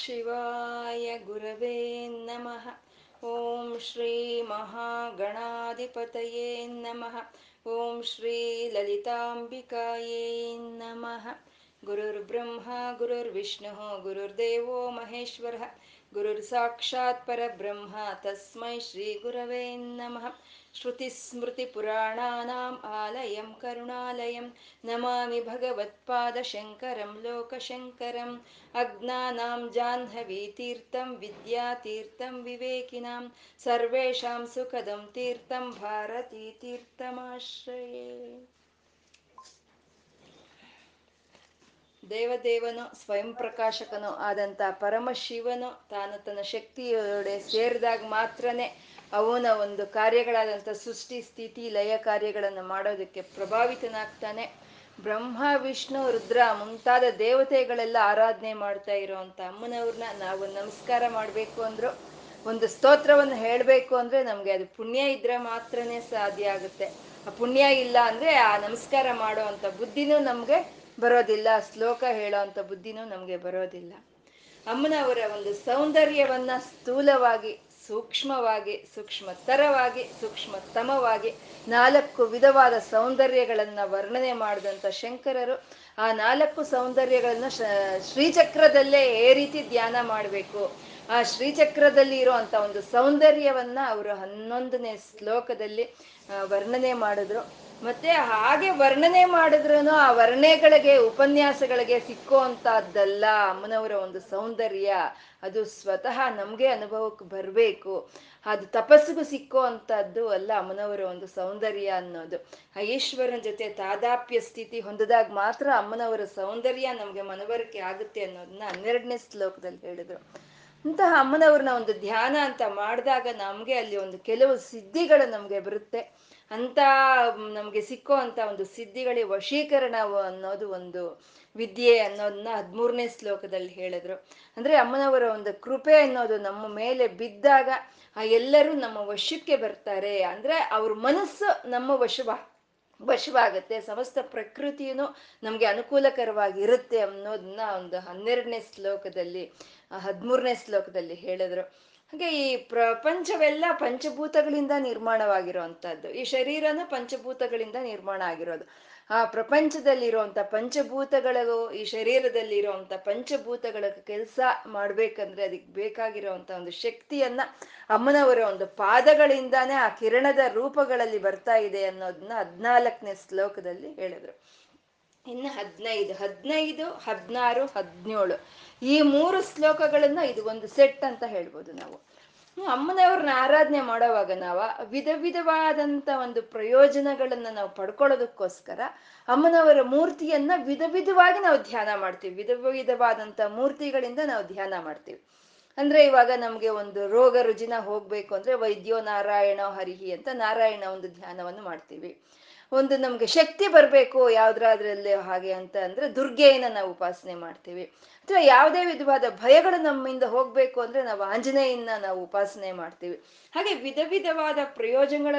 ಶಿವಾಯ ಗುರವೇ ನಮಃ ಓಂ ಶ್ರೀ ಮಹಾಗಣಾಧಿಪತಯೇ ನಮಃ ಓಂ ಶ್ರೀ ಲಲಿತಾಂಬಿಕಾಯೇ ನಮಃ ಗುರುರ್ಬ್ರಹ್ಮ ಗುರುರ್ವಿಷ್ಣು ಗುರುರ್ದೇವೋ ಮಹೇಶ್ವರ ಗುರುರ್ ಸಾಕ್ಷಾತ್ ಪರಬ್ರಹ್ಮ ತಸ್ಮೈ ಶ್ರೀ ಗುರವೇ ನಮಃ श्रुतिस्मृतिपुराणानाम् आलयं करुणालयं नमामि भगवत्पादशङ्करं लोकशङ्करम् अज्ञानां जाह्नवीतीर्थं विद्यातीर्थं विवेकिनां सर्वेषां सुखदं तीर्थं ಭಾರತೀತೀರ್ಥಮಾಶ್ರಯೇ ದೇವದೇವನು ಸ್ವಯಂ ಪ್ರಕಾಶಕನು ಆದಂತ ಪರಮಶಿವನು ತಾನು ತನ್ನ ಶಕ್ತಿಯೊಡೆ ಸೇರಿದಾಗ ಮಾತ್ರನೇ ಅವನ ಒಂದು ಕಾರ್ಯಗಳಾದಂಥ ಸೃಷ್ಟಿ, ಸ್ಥಿತಿ, ಲಯ ಕಾರ್ಯಗಳನ್ನು ಮಾಡೋದಕ್ಕೆ ಪ್ರಭಾವಿತನಾಗ್ತಾನೆ. ಬ್ರಹ್ಮ, ವಿಷ್ಣು, ರುದ್ರ ಮುಂತಾದ ದೇವತೆಗಳೆಲ್ಲ ಆರಾಧನೆ ಮಾಡ್ತಾ ಇರೋವಂಥ ಅಮ್ಮನವ್ರನ್ನ ನಾವು ನಮಸ್ಕಾರ ಮಾಡಬೇಕು ಅಂದ್ರು. ಒಂದು ಸ್ತೋತ್ರವನ್ನು ಹೇಳಬೇಕು ಅಂದ್ರೆ ನಮ್ಗೆ ಅದು ಪುಣ್ಯ ಇದ್ರೆ ಮಾತ್ರನೇ ಸಾಧ್ಯ ಆಗುತ್ತೆ. ಆ ಪುಣ್ಯ ಇಲ್ಲ ಅಂದ್ರೆ ಆ ನಮಸ್ಕಾರ ಮಾಡೋ ಅಂತ ಬುದ್ಧಿನೂ ನಮ್ಗೆ ಬರೋದಿಲ್ಲ ಶ್ಲೋಕ ಹೇಳೋ ಅಂತ ಬುದ್ಧಿನೂ ನಮ್ಗೆ ಬರೋದಿಲ್ಲ. ಅಮ್ಮನವರ ಒಂದು ಸೌಂದರ್ಯವನ್ನ ಸ್ಥೂಲವಾಗಿ ಸೂಕ್ಷ್ಮವಾಗಿ, ಸೂಕ್ಷ್ಮತರವಾಗಿ, ಸೂಕ್ಷ್ಮತಮವಾಗಿ ನಾಲ್ಕು ವಿಧವಾದ ಸೌಂದರ್ಯಗಳನ್ನು ವರ್ಣನೆ ಮಾಡಿದಂಥ ಶಂಕರರು ಆ ನಾಲ್ಕು ಸೌಂದರ್ಯಗಳನ್ನ ಶ್ರೀಚಕ್ರದಲ್ಲೇ ಏ ರೀತಿ ಧ್ಯಾನ ಮಾಡಬೇಕು. ಆ ಶ್ರೀಚಕ್ರದಲ್ಲಿ ಇರುವಂತ ಒಂದು ಸೌಂದರ್ಯವನ್ನ ಅವರು ಹನ್ನೊಂದನೇ ಶ್ಲೋಕದಲ್ಲಿ ವರ್ಣನೆ ಮಾಡಿದ್ರು. ಮತ್ತೆ ಹಾಗೆ ವರ್ಣನೆ ಮಾಡಿದ್ರು ಆ ವರ್ಣೆಗಳಿಗೆ ಉಪನ್ಯಾಸಗಳಿಗೆ ಸಿಕ್ಕೋ ಅಂತದ್ದಲ್ಲ ಅಮ್ಮನವರ ಒಂದು ಸೌಂದರ್ಯ, ಅದು ಸ್ವತಃ ನಮ್ಗೆ ಅನುಭವಕ್ಕೆ ಬರಬೇಕು. ಅದು ತಪಸ್ಸಿಗೂ ಸಿಕ್ಕೋ ಅಂತದ್ದು ಅಲ್ಲ ಅಮ್ಮನವರ ಒಂದು ಸೌಂದರ್ಯ ಅನ್ನೋದು. ಆ ಈಶ್ವರನ ಜೊತೆ ತಾದಾಪ್ಯ ಸ್ಥಿತಿ ಹೊಂದಿದಾಗ ಮಾತ್ರ ಅಮ್ಮನವರ ಸೌಂದರ್ಯ ನಮ್ಗೆ ಮನವರಿಕೆ ಆಗುತ್ತೆ ಅನ್ನೋದನ್ನ ಹನ್ನೆರಡನೇ ಶ್ಲೋಕದಲ್ಲಿ ಹೇಳಿದ್ರು. ಅಂತಹ ಅಮ್ಮನವ್ರನ್ನ ಒಂದು ಧ್ಯಾನ ಅಂತ ಮಾಡಿದಾಗ ನಮ್ಗೆ ಅಲ್ಲಿ ಒಂದು ಕೆಲವು ಸಿದ್ಧಿಗಳು ನಮ್ಗೆ ಬರುತ್ತೆ. ಅಂತ ನಮ್ಗೆ ಸಿಕ್ಕೋ ಅಂತ ಒಂದು ಸಿದ್ಧಿಗಳಿಗೆ ವಶೀಕರಣ ಅನ್ನೋದು ಒಂದು ವಿದ್ಯೆ ಅನ್ನೋದನ್ನ ಹದ್ಮೂರನೇ ಶ್ಲೋಕದಲ್ಲಿ ಹೇಳಿದ್ರು. ಅಂದ್ರೆ ಅಮ್ಮನವರ ಒಂದು ಕೃಪೆ ಅನ್ನೋದು ನಮ್ಮ ಮೇಲೆ ಬಿದ್ದಾಗ ಆ ಎಲ್ಲರೂ ನಮ್ಮ ವಶಕ್ಕೆ ಬರ್ತಾರೆ. ಅಂದ್ರೆ ಅವ್ರ ಮನಸ್ಸು ನಮ್ಮ ವಶವ, ವಶವಾಗುತ್ತೆ. ಸಮಸ್ತ ಪ್ರಕೃತಿಯೂ ನಮ್ಗೆ ಅನುಕೂಲಕರವಾಗಿ ಇರುತ್ತೆ ಅನ್ನೋದನ್ನ ಒಂದು ಹನ್ನೆರಡನೇ ಶ್ಲೋಕದಲ್ಲಿ ಹದಿಮೂರನೇ ಶ್ಲೋಕದಲ್ಲಿ ಹೇಳಿದ್ರು. ಹಾಗೆ ಈ ಪ್ರಪಂಚವೆಲ್ಲ ಪಂಚಭೂತಗಳಿಂದ ನಿರ್ಮಾಣವಾಗಿರುವಂತಹದ್ದು. ಈ ಶರೀರನ ಪಂಚಭೂತಗಳಿಂದ ನಿರ್ಮಾಣ ಆಗಿರೋದು. ಆ ಪ್ರಪಂಚದಲ್ಲಿರುವಂತ ಪಂಚಭೂತಗಳಿಗೂ ಈ ಶರೀರದಲ್ಲಿ ಇರುವಂತ ಪಂಚಭೂತಗಳ ಕೆಲಸ ಮಾಡ್ಬೇಕಂದ್ರೆ ಅದಕ್ಕೆ ಬೇಕಾಗಿರುವಂತ ಒಂದು ಶಕ್ತಿಯನ್ನ ಅಮ್ಮನವರ ಒಂದು ಪಾದಗಳಿಂದಾನೇ ಆ ಕಿರಣದ ರೂಪಗಳಲ್ಲಿ ಬರ್ತಾ ಇದೆ ಅನ್ನೋದನ್ನ ಹದ್ನಾಲ್ಕನೇ ಶ್ಲೋಕದಲ್ಲಿ ಹೇಳಿದ್ರು. ಇನ್ನು ಹದಿನೈದು ಹದಿನೈದು, ಹದಿನಾರು, ಹದಿನೇಳು. ಈ ಮೂರು ಶ್ಲೋಕಗಳನ್ನ ಇದು ಒಂದು ಸೆಟ್ ಅಂತ ಹೇಳ್ಬೋದು ನಾವು. ಅಮ್ಮನವ್ರನ್ನ ಆರಾಧನೆ ಮಾಡೋವಾಗ ನಾವು ವಿಧ ವಿಧವಾದಂತ ಒಂದು ಪ್ರಯೋಜನಗಳನ್ನ ನಾವು ಪಡ್ಕೊಳ್ಳೋದಕ್ಕೋಸ್ಕರ ಅಮ್ಮನವರ ಮೂರ್ತಿಯನ್ನ ವಿಧ ವಿಧವಾಗಿ ನಾವು ಧ್ಯಾನ ಮಾಡ್ತೀವಿ. ವಿಧ ವಿಧವಾದಂತ ಮೂರ್ತಿಗಳಿಂದ ನಾವು ಧ್ಯಾನ ಮಾಡ್ತೀವಿ. ಅಂದ್ರೆ ಇವಾಗ ನಮ್ಗೆ ಒಂದು ರೋಗ ರುಜಿನ ಹೋಗ್ಬೇಕು ಅಂದ್ರೆ ವೈದ್ಯೋ ನಾರಾಯಣ ಹರಿಹಿ ಅಂತ ನಾರಾಯಣ ಒಂದು ಧ್ಯಾನವನ್ನು ಮಾಡ್ತೀವಿ. ಒಂದು ನಮ್ಗೆ ಶಕ್ತಿ ಬರಬೇಕು ಯಾವ್ದ್ರಾದ್ರಲ್ಲಿ ಹಾಗೆ ಅಂತ ಅಂದ್ರೆ ದುರ್ಗೆಯನ್ನ ನಾವು ಉಪಾಸನೆ ಮಾಡ್ತೀವಿ. ಅಥವಾ ಯಾವುದೇ ವಿಧವಾದ ಭಯಗಳು ನಮ್ಮಿಂದ ಹೋಗ್ಬೇಕು ಅಂದ್ರೆ ನಾವು ಆಂಜನೇಯನ್ನ ನಾವು ಉಪಾಸನೆ ಮಾಡ್ತೀವಿ. ಹಾಗೆ ವಿಧ ವಿಧವಾದ ಪ್ರಯೋಜನಗಳ,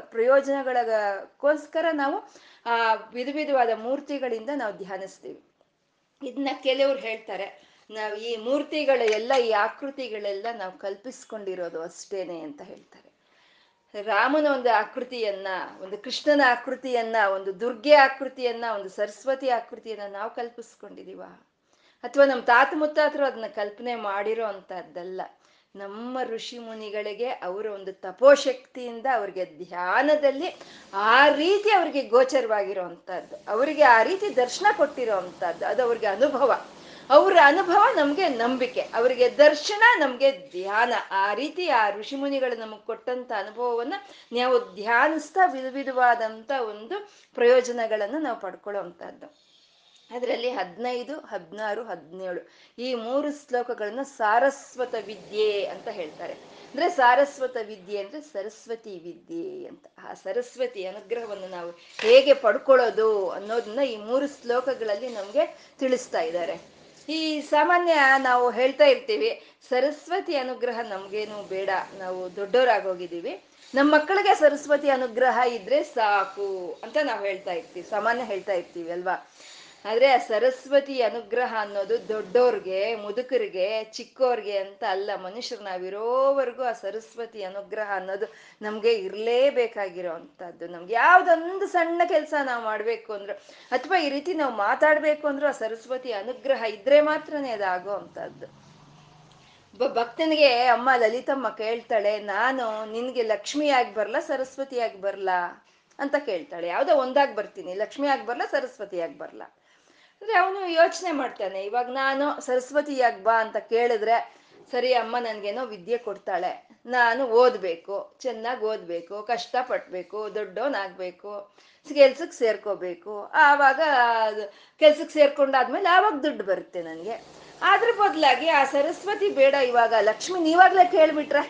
ಪ್ರಯೋಜನಗಳಿಗೋಸ್ಕರ ನಾವು, ಆ, ವಿಧ ವಿಧವಾದ ಮೂರ್ತಿಗಳಿಂದ ನಾವು ಧ್ಯಾನಿಸ್ತೀವಿ. ಇದನ್ನ ಕೆಲವ್ರು ಹೇಳ್ತಾರೆ, ನಾವು ಈ ಮೂರ್ತಿಗಳ ಎಲ್ಲ ಈ ಆಕೃತಿಗಳೆಲ್ಲ ನಾವು ಕಲ್ಪಿಸ್ಕೊಂಡಿರೋದು ಅಷ್ಟೇನೆ ಅಂತ ಹೇಳ್ತಾರೆ. ರಾಮನ ಒಂದು ಆಕೃತಿಯನ್ನ, ಒಂದು ಕೃಷ್ಣನ ಆಕೃತಿಯನ್ನ, ಒಂದು ದುರ್ಗೆ ಆಕೃತಿಯನ್ನ, ಒಂದು ಸರಸ್ವತಿ ಆಕೃತಿಯನ್ನ ನಾವು ಕಲ್ಪಿಸ್ಕೊಂಡಿದೀವ. ಅಥವಾ ನಮ್ಮ ತಾತ ಮುತ್ತಾತರು ಅದನ್ನ ಕಲ್ಪನೆ ಮಾಡಿರೋ ಅಂತದ್ದಲ್ಲ ನಮ್ಮ ಋಷಿ ಮುನಿಗಳಿಗೆ ಅವರ ಒಂದು ತಪೋಶಕ್ತಿಯಿಂದ ಅವ್ರಿಗೆ ಧ್ಯಾನದಲ್ಲಿ ಆ ರೀತಿ ಅವ್ರಿಗೆ ಗೋಚರವಾಗಿರೋ ಅಂತದ್ದು ಅವರಿಗೆ ಆ ರೀತಿ ದರ್ಶನ ಕೊಟ್ಟಿರೋ ಅಂತದ್ದು ಅದು ಅವ್ರಿಗೆ ಅನುಭವ. ಅವರ ಅನುಭವ ನಮ್ಗೆ ನಂಬಿಕೆ, ಅವರಿಗೆ ದರ್ಶನ ನಮ್ಗೆ ಧ್ಯಾನ. ಆ ರೀತಿ ಆ ಋಷಿ ಮುನಿಗಳು ನಮಗೆ ಕೊಟ್ಟಂತ ಅನುಭವವನ್ನ ನಾವು ಧ್ಯಾನಿಸ್ತಾ ವಿಧ ವಿಧವಾದಂತ ಒಂದು ಪ್ರಯೋಜನಗಳನ್ನು ನಾವು ಪಡ್ಕೊಳ್ಳೋ ಅಂತದ್ದು ಅದರಲ್ಲಿ ಹದಿನೈದು, ಹದಿನಾರು, ಹದಿನೇಳು ಈ ಮೂರು ಶ್ಲೋಕಗಳನ್ನ ಸಾರಸ್ವತ ವಿದ್ಯೆ ಅಂತ ಹೇಳ್ತಾರೆ. ಅಂದ್ರೆ ಸಾರಸ್ವತ ವಿದ್ಯೆ ಅಂದ್ರೆ ಸರಸ್ವತಿ ವಿದ್ಯೆ ಅಂತ. ಆ ಸರಸ್ವತಿ ಅನುಗ್ರಹವನ್ನು ನಾವು ಹೇಗೆ ಪಡ್ಕೊಳ್ಳೋದು ಅನ್ನೋದನ್ನ ಈ ಮೂರು ಶ್ಲೋಕಗಳಲ್ಲಿ ನಮಗೆ ತಿಳಿಸ್ತಾ ಇದ್ದಾರೆ. ಈ ಸಾಮಾನ್ಯ ನಾವು ಹೇಳ್ತಾ ಇರ್ತೀವಿ, ಸರಸ್ವತಿ ಅನುಗ್ರಹ ನಮ್ಗೇನು ಬೇಡ, ನಾವು ದೊಡ್ಡವರಾಗೋಗಿದ್ದೀವಿ. ನಮ್ಮ ಮಕ್ಕಳಿಗೆ ಸರಸ್ವತಿ ಅನುಗ್ರಹ ಇದ್ರೆ ಸಾಕು ಅಂತ ನಾವು ಹೇಳ್ತಾ ಇರ್ತೀವಿ, ಸಾಮಾನ್ಯ ಹೇಳ್ತಾ ಇರ್ತೀವಿ ಅಲ್ವಾ? ಆದ್ರೆ ಆ ಸರಸ್ವತಿ ಅನುಗ್ರಹ ಅನ್ನೋದು ದೊಡ್ಡೋರ್ಗೆ, ಮುದುಕರಿಗೆ, ಚಿಕ್ಕೋರ್ಗೆ ಅಂತ ಅಲ್ಲ. ಮನುಷ್ಯರು ನಾವಿರೋವರೆಗೂ ಆ ಸರಸ್ವತಿ ಅನುಗ್ರಹ ಅನ್ನೋದು ನಮ್ಗೆ ಇರ್ಲೇಬೇಕಾಗಿರೋ ಅಂತದ್ದು ನಮ್ಗೆ ಯಾವ್ದೊಂದು ಸಣ್ಣ ಕೆಲಸ ನಾವು ಮಾಡ್ಬೇಕು ಅಂದ್ರು, ಅಥವಾ ಈ ರೀತಿ ನಾವು ಮಾತಾಡ್ಬೇಕು ಅಂದ್ರೂ ಆ ಸರಸ್ವತಿ ಅನುಗ್ರಹ ಇದ್ರೆ ಮಾತ್ರನೇ ಅದಾಗೋ ಅಂತದ್ದು ಒಬ್ಬ ಭಕ್ತನಿಗೆ ಅಮ್ಮ ಲಲಿತಮ್ಮ ಕೇಳ್ತಾಳೆ, ನಾನು ನಿನ್ಗೆ ಲಕ್ಷ್ಮಿಯಾಗಿ ಬರ್ಲಾ, ಸರಸ್ವತಿ ಆಗಿ ಬರ್ಲಾ? ಅಂತ ಕೇಳ್ತಾಳೆ. ಯಾವ್ದೋ ಒಂದಾಗ್ ಬರ್ತೀನಿ. ಲಕ್ಷ್ಮಿಯಾಗಿ ಬರ್ಲಾ ಸರಸ್ವತಿಯಾಗಿ ಬರ್ಲಾ? ಅಂದ್ರೆ ಅವನು ಯೋಚನೆ ಮಾಡ್ತಾನೆ. ಇವಾಗ ನಾನು ಸರಸ್ವತಿ ಆಗಿ ಬಾ ಅಂತ ಕೇಳಿದ್ರೆ, ಸರಿ ಅಮ್ಮ, ನನ್ಗೇನೋ ವಿದ್ಯೆ ಕೊಡ್ತಾಳೆ. ನಾನು ಓದ್ಬೇಕು, ಚೆನ್ನಾಗಿ ಓದ್ಬೇಕು ಕಷ್ಟ ಪಟ್ಬೇಕು ದೊಡ್ಡವನಾಗ್ಬೇಕು ಕೆಲ್ಸಕ್ಕೆ ಸೇರ್ಕೋಬೇಕು. ಆವಾಗ ಕೆಲ್ಸಕ್ಕೆ ಸೇರ್ಕೊಂಡಾದ್ಮೇಲೆ ಆವಾಗ ದುಡ್ಡು ಬರುತ್ತೆ ನನಗೆ. ಅದ್ರ ಬದಲಾಗಿ ಆ ಸರಸ್ವತಿ ಬೇಡ ಇವಾಗ. ಲಕ್ಷ್ಮಿ ನೀವಾಗ್ಲೇ ಕೇಳ್ಬಿಟ್ರೆ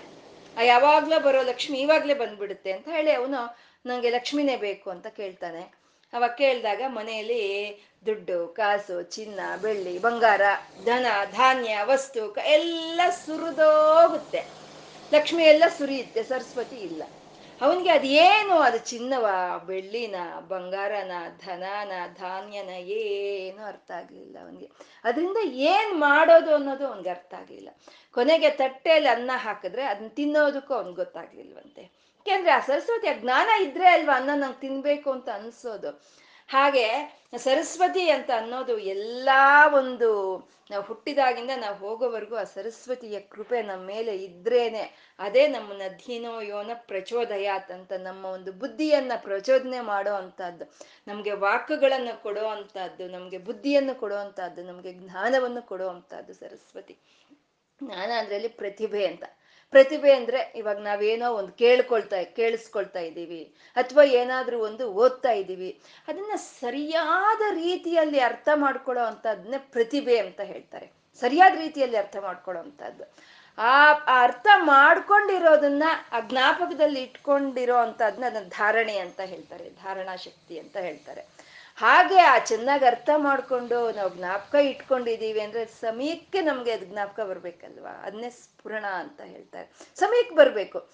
ಯಾವಾಗ್ಲೂ ಬರೋ ಲಕ್ಷ್ಮಿ ಇವಾಗ್ಲೇ ಬಂದ್ಬಿಡುತ್ತೆ ಅಂತ ಹೇಳಿ ಅವನು, ನಂಗೆ ಲಕ್ಷ್ಮಿನೇ ಬೇಕು ಅಂತ ಕೇಳ್ತಾನೆ. ಅವಾಗ ಕೇಳಿದಾಗ ಮನೆಯಲ್ಲಿ ದುಡ್ಡು, ಕಾಸು, ಚಿನ್ನ, ಬೆಳ್ಳಿ, ಬಂಗಾರ, ಧನ, ಧಾನ್ಯ, ವಸ್ತು ಎಲ್ಲ ಸುರಿದೋಗುತ್ತೆ. ಲಕ್ಷ್ಮಿ ಎಲ್ಲ ಸುರಿಯುತ್ತೆ, ಸರಸ್ವತಿ ಇಲ್ಲ. ಅವನಿಗೆ ಅದೇನು ಅದು ಚಿನ್ನವ, ಬೆಳ್ಳಿನ, ಬಂಗಾರನ, ಧನನ, ಧಾನ್ಯನ, ಏನು ಅರ್ಥ ಆಗ್ಲಿಲ್ಲ ಅವನಿಗೆ. ಅದರಿಂದ ಏನು ಮಾಡೋದು ಅನ್ನೋದು ಅವನ್ಗೆ ಅರ್ಥ ಆಗ್ಲಿಲ್ಲ. ಕೊನೆಗೆ ತಟ್ಟೆಯಲ್ಲಿ ಅನ್ನ ಹಾಕಿದ್ರೆ ಅದನ್ನ ತಿನ್ನೋದಕ್ಕೂ ಅವ್ನಿಗೆ ಗೊತ್ತಾಗ್ಲಿಲ್ವಂತೆ. ಯಾಕೆಂದ್ರೆ ಆ ಸರಸ್ವತಿ ಜ್ಞಾನ ಇದ್ರೆ ಅಲ್ವಾ ಅನ್ನ ನಂಗೆ ತಿನ್ಬೇಕು ಅಂತ ಅನ್ಸೋದು. ಹಾಗೆ ಸರಸ್ವತಿ ಅಂತ ಅನ್ನೋದು ಎಲ್ಲಾ ಒಂದು ನಾವು ಹುಟ್ಟಿದಾಗಿಂದ ನಾವು ಹೋಗೋವರೆಗೂ ಆ ಸರಸ್ವತಿಯ ಕೃಪೆ ನಮ್ಮ ಮೇಲೆ ಇದ್ರೇನೆ ಅದೇ ನಮ್ಮನ್ನ ಧೀನೋ ಯೋನ ಪ್ರಚೋದಯಾತ್ ಅಂತ ನಮ್ಮ ಒಂದು ಬುದ್ಧಿಯನ್ನ ಪ್ರಚೋದನೆ ಮಾಡೋ ಅಂತದ್ದು ನಮ್ಗೆ ವಾಕ್ಗಳನ್ನು ಕೊಡೋ ಅಂತದ್ದು ನಮ್ಗೆ ಬುದ್ಧಿಯನ್ನು ಕೊಡೋ ಅಂತದ್ದು ನಮ್ಗೆ ಜ್ಞಾನವನ್ನು ಕೊಡೋ ಅಂತದ್ದು ಸರಸ್ವತಿ. ಜ್ಞಾನ ಅದರಲ್ಲಿ ಪ್ರತಿಭೆ ಅಂತ. ಪ್ರತಿಭೆ ಅಂದ್ರೆ ಇವಾಗ ನಾವೇನೋ ಒಂದು ಕೇಳ್ಕೊಳ್ತಾ, ಕೇಳಿಸ್ಕೊಳ್ತಾ ಇದ್ದೀವಿ. ಅಥವಾ ಏನಾದ್ರೂ ಒಂದು ಓದ್ತಾ ಇದ್ದೀವಿ. ಅದನ್ನ ಸರಿಯಾದ ರೀತಿಯಲ್ಲಿ ಅರ್ಥ ಮಾಡ್ಕೊಳ್ಳೋ ಅಂತದನ್ನೇ ಪ್ರತಿಭೆ ಅಂತ ಹೇಳ್ತಾರೆ. ಸರಿಯಾದ ರೀತಿಯಲ್ಲಿ ಅರ್ಥ ಮಾಡ್ಕೊಳ್ಳೋ ಅಂತದ್ದು. ಆ ಅರ್ಥ ಮಾಡ್ಕೊಂಡಿರೋದನ್ನ, ಆ ಜ್ಞಾಪಕದಲ್ಲಿ ಇಟ್ಕೊಂಡಿರೋ ಅಂತದನ್ನ ಅದನ್ನ ಧಾರಣೆ ಅಂತ ಹೇಳ್ತಾರೆ, ಧಾರಣಾ ಶಕ್ತಿ ಅಂತ ಹೇಳ್ತಾರೆ. ಹಾಗೆ ಆ ಚೆನ್ನಾಗಿ ಅರ್ಥ ಮಾಡ್ಕೊಂಡು ನಾವು ಜ್ಞಾಪಕ ಇಟ್ಕೊಂಡಿದ್ದೀವಿ ಅಂದ್ರೆ ಸಮಯಕ್ಕೆ ನಮ್ಗೆ ಅದು ಜ್ಞಾಪಕ ಬರ್ಬೇಕಲ್ವಾ? ಅದನ್ನೇ ಸ್ಫುರಣ ಅಂತ ಹೇಳ್ತಾರೆ. ಸಮಯಕ್ಕೆ ಬರಬೇಕು.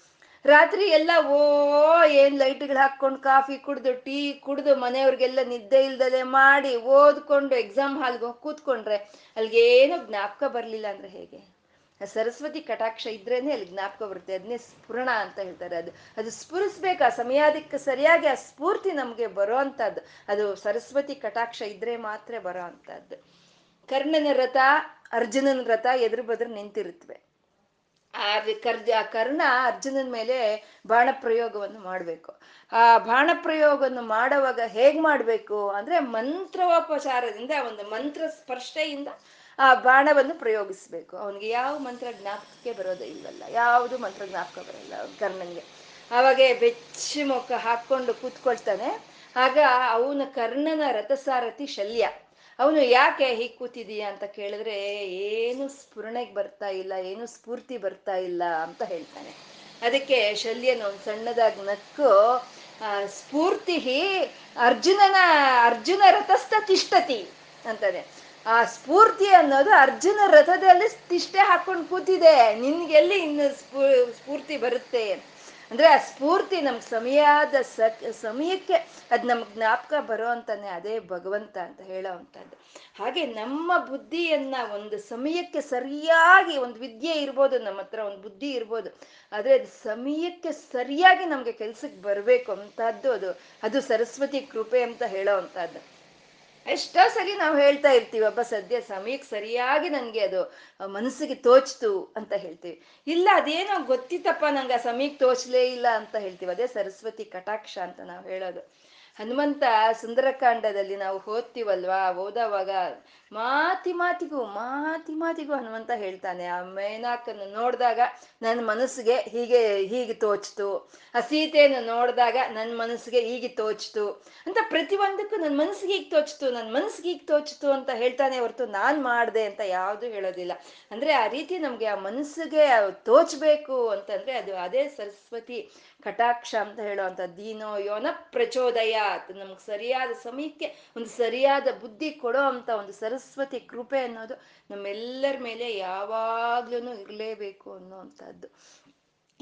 ರಾತ್ರಿ ಎಲ್ಲ, ಓ, ಏನ್ ಲೈಟ್ಗಳು ಹಾಕೊಂಡು ಕಾಫಿ ಕುಡ್ದು, ಟೀ ಕುಡ್ದು ಮನೆಯವ್ರಿಗೆಲ್ಲ ನಿದ್ದೆ ಇಲ್ದಲೆ ಮಾಡಿ ಓದ್ಕೊಂಡು ಎಕ್ಸಾಮ್ ಹಾಲ್ಗೆ ಹೋಗಿ ಕೂತ್ಕೊಂಡ್ರೆ ಅಲ್ಗೇನು ಜ್ಞಾಪಕ ಬರಲಿಲ್ಲ ಅಂದ್ರೆ ಹೇಗೆ? ಸರಸ್ವತಿ ಕಟಾಕ್ಷ ಇದ್ರೇನೆ ಅಲ್ಲಿ ಜ್ಞಾಪಕ ಬರುತ್ತೆ. ಅದನ್ನೇ ಸ್ಫುರಣ ಅಂತ ಹೇಳ್ತಾರೆ. ಅದು ಅದು ಸ್ಫುರಿಸ್ಬೇಕು. ಆ ಸಮಯಾದಿಕ್ಕೆ ಸರಿಯಾಗಿ ಆ ಸ್ಫೂರ್ತಿ ನಮ್ಗೆ ಬರೋ ಅಂತದ್ದು. ಅದು ಸರಸ್ವತಿ ಕಟಾಕ್ಷ ಇದ್ರೆ ಮಾತ್ರ ಬರೋ ಅಂತದ್ದು. ಕರ್ಣನ ರಥ, ಅರ್ಜುನನ ರಥ ಎದುರು ಬದ್ರ ನಿಂತಿರುತ್ತವೆ ಆ ಕರ್ಜ, ಆ ಕರ್ಣ ಅರ್ಜುನನ ಮೇಲೆ ಬಾಣ ಪ್ರಯೋಗವನ್ನು ಮಾಡಬೇಕು. ಆ ಬಾಣ ಪ್ರಯೋಗವನ್ನು ಮಾಡುವಾಗ ಹೇಗ್ ಮಾಡ್ಬೇಕು ಅಂದ್ರೆ ಮಂತ್ರೋಪಚಾರದಿಂದ, ಒಂದು ಮಂತ್ರ ಸ್ಪರ್ಶೆಯಿಂದ ಆ ಬಾಣವನ್ನು ಪ್ರಯೋಗಿಸ್ಬೇಕು. ಅವನಿಗೆ ಯಾವ ಮಂತ್ರ ಜ್ಞಾಪಕಕ್ಕೆ ಬರೋದೇ ಇಲ್ವಲ್ಲ ಯಾವುದು ಮಂತ್ರ ಜ್ಞಾಪಕ ಬರಲ್ಲ ಕರ್ಣನ್ಗೆ. ಅವಾಗೆ ಬೆಚ್ಚಿ ಮುಖ ಹಾಕೊಂಡು ಕೂತ್ಕೊಳ್ತಾನೆ. ಆಗ ಅವನ ಕರ್ಣನ ರಥಸಾರಥಿ ಶಲ್ಯ. ಅವನು ಯಾಕೆ ಹೀಗೆ ಕೂತಿದೀಯ ಅಂತ ಕೇಳಿದ್ರೆ, ಏನು ಸ್ಫುರಣೆಗೆ ಬರ್ತಾ ಇಲ್ಲ, ಏನು ಸ್ಫೂರ್ತಿ ಬರ್ತಾ ಇಲ್ಲ ಅಂತ ಹೇಳ್ತಾನೆ. ಅದಕ್ಕೆ ಶಲ್ಯನ ಒಂದು ಸಣ್ಣದಾಗಿ ನಕ್ಕು ಸ್ಫೂರ್ತಿ ಅರ್ಜುನನ, ಅರ್ಜುನ ರಥಸ್ಥ ತಿಷ್ಟತಿ ಅಂತಾನೆ. ಆ ಸ್ಫೂರ್ತಿ ಅನ್ನೋದು ಅರ್ಜುನ ರಥದಲ್ಲಿ ತಿಷ್ಟೆ ಹಾಕೊಂಡು ಕೂತಿದೆ. ನಿನ್ಗೆಲ್ಲಿ ಇನ್ನು ಸ್ಫೂ, ಸ್ಫೂರ್ತಿ ಬರುತ್ತೆ? ಅಂದ್ರೆ ಆ ಸ್ಫೂರ್ತಿ ನಮ್ಗೆ ಸಮಯದ ಸ ಸಮಯಕ್ಕೆ ಅದ್ ನಮ್ಗೆ ಜ್ಞಾಪಕ ಬರೋ ಅಂತಾನೆ ಅದೇ ಭಗವಂತ ಅಂತ ಹೇಳೋ ಅಂತದ್ದು ಹಾಗೆ ನಮ್ಮ ಬುದ್ಧಿಯನ್ನ ಒಂದು ಸಮಯಕ್ಕೆ ಸರಿಯಾಗಿ ಒಂದು ವಿದ್ಯೆ ಇರ್ಬೋದು, ನಮ್ಮ ಹತ್ರ ಒಂದು ಬುದ್ಧಿ ಇರ್ಬೋದು, ಆದ್ರೆ ಅದು ಸಮಯಕ್ಕೆ ಸರಿಯಾಗಿ ನಮ್ಗೆ ಕೆಲ್ಸಕ್ಕೆ ಬರ್ಬೇಕು ಅಂತದ್ದು ಅದು. ಅದು ಸರಸ್ವತಿ ಕೃಪೆ ಅಂತ ಹೇಳೋ ಅಂತದ್ದು ಎಷ್ಟೋ ಸರಿ ನಾವು ಹೇಳ್ತಾ ಇರ್ತೀವಿ ಒಬ್ಬ ಸದ್ಯ ಸಮಯಕ್ಕೆ ಸರಿಯಾಗಿ ನನಗೆ ಅದು ಮನಸ್ಸಿಗೆ ತೋಚ್ತು ಅಂತ ಹೇಳ್ತೀವಿ. ಇಲ್ಲ, ಅದೇನೋ ಗೊತ್ತಿತ್ತಪ್ಪ, ನಂಗೆ ಆ ಸಮಯಕ್ಕೆ ತೋಚ್ಲೇ ಇಲ್ಲ ಅಂತ ಹೇಳ್ತೀವಿ. ಅದೇ ಸರಸ್ವತಿ ಕಟಾಕ್ಷ ಅಂತ ನಾವು ಹೇಳೋದು. ಹನುಮಂತ ಸುಂದರಕಾಂಡದಲ್ಲಿ ನಾವು ಓದ್ತೀವಲ್ವಾ ಓದೋವಾಗ ಮಾತಿ ಮಾತಿಗೂ ಮಾತಿ ಮಾತಿಗೂ ಹನುಮಂತ ಹೇಳ್ತಾನೆ. ಆ ಮೇನಾಕನ್ನು ನೋಡಿದಾಗ ನನ್ನ ಮನಸ್ಸಿಗೆ ಹೀಗೆ ಹೀಗೆ ತೋಚ್ತು. ಆ ಸೀತೆಯನ್ನು ನೋಡಿದಾಗ ನನ್ನ ಮನಸ್ಸಿಗೆ ಹೀಗೆ ತೋಚ್ತು. ಅಂತ ಪ್ರತಿಯೊಂದಕ್ಕೂ ನನ್ನ ಮನಸ್ಸಿಗೆ ಹೀಗೆ ತೋಚ್ತು, ನನ್ನ ಮನಸ್ಸಿಗೆ ಹೀಗೆ ತೋಚ್ತು ಅಂತ ಹೇಳ್ತಾನೆ ಹೊರತು ನಾನು ಮಾಡಿದೆ ಅಂತ ಯಾವುದು ಹೇಳೋದಿಲ್ಲ. ಅಂದ್ರೆ ಆ ರೀತಿ ನಮ್ಗೆ ಆ ಮನಸ್ಸಿಗೆ ತೋಚ್ಬೇಕು ಅಂತಂದ್ರೆ ಅದು ಅದೇ ಸರಸ್ವತಿ ಕಟಾಕ್ಷ ಅಂತ ಹೇಳುವಂತ ದೀನೋ ಯೋನ ಪ್ರಚೋದಯ. ನಮ್ಗೆ ಸರಿಯಾದ ಸಮಯಕ್ಕೆ ಒಂದು ಸರಿಯಾದ ಬುದ್ಧಿ ಕೊಡೋ ಅಂತ ಒಂದು ಸರಸ್ವತಿ ಕೃಪೆ ಅನ್ನೋದು ನಮ್ಮೆಲ್ಲರ ಮೇಲೆ ಯಾವಾಗ್ಲೂ ಇರಲೇಬೇಕು ಅನ್ನೋವಂಥದ್ದು.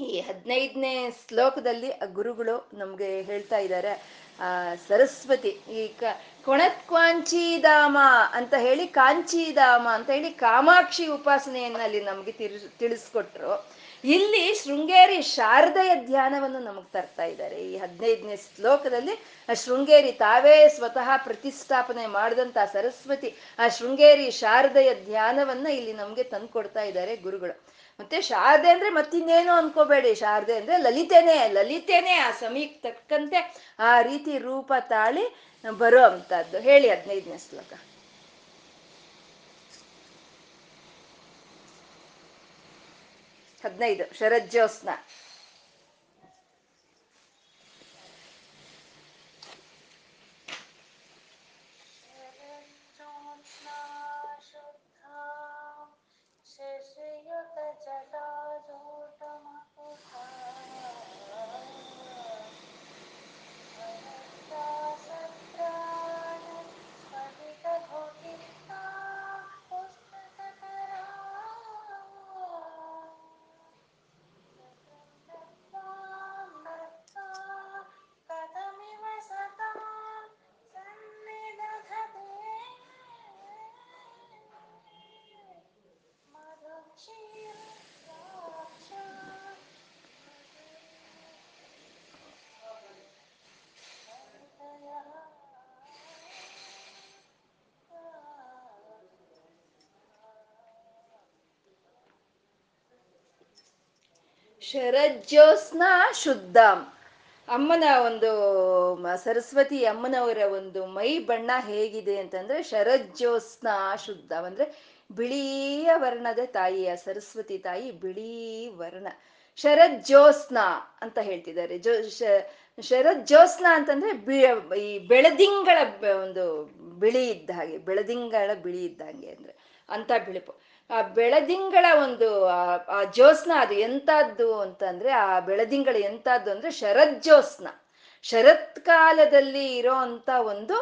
ಈ ಹದಿನೈದನೇ ಶ್ಲೋಕದಲ್ಲಿ ಆ ಗುರುಗಳು ನಮ್ಗೆ ಹೇಳ್ತಾ ಇದ್ದಾರೆ, ಆ, ಸರಸ್ವತಿ, ಈ ಕ ಕೊಣತ್ಕ್ವಾಂಚಿಧಾಮ ಅಂತ ಹೇಳಿ ಕಾಂಚಿಧಾಮ ಅಂತ ಹೇಳಿ ಕಾಮಾಕ್ಷಿ ಉಪಾಸನೆಯನ್ನ ಅಲ್ಲಿ ನಮ್ಗೆ ತಿಳಿಸ್ಕೊಟ್ರು. ಇಲ್ಲಿ ಶೃಂಗೇರಿ ಶಾರದೆಯ ಧ್ಯಾನವನ್ನು ನಮಗ್ ತರ್ತಾ ಇದ್ದಾರೆ. ಈ ಹದಿನೈದನೇ ಶ್ಲೋಕದಲ್ಲಿ, ಆ ಶೃಂಗೇರಿ ತಾವೇ ಸ್ವತಃ ಪ್ರತಿಷ್ಠಾಪನೆ ಮಾಡಿದಂತ ಸರಸ್ವತಿ ಆ ಶೃಂಗೇರಿ ಶಾರದೆಯ ಧ್ಯಾನವನ್ನ ಇಲ್ಲಿ ನಮ್ಗೆ ತಂದ್ಕೊಡ್ತಾ ಇದ್ದಾರೆ ಗುರುಗಳು. ಮತ್ತೆ ಶಾರದೆ ಅಂದ್ರೆ ಮತ್ತಿನ್ನೇನು ಅನ್ಕೋಬೇಡಿ. ಶಾರದೆ ಅಂದ್ರೆ ಲಲಿತೆನೆ ಲಲಿತೆನೆ ಆ ಸಮೀಕ್ ತಕ್ಕಂತೆ ಆ ರೀತಿ ರೂಪ ತಾಳಿ ಬರೋ ಅಂತದ್ದು. ಹೇಳಿ ಹದಿನೈದನೇ ಶ್ಲೋಕ. ಹದಿನೈದು ಶರಜ್ಯೋತ್ಸ್ನ. ಶರಜ್ಯೋತ್ಸ್ನ ಶುದ್ಧ. ಅಮ್ಮನ ಒಂದು ಸರಸ್ವತಿ ಅಮ್ಮನವರ ಒಂದು ಮೈ ಬಣ್ಣ ಹೇಗಿದೆ ಅಂತಂದ್ರೆ ಶರಜ್ಯೋತ್ಸ್ನ ಶುದ್ಧ. ಅಂದ್ರೆ ಬಿಳಿಯ ವರ್ಣದ ತಾಯಿಯ, ಸರಸ್ವತಿ ತಾಯಿ ಬಿಳಿ ವರ್ಣ. ಶರಜ್ಯೋತ್ಸ್ನ ಅಂತ ಹೇಳ್ತಿದ್ದಾರೆ. ಜೋ ಶರಜ್ಯೋತ್ಸ್ನ ಅಂತಂದ್ರೆ ಈ ಬೆಳದಿಂಗಳ ಒಂದು ಬಿಳಿ ಇದ್ದ ಹಾಗೆ, ಬೆಳದಿಂಗಳ ಬಿಳಿ ಇದ್ದಂಗೆ ಅಂದ್ರೆ ಅಂತ ಬಿಳುಪು. ಆ ಬೆಳದಿಂಗಳ ಒಂದು, ಆ ಜ್ಯೋತ್ಸ್ನ ಅದು ಎಂತದ್ದು ಅಂತಂದ್ರೆ, ಆ ಬೆಳದಿಂಗಳ ಎಂತದ್ದು ಅಂದ್ರೆ ಶರಜ್ಯೋತ್ಸ್ನ ಶರತ್ ಕಾಲದಲ್ಲಿ ಇರೋ ಅಂತ ಒಂದು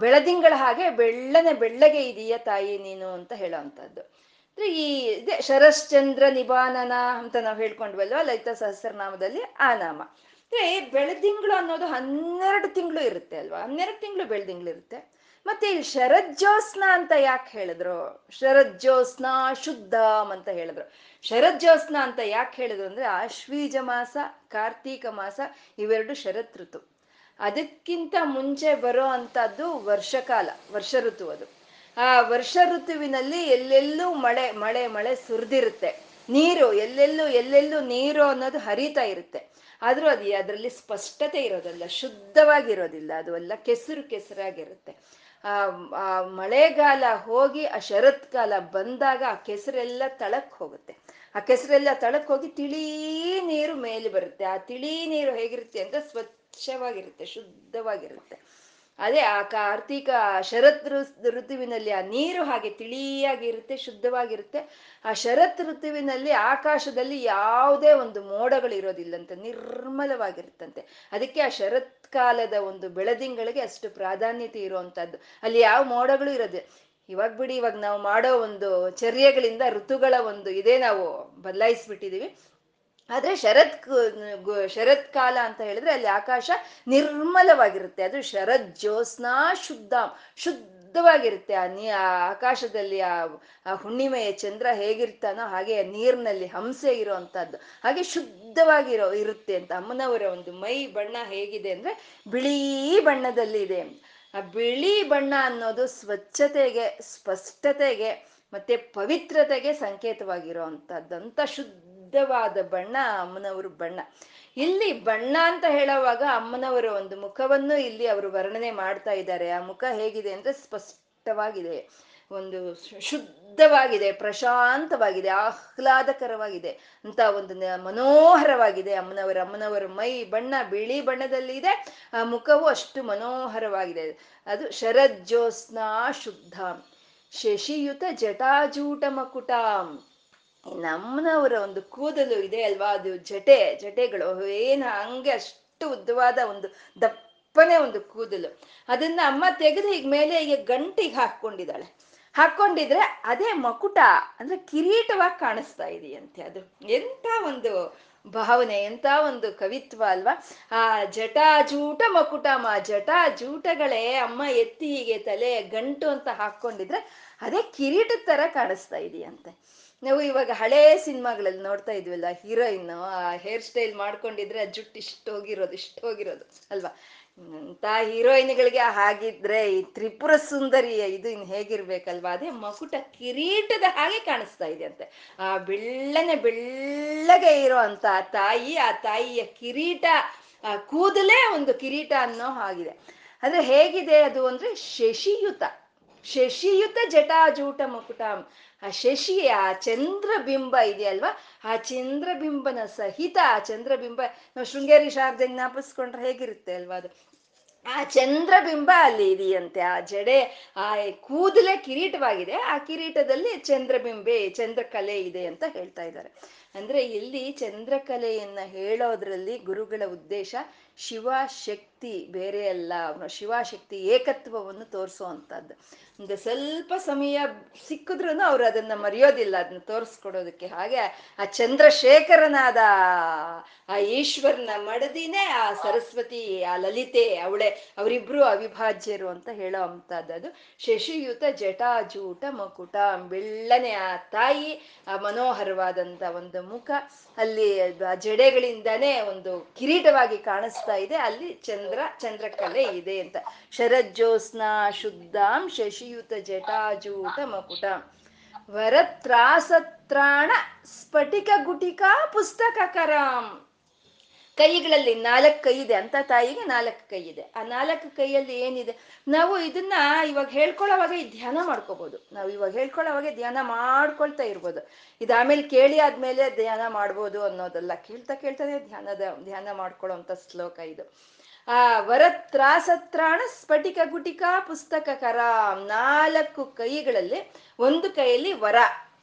ಬೆಳದಿಂಗಳ ಹಾಗೆ ಬೆಳ್ಳನೆ ಬೆಳ್ಳಗೆ ಇದೀಯ ತಾಯಿ ನೀನು ಅಂತ ಹೇಳೋವಂಥದ್ದು ಅಂದ್ರೆ ಈ, ಇದೆ ಶರಶ್ಚಂದ್ರ ನಿಬಾನನ ಅಂತ ನಾವು ಹೇಳ್ಕೊಂಡ್ವಲ್ವ, ಲಲಿತ ಸಹಸ್ರನಾಮದಲ್ಲಿ ಆ ನಾಮ. ಅಂದ್ರೆ ಬೆಳದಿಂಗಳು ಅನ್ನೋದು ಹನ್ನೆರಡು ತಿಂಗಳು ಇರುತ್ತೆ ಅಲ್ವಾ? ಹನ್ನೆರಡು ತಿಂಗಳು ಬೆಳದಿಂಗಳು ಇರುತ್ತೆ ಮತ್ತೆ ಇಲ್ಲಿ ಶರಜ್ಯೋತ್ಸ್ನ ಅಂತ ಯಾಕೆ ಹೇಳಿದ್ರು? ಶರಜ್ಯೋತ್ಸ್ನ ಶುದ್ಧಂ ಅಂತ ಹೇಳಿದ್ರು. ಶರಜ್ಯೋತ್ಸ್ನ ಅಂತ ಯಾಕೆ ಹೇಳಿದ್ರು ಅಂದ್ರೆ ಆಶ್ವೀಜ ಮಾಸ, ಕಾರ್ತೀಕ ಮಾಸ ಇವೆರಡು ಶರತ್ ಋತು ಅದಕ್ಕಿಂತ ಮುಂಚೆ ಬರೋ ಅಂತದ್ದು ವರ್ಷಕಾಲ, ವರ್ಷ ಋತು ಅದು. ಆ ವರ್ಷ ಋತುವಿನಲ್ಲಿ ಎಲ್ಲೆಲ್ಲೂ ಮಳೆ ಮಳೆ ಮಳೆ ಸುರಿದಿರುತ್ತೆ. ನೀರು, ಎಲ್ಲೆಲ್ಲೂ ಎಲ್ಲೆಲ್ಲೂ ನೀರು ಅನ್ನೋದು ಹರಿತಾ ಇರುತ್ತೆ. ಆದ್ರೂ ಅದು ಅದರಲ್ಲಿ ಸ್ಪಷ್ಟತೆ ಇರೋದಲ್ಲ, ಶುದ್ಧವಾಗಿರೋದಿಲ್ಲ, ಅದು ಎಲ್ಲ ಕೆಸರು ಕೆಸರಾಗಿರುತ್ತೆ. ಆ ಮಳೆಗಾಲ ಹೋಗಿ ಆ ಶರತ್ಕಾಲ ಬಂದಾಗ ಆ ಕೆಸರೆಲ್ಲ ತಳಕ್ ಹೋಗುತ್ತೆ. ಆ ಕೆಸರೆಲ್ಲ ತಳಕ್ ಹೋಗಿ ತಿಳಿ ನೀರು ಮೇಲೆ ಬರುತ್ತೆ. ಆ ತಿಳಿ ನೀರು ಹೇಗಿರುತ್ತೆ ಅಂದ್ರೆ ಸ್ವಚ್ಛವಾಗಿರುತ್ತೆ, ಶುದ್ಧವಾಗಿರುತ್ತೆ. ಅದೇ ಆ ಕಾರ್ತಿಕ ಶರತ್ ಋತುವಿನಲ್ಲಿ ಆ ನೀರು ಹಾಗೆ ತಿಳಿಯಾಗಿರುತ್ತೆ, ಶುದ್ಧವಾಗಿರುತ್ತೆ. ಆ ಶರತ್ ಋತುವಿನಲ್ಲಿ ಆಕಾಶದಲ್ಲಿ ಯಾವುದೇ ಒಂದು ಮೋಡಗಳು ಇರೋದಿಲ್ಲಂತೆ ನಿರ್ಮಲವಾಗಿರುತ್ತಂತೆ. ಅದಕ್ಕೆ ಆ ಶರತ್ ಕಾಲದ ಒಂದು ಬೆಳದಿಂಗಳಿಗೆ ಅಷ್ಟು ಪ್ರಾಧಾನ್ಯತೆ ಇರುವಂತಹದ್ದು. ಅಲ್ಲಿ ಯಾವ ಮೋಡಗಳು ಇರೋದೇ ಇವಾಗ ಬಿಡಿ, ಇವಾಗ ನಾವು ಮಾಡೋ ಒಂದು ಚರ್ಯಗಳಿಂದ ಋತುಗಳ ಒಂದು ಇದೇ ನಾವು ಬದಲಾಯಿಸ್ಬಿಟ್ಟಿದೀವಿ ಆದ್ರೆ ಶರತ್ ಶರತ್ ಕಾಲ ಅಂತ ಹೇಳಿದ್ರೆ ಅಲ್ಲಿ ಆಕಾಶ ನಿರ್ಮಲವಾಗಿರುತ್ತೆ. ಅದು ಶರತ್ ಜ್ಯೋತ್ಸ್ನಾ ಶುದ್ಧ. ಶುದ್ಧವಾಗಿರುತ್ತೆ. ಆ ನೀ, ಆ ಆಕಾಶದಲ್ಲಿ ಆ ಹುಣ್ಣಿಮೆಯ ಚಂದ್ರ ಹೇಗಿರ್ತಾನೋ ಹಾಗೆ ನೀರಿನಲ್ಲಿ ಹಂಸೆ ಇರೋವಂಥದ್ದು ಹಾಗೆ ಶುದ್ಧವಾಗಿರೋ, ಇರುತ್ತೆ ಅಂತ. ಅಮ್ಮನವರ ಒಂದು ಮೈ ಬಣ್ಣ ಹೇಗಿದೆ ಅಂದ್ರೆ ಬಿಳಿ ಬಣ್ಣದಲ್ಲಿ ಇದೆ. ಆ ಬಿಳಿ ಬಣ್ಣ ಅನ್ನೋದು ಸ್ವಚ್ಛತೆಗೆ, ಸ್ಪಷ್ಟತೆಗೆ ಮತ್ತೆ ಪವಿತ್ರತೆಗೆ ಸಂಕೇತವಾಗಿರೋ ಅಂತ ಶುದ್ಧವಾದ ಬಣ್ಣ ಅಮ್ಮನವರು ಬಣ್ಣ. ಇಲ್ಲಿ ಬಣ್ಣ ಅಂತ ಹೇಳುವಾಗ ಅಮ್ಮನವರ ಒಂದು ಮುಖವನ್ನು ಇಲ್ಲಿ ಅವರು ವರ್ಣನೆ ಮಾಡ್ತಾ ಇದ್ದಾರೆ. ಆ ಮುಖ ಹೇಗಿದೆ ಅಂದ್ರೆ ಸ್ಪಷ್ಟವಾಗಿದೆ. ಒಂದು ಶುದ್ಧವಾಗಿದೆ, ಪ್ರಶಾಂತವಾಗಿದೆ, ಆಹ್ಲಾದಕರವಾಗಿದೆ. ಅಂತ ಒಂದು ಮನೋಹರವಾಗಿದೆ ಅಮ್ಮನವರ. ಅಮ್ಮನವರ ಮೈ ಬಣ್ಣ ಬಿಳಿ ಬಣ್ಣದಲ್ಲಿ ಇದೆ. ಆ ಮುಖವು ಅಷ್ಟು ಮನೋಹರವಾಗಿದೆ. ಅದು ಶರಜ್ಯೋತ್ಸ್ನಾ ಶುದ್ಧ. ಶಶಿಯುತ ಜಟಾಜೂಟ ಮಕುಟಾಂ ನಮ್ಮನವರ ಒಂದು ಕೂದಲು ಇದೆ ಅಲ್ವಾ? ಅದು ಜಟೆ, ಜಟೆಗಳು. ಏನು, ಹಂಗೆ ಅಷ್ಟು ಉದ್ದವಾದ ಒಂದು ದಪ್ಪನೆ ಒಂದು ಕೂದಲು. ಅದನ್ನ ಅಮ್ಮ ತೆಗೆದು ಈಗ ಮೇಲೆ ಈಗ ಗಂಟಿಗೆ ಹಾಕೊಂಡಿದ್ದಾಳೆ ಹಾಕೊಂಡಿದ್ರೆ ಅದೇ ಮಕುಟ, ಅಂದ್ರೆ ಕಿರೀಟವಾಗಿ ಕಾಣಿಸ್ತಾ ಇದೆಯಂತೆ ಅದು. ಎಂತ ಒಂದು ಭಾವನೆ ಎಂತ ಒಂದು ಕವಿತ್ವ ಅಲ್ವಾ? ಆ ಜಟಾಜೂಟ ಮಕುಟಮ ಜಟಾಜೂಟಗಳೇ ಅಮ್ಮ ಎತ್ತಿ ಹೀಗೆ ತಲೆ ಗಂಟು ಅಂತ ಹಾಕೊಂಡಿದ್ರೆ ಅದೇ ಕಿರೀಟದ ತರ ಕಾಣಿಸ್ತಾ ಇದೆಯಂತೆ. ನಾವು ಇವಾಗ ಹಳೆ ಸಿನಿಮಾಗಳಲ್ಲಿ ನೋಡ್ತಾ ಇದ್ವಲ್ಲ, ಹೀರೋಯಿನ್ ಆ ಹೇರ್ ಸ್ಟೈಲ್ ಮಾಡ್ಕೊಂಡಿದ್ರೆ ಆ ಜುಟ್ಟು ಇಷ್ಟು ಹೋಗಿರೋದು ಇಷ್ಟು ಹೋಗಿರೋದು ಅಲ್ವಾ? ಅಂತ ಹೀರೋಯಿನ್ಗಳಿಗೆ ಹಾಗಿದ್ರೆ ಈ ತ್ರಿಪುರ ಸುಂದರಿಯ ಇದು ಇನ್ ಹೇಗಿರ್ಬೇಕಲ್ವಾ? ಅದೇ ಮಕುಟ ಕಿರೀಟದ ಹಾಗೆ ಕಾಣಿಸ್ತಾ ಇದೆ ಅಂತೆ ಆ ಬೆಳ್ಳನೆ ಬೆಳ್ಳಗೆ ಇರೋ ಅಂತ ತಾಯಿ, ಆ ತಾಯಿಯ ಕಿರೀಟ, ಆ ಕೂದಲೇ ಒಂದು ಕಿರೀಟ ಅನ್ನೋ ಹಾಗಿದೆ. ಅದು ಹೇಗಿದೆ ಅದು ಅಂದ್ರೆ ಶಶಿಯುತ. ಶಶಿಯುತ ಜಟಾಜೂಟ ಮಕುಟ ಆ ಶಶಿ ಆ ಚಂದ್ರಬಿಂಬ ಇದೆಯಲ್ವಾ ಆ ಚಂದ್ರಬಿಂಬನ ಸಹಿತ ಆ ಚಂದ್ರಬಿಂಬ ನಾವು ಶೃಂಗೇರಿ ಶಾರದೆ ಜ್ಞಾಪಿಸ್ಕೊಂಡ್ರೆ ಹೇಗಿರುತ್ತೆ ಅಲ್ವಾ ಅದು? ಆ ಚಂದ್ರಬಿಂಬ ಅಲ್ಲಿ ಇದೆಯಂತೆ. ಆ ಜಡೆ, ಆ ಕೂದಲೇ ಕಿರೀಟವಾಗಿದೆ. ಆ ಕಿರೀಟದಲ್ಲಿ ಚಂದ್ರಬಿಂಬೆ, ಚಂದ್ರಕಲೆ ಇದೆ ಅಂತ ಹೇಳ್ತಾ ಇದ್ದಾರೆ. ಅಂದ್ರೆ ಇಲ್ಲಿ ಚಂದ್ರಕಲೆಯನ್ನ ಹೇಳೋದ್ರಲ್ಲಿ ಗುರುಗಳ ಉದ್ದೇಶ ಶಿವ, ಶಕ್ತಿ ಬೇರೆ ಅಲ್ಲ ಶಿವಶಕ್ತಿ ಏಕತ್ವವನ್ನು ತೋರಿಸುವಂಥದ್ದು. ಒಂದು ಸ್ವಲ್ಪ ಸಮಯ ಸಿಕ್ಕಿದ್ರು ಅವ್ರು ಅದನ್ನ ಮರೆಯೋದಿಲ್ಲ, ಅದನ್ನ ತೋರಿಸ್ಕೊಡೋದಕ್ಕೆ. ಹಾಗೆ ಆ ಚಂದ್ರಶೇಖರನಾದ ಆ ಈಶ್ವರನ ಮಡದಿನೇ ಆ ಸರಸ್ವತಿ, ಆ ಲಲಿತೆ, ಅವಳೆ, ಅವರಿಬ್ರು ಅವಿಭಾಜ್ಯರು ಅಂತ ಹೇಳೋ ಅಂತದ್ದು ಅದು. ಶಶಿಯುತ, ಜಟಾಜೂಟ, ಮಕುಟ, ಬೆಳ್ಳನೆ, ಆ ತಾಯಿ, ಆ ಮನೋಹರವಾದಂತ ಒಂದು ಮುಖ. ಅಲ್ಲಿ ಜಡೆಗಳಿಂದಾನೇ ಒಂದು ಕಿರೀಟವಾಗಿ ಕಾಣಿಸ್ತಾ ಇದೆ. ಅಲ್ಲಿ ಚಂದ್ರ ಚಂದ್ರಕಲೆ ಇದೆ ಅಂತ. ಶರಜ್ಯೋತ್ಸ್ನ, ಶುದ್ಧಾಂ, ಶಶಿಯುತ ಜಟಾಜೂಟ ಮಕುಟ. ವರತ್ರಾಸತ್ರಾಣ, ಸ್ಫಟಿಕ ಗುಟಿಕಾ, ಪುಸ್ತಕ ಕರಾಂ. ಕೈಗಳಲ್ಲಿ ನಾಲ್ಕು ಕೈ ಇದೆ ಅಂತ ತಾಯಿಗೆ ನಾಲ್ಕು ಕೈ ಇದೆ. ಆ ನಾಲ್ಕು ಕೈಯಲ್ಲಿ ಏನಿದೆ? ನಾವು ಇದನ್ನ ಇವಾಗ ಹೇಳ್ಕೊಳ್ಳೋವಾಗ ಧ್ಯಾನ ಮಾಡ್ಕೋಬಹುದು ನಾವು ಇವಾಗ ಹೇಳ್ಕೊಳ್ಳೋವಾಗ ಧ್ಯಾನ ಮಾಡ್ಕೊಳ್ತಾ ಇರ್ಬೋದು. ಇದು ಆಮೇಲೆ ಕೇಳಿ ಆದ್ಮೇಲೆ ಧ್ಯಾನ ಮಾಡ್ಬೋದು ಅನ್ನೋದಲ್ಲ. ಕೇಳ್ತಾ ಕೇಳ್ತಾನೆ ಧ್ಯಾನದ, ಧ್ಯಾನ ಮಾಡ್ಕೊಳ್ಳೋ ಶ್ಲೋಕ ಇದು. ಆ, ವರತ್ರಾಸತ್ರಾಣ ಸ್ಫಟಿಕ ಗುಟಿಕಾ ಪುಸ್ತಕ ಕರ ನಾಲ್ಕು ಕೈಗಳಲ್ಲಿ ಒಂದು ಕೈಯಲ್ಲಿ ವರ,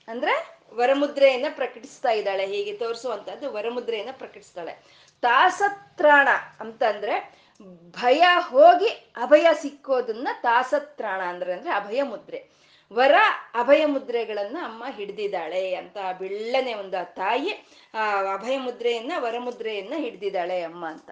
ಅಂದ್ರೆ ವರಮುದ್ರೆಯನ್ನ ಪ್ರಕಟಿಸ್ತಾ ಇದ್ದಾಳೆ, ಹೀಗೆ ತೋರಿಸುವಂತದ್ದು ವರಮುದ್ರೆಯನ್ನ ಪ್ರಕಟಿಸ್ತಾಳೆ. ತಾಸತ್ರಾಣ ಅಂತಂದ್ರೆ ಭಯ ಹೋಗಿ ಅಭಯ ಸಿಕ್ಕೋದನ್ನ ತಾಸತ್ರಾಣ ಅಂದ್ರೆ ಅಂದ್ರೆ ಅಭಯ ಮುದ್ರೆ. ವರ ಅಭಯ ಮುದ್ರೆಗಳನ್ನ ಅಮ್ಮ ಹಿಡ್ದಿದ್ದಾಳೆ ಅಂತ ಬಿಳ್ಳನೆ ಒಂದು ತಾಯಿ, ಆ, ಅಭಯ ಮುದ್ರೆಯನ್ನ ವರಮುದ್ರೆಯನ್ನ ಹಿಡ್ದಿದ್ದಾಳೆ ಅಮ್ಮ ಅಂತ.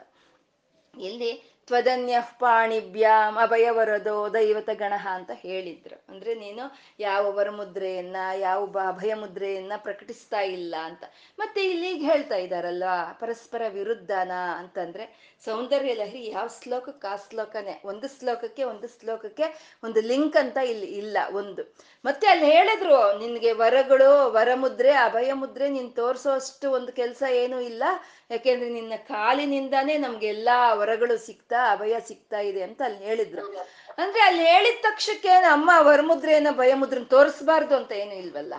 ಇಲ್ಲಿ ತ್ವದನ್ಯ ಪಾಣಿಭ್ಯಾಮ್ ಅಭಯವರದೋ ದೈವತ ಗಣಹ ಅಂತ ಹೇಳಿದ್ರು. ಅಂದ್ರೆ ನೀನು ಯಾವ ವರಮುದ್ರೆಯನ್ನ, ಯಾವ ಅಭಯ ಮುದ್ರೆಯನ್ನ ಪ್ರಕಟಿಸ್ತಾ ಇಲ್ಲ ಅಂತ. ಮತ್ತೆ ಇಲ್ಲಿ ಹೇಳ್ತಾ ಇದ್ದಾರಲ್ವಾ ಪರಸ್ಪರ ವಿರುದ್ಧನ ಅಂತಂದ್ರೆ ಸೌಂದರ್ಯ ಲಹರಿ ಯಾವ ಶ್ಲೋಕಕ್ಕೆ, ಆ ಶ್ಲೋಕನೇ, ಒಂದು ಶ್ಲೋಕಕ್ಕೆ ಒಂದು ಶ್ಲೋಕಕ್ಕೆ ಒಂದು ಲಿಂಕ್ ಅಂತ ಇಲ್ಲಿ ಇಲ್ಲ, ಒಂದು. ಮತ್ತೆ ಅಲ್ಲಿ ಹೇಳಿದ್ರು, ನಿನ್ಗೆ ವರಗಳು, ವರಮುದ್ರೆ ಅಭಯ ಮುದ್ರೆ ನೀನ್ ತೋರ್ಸೋ ಅಷ್ಟು ಒಂದು ಕೆಲಸ ಏನೂ ಇಲ್ಲ ಯಾಕೆಂದ್ರೆ ನಿನ್ನ ಕಾಲಿನಿಂದಾನೇ ನಮ್ಗೆಲ್ಲಾ ವರಗಳು ಸಿಗ್ತಾ, ಅಭಯ ಸಿಗ್ತಾ ಇದೆ ಅಂತ ಅಲ್ಲಿ ಹೇಳಿದ್ರು. ಅಂದ್ರೆ ಅಲ್ಲಿ ಹೇಳಿದ ತಕ್ಷಕ್ಕೆ ಅಮ್ಮ ವರಮುದ್ರೆಯನ್ನ, ಭಯಮುದ್ರನ್ ತೋರಿಸ್ಬಾರ್ದು ಅಂತ ಏನು ಇಲ್ವಲ್ಲ?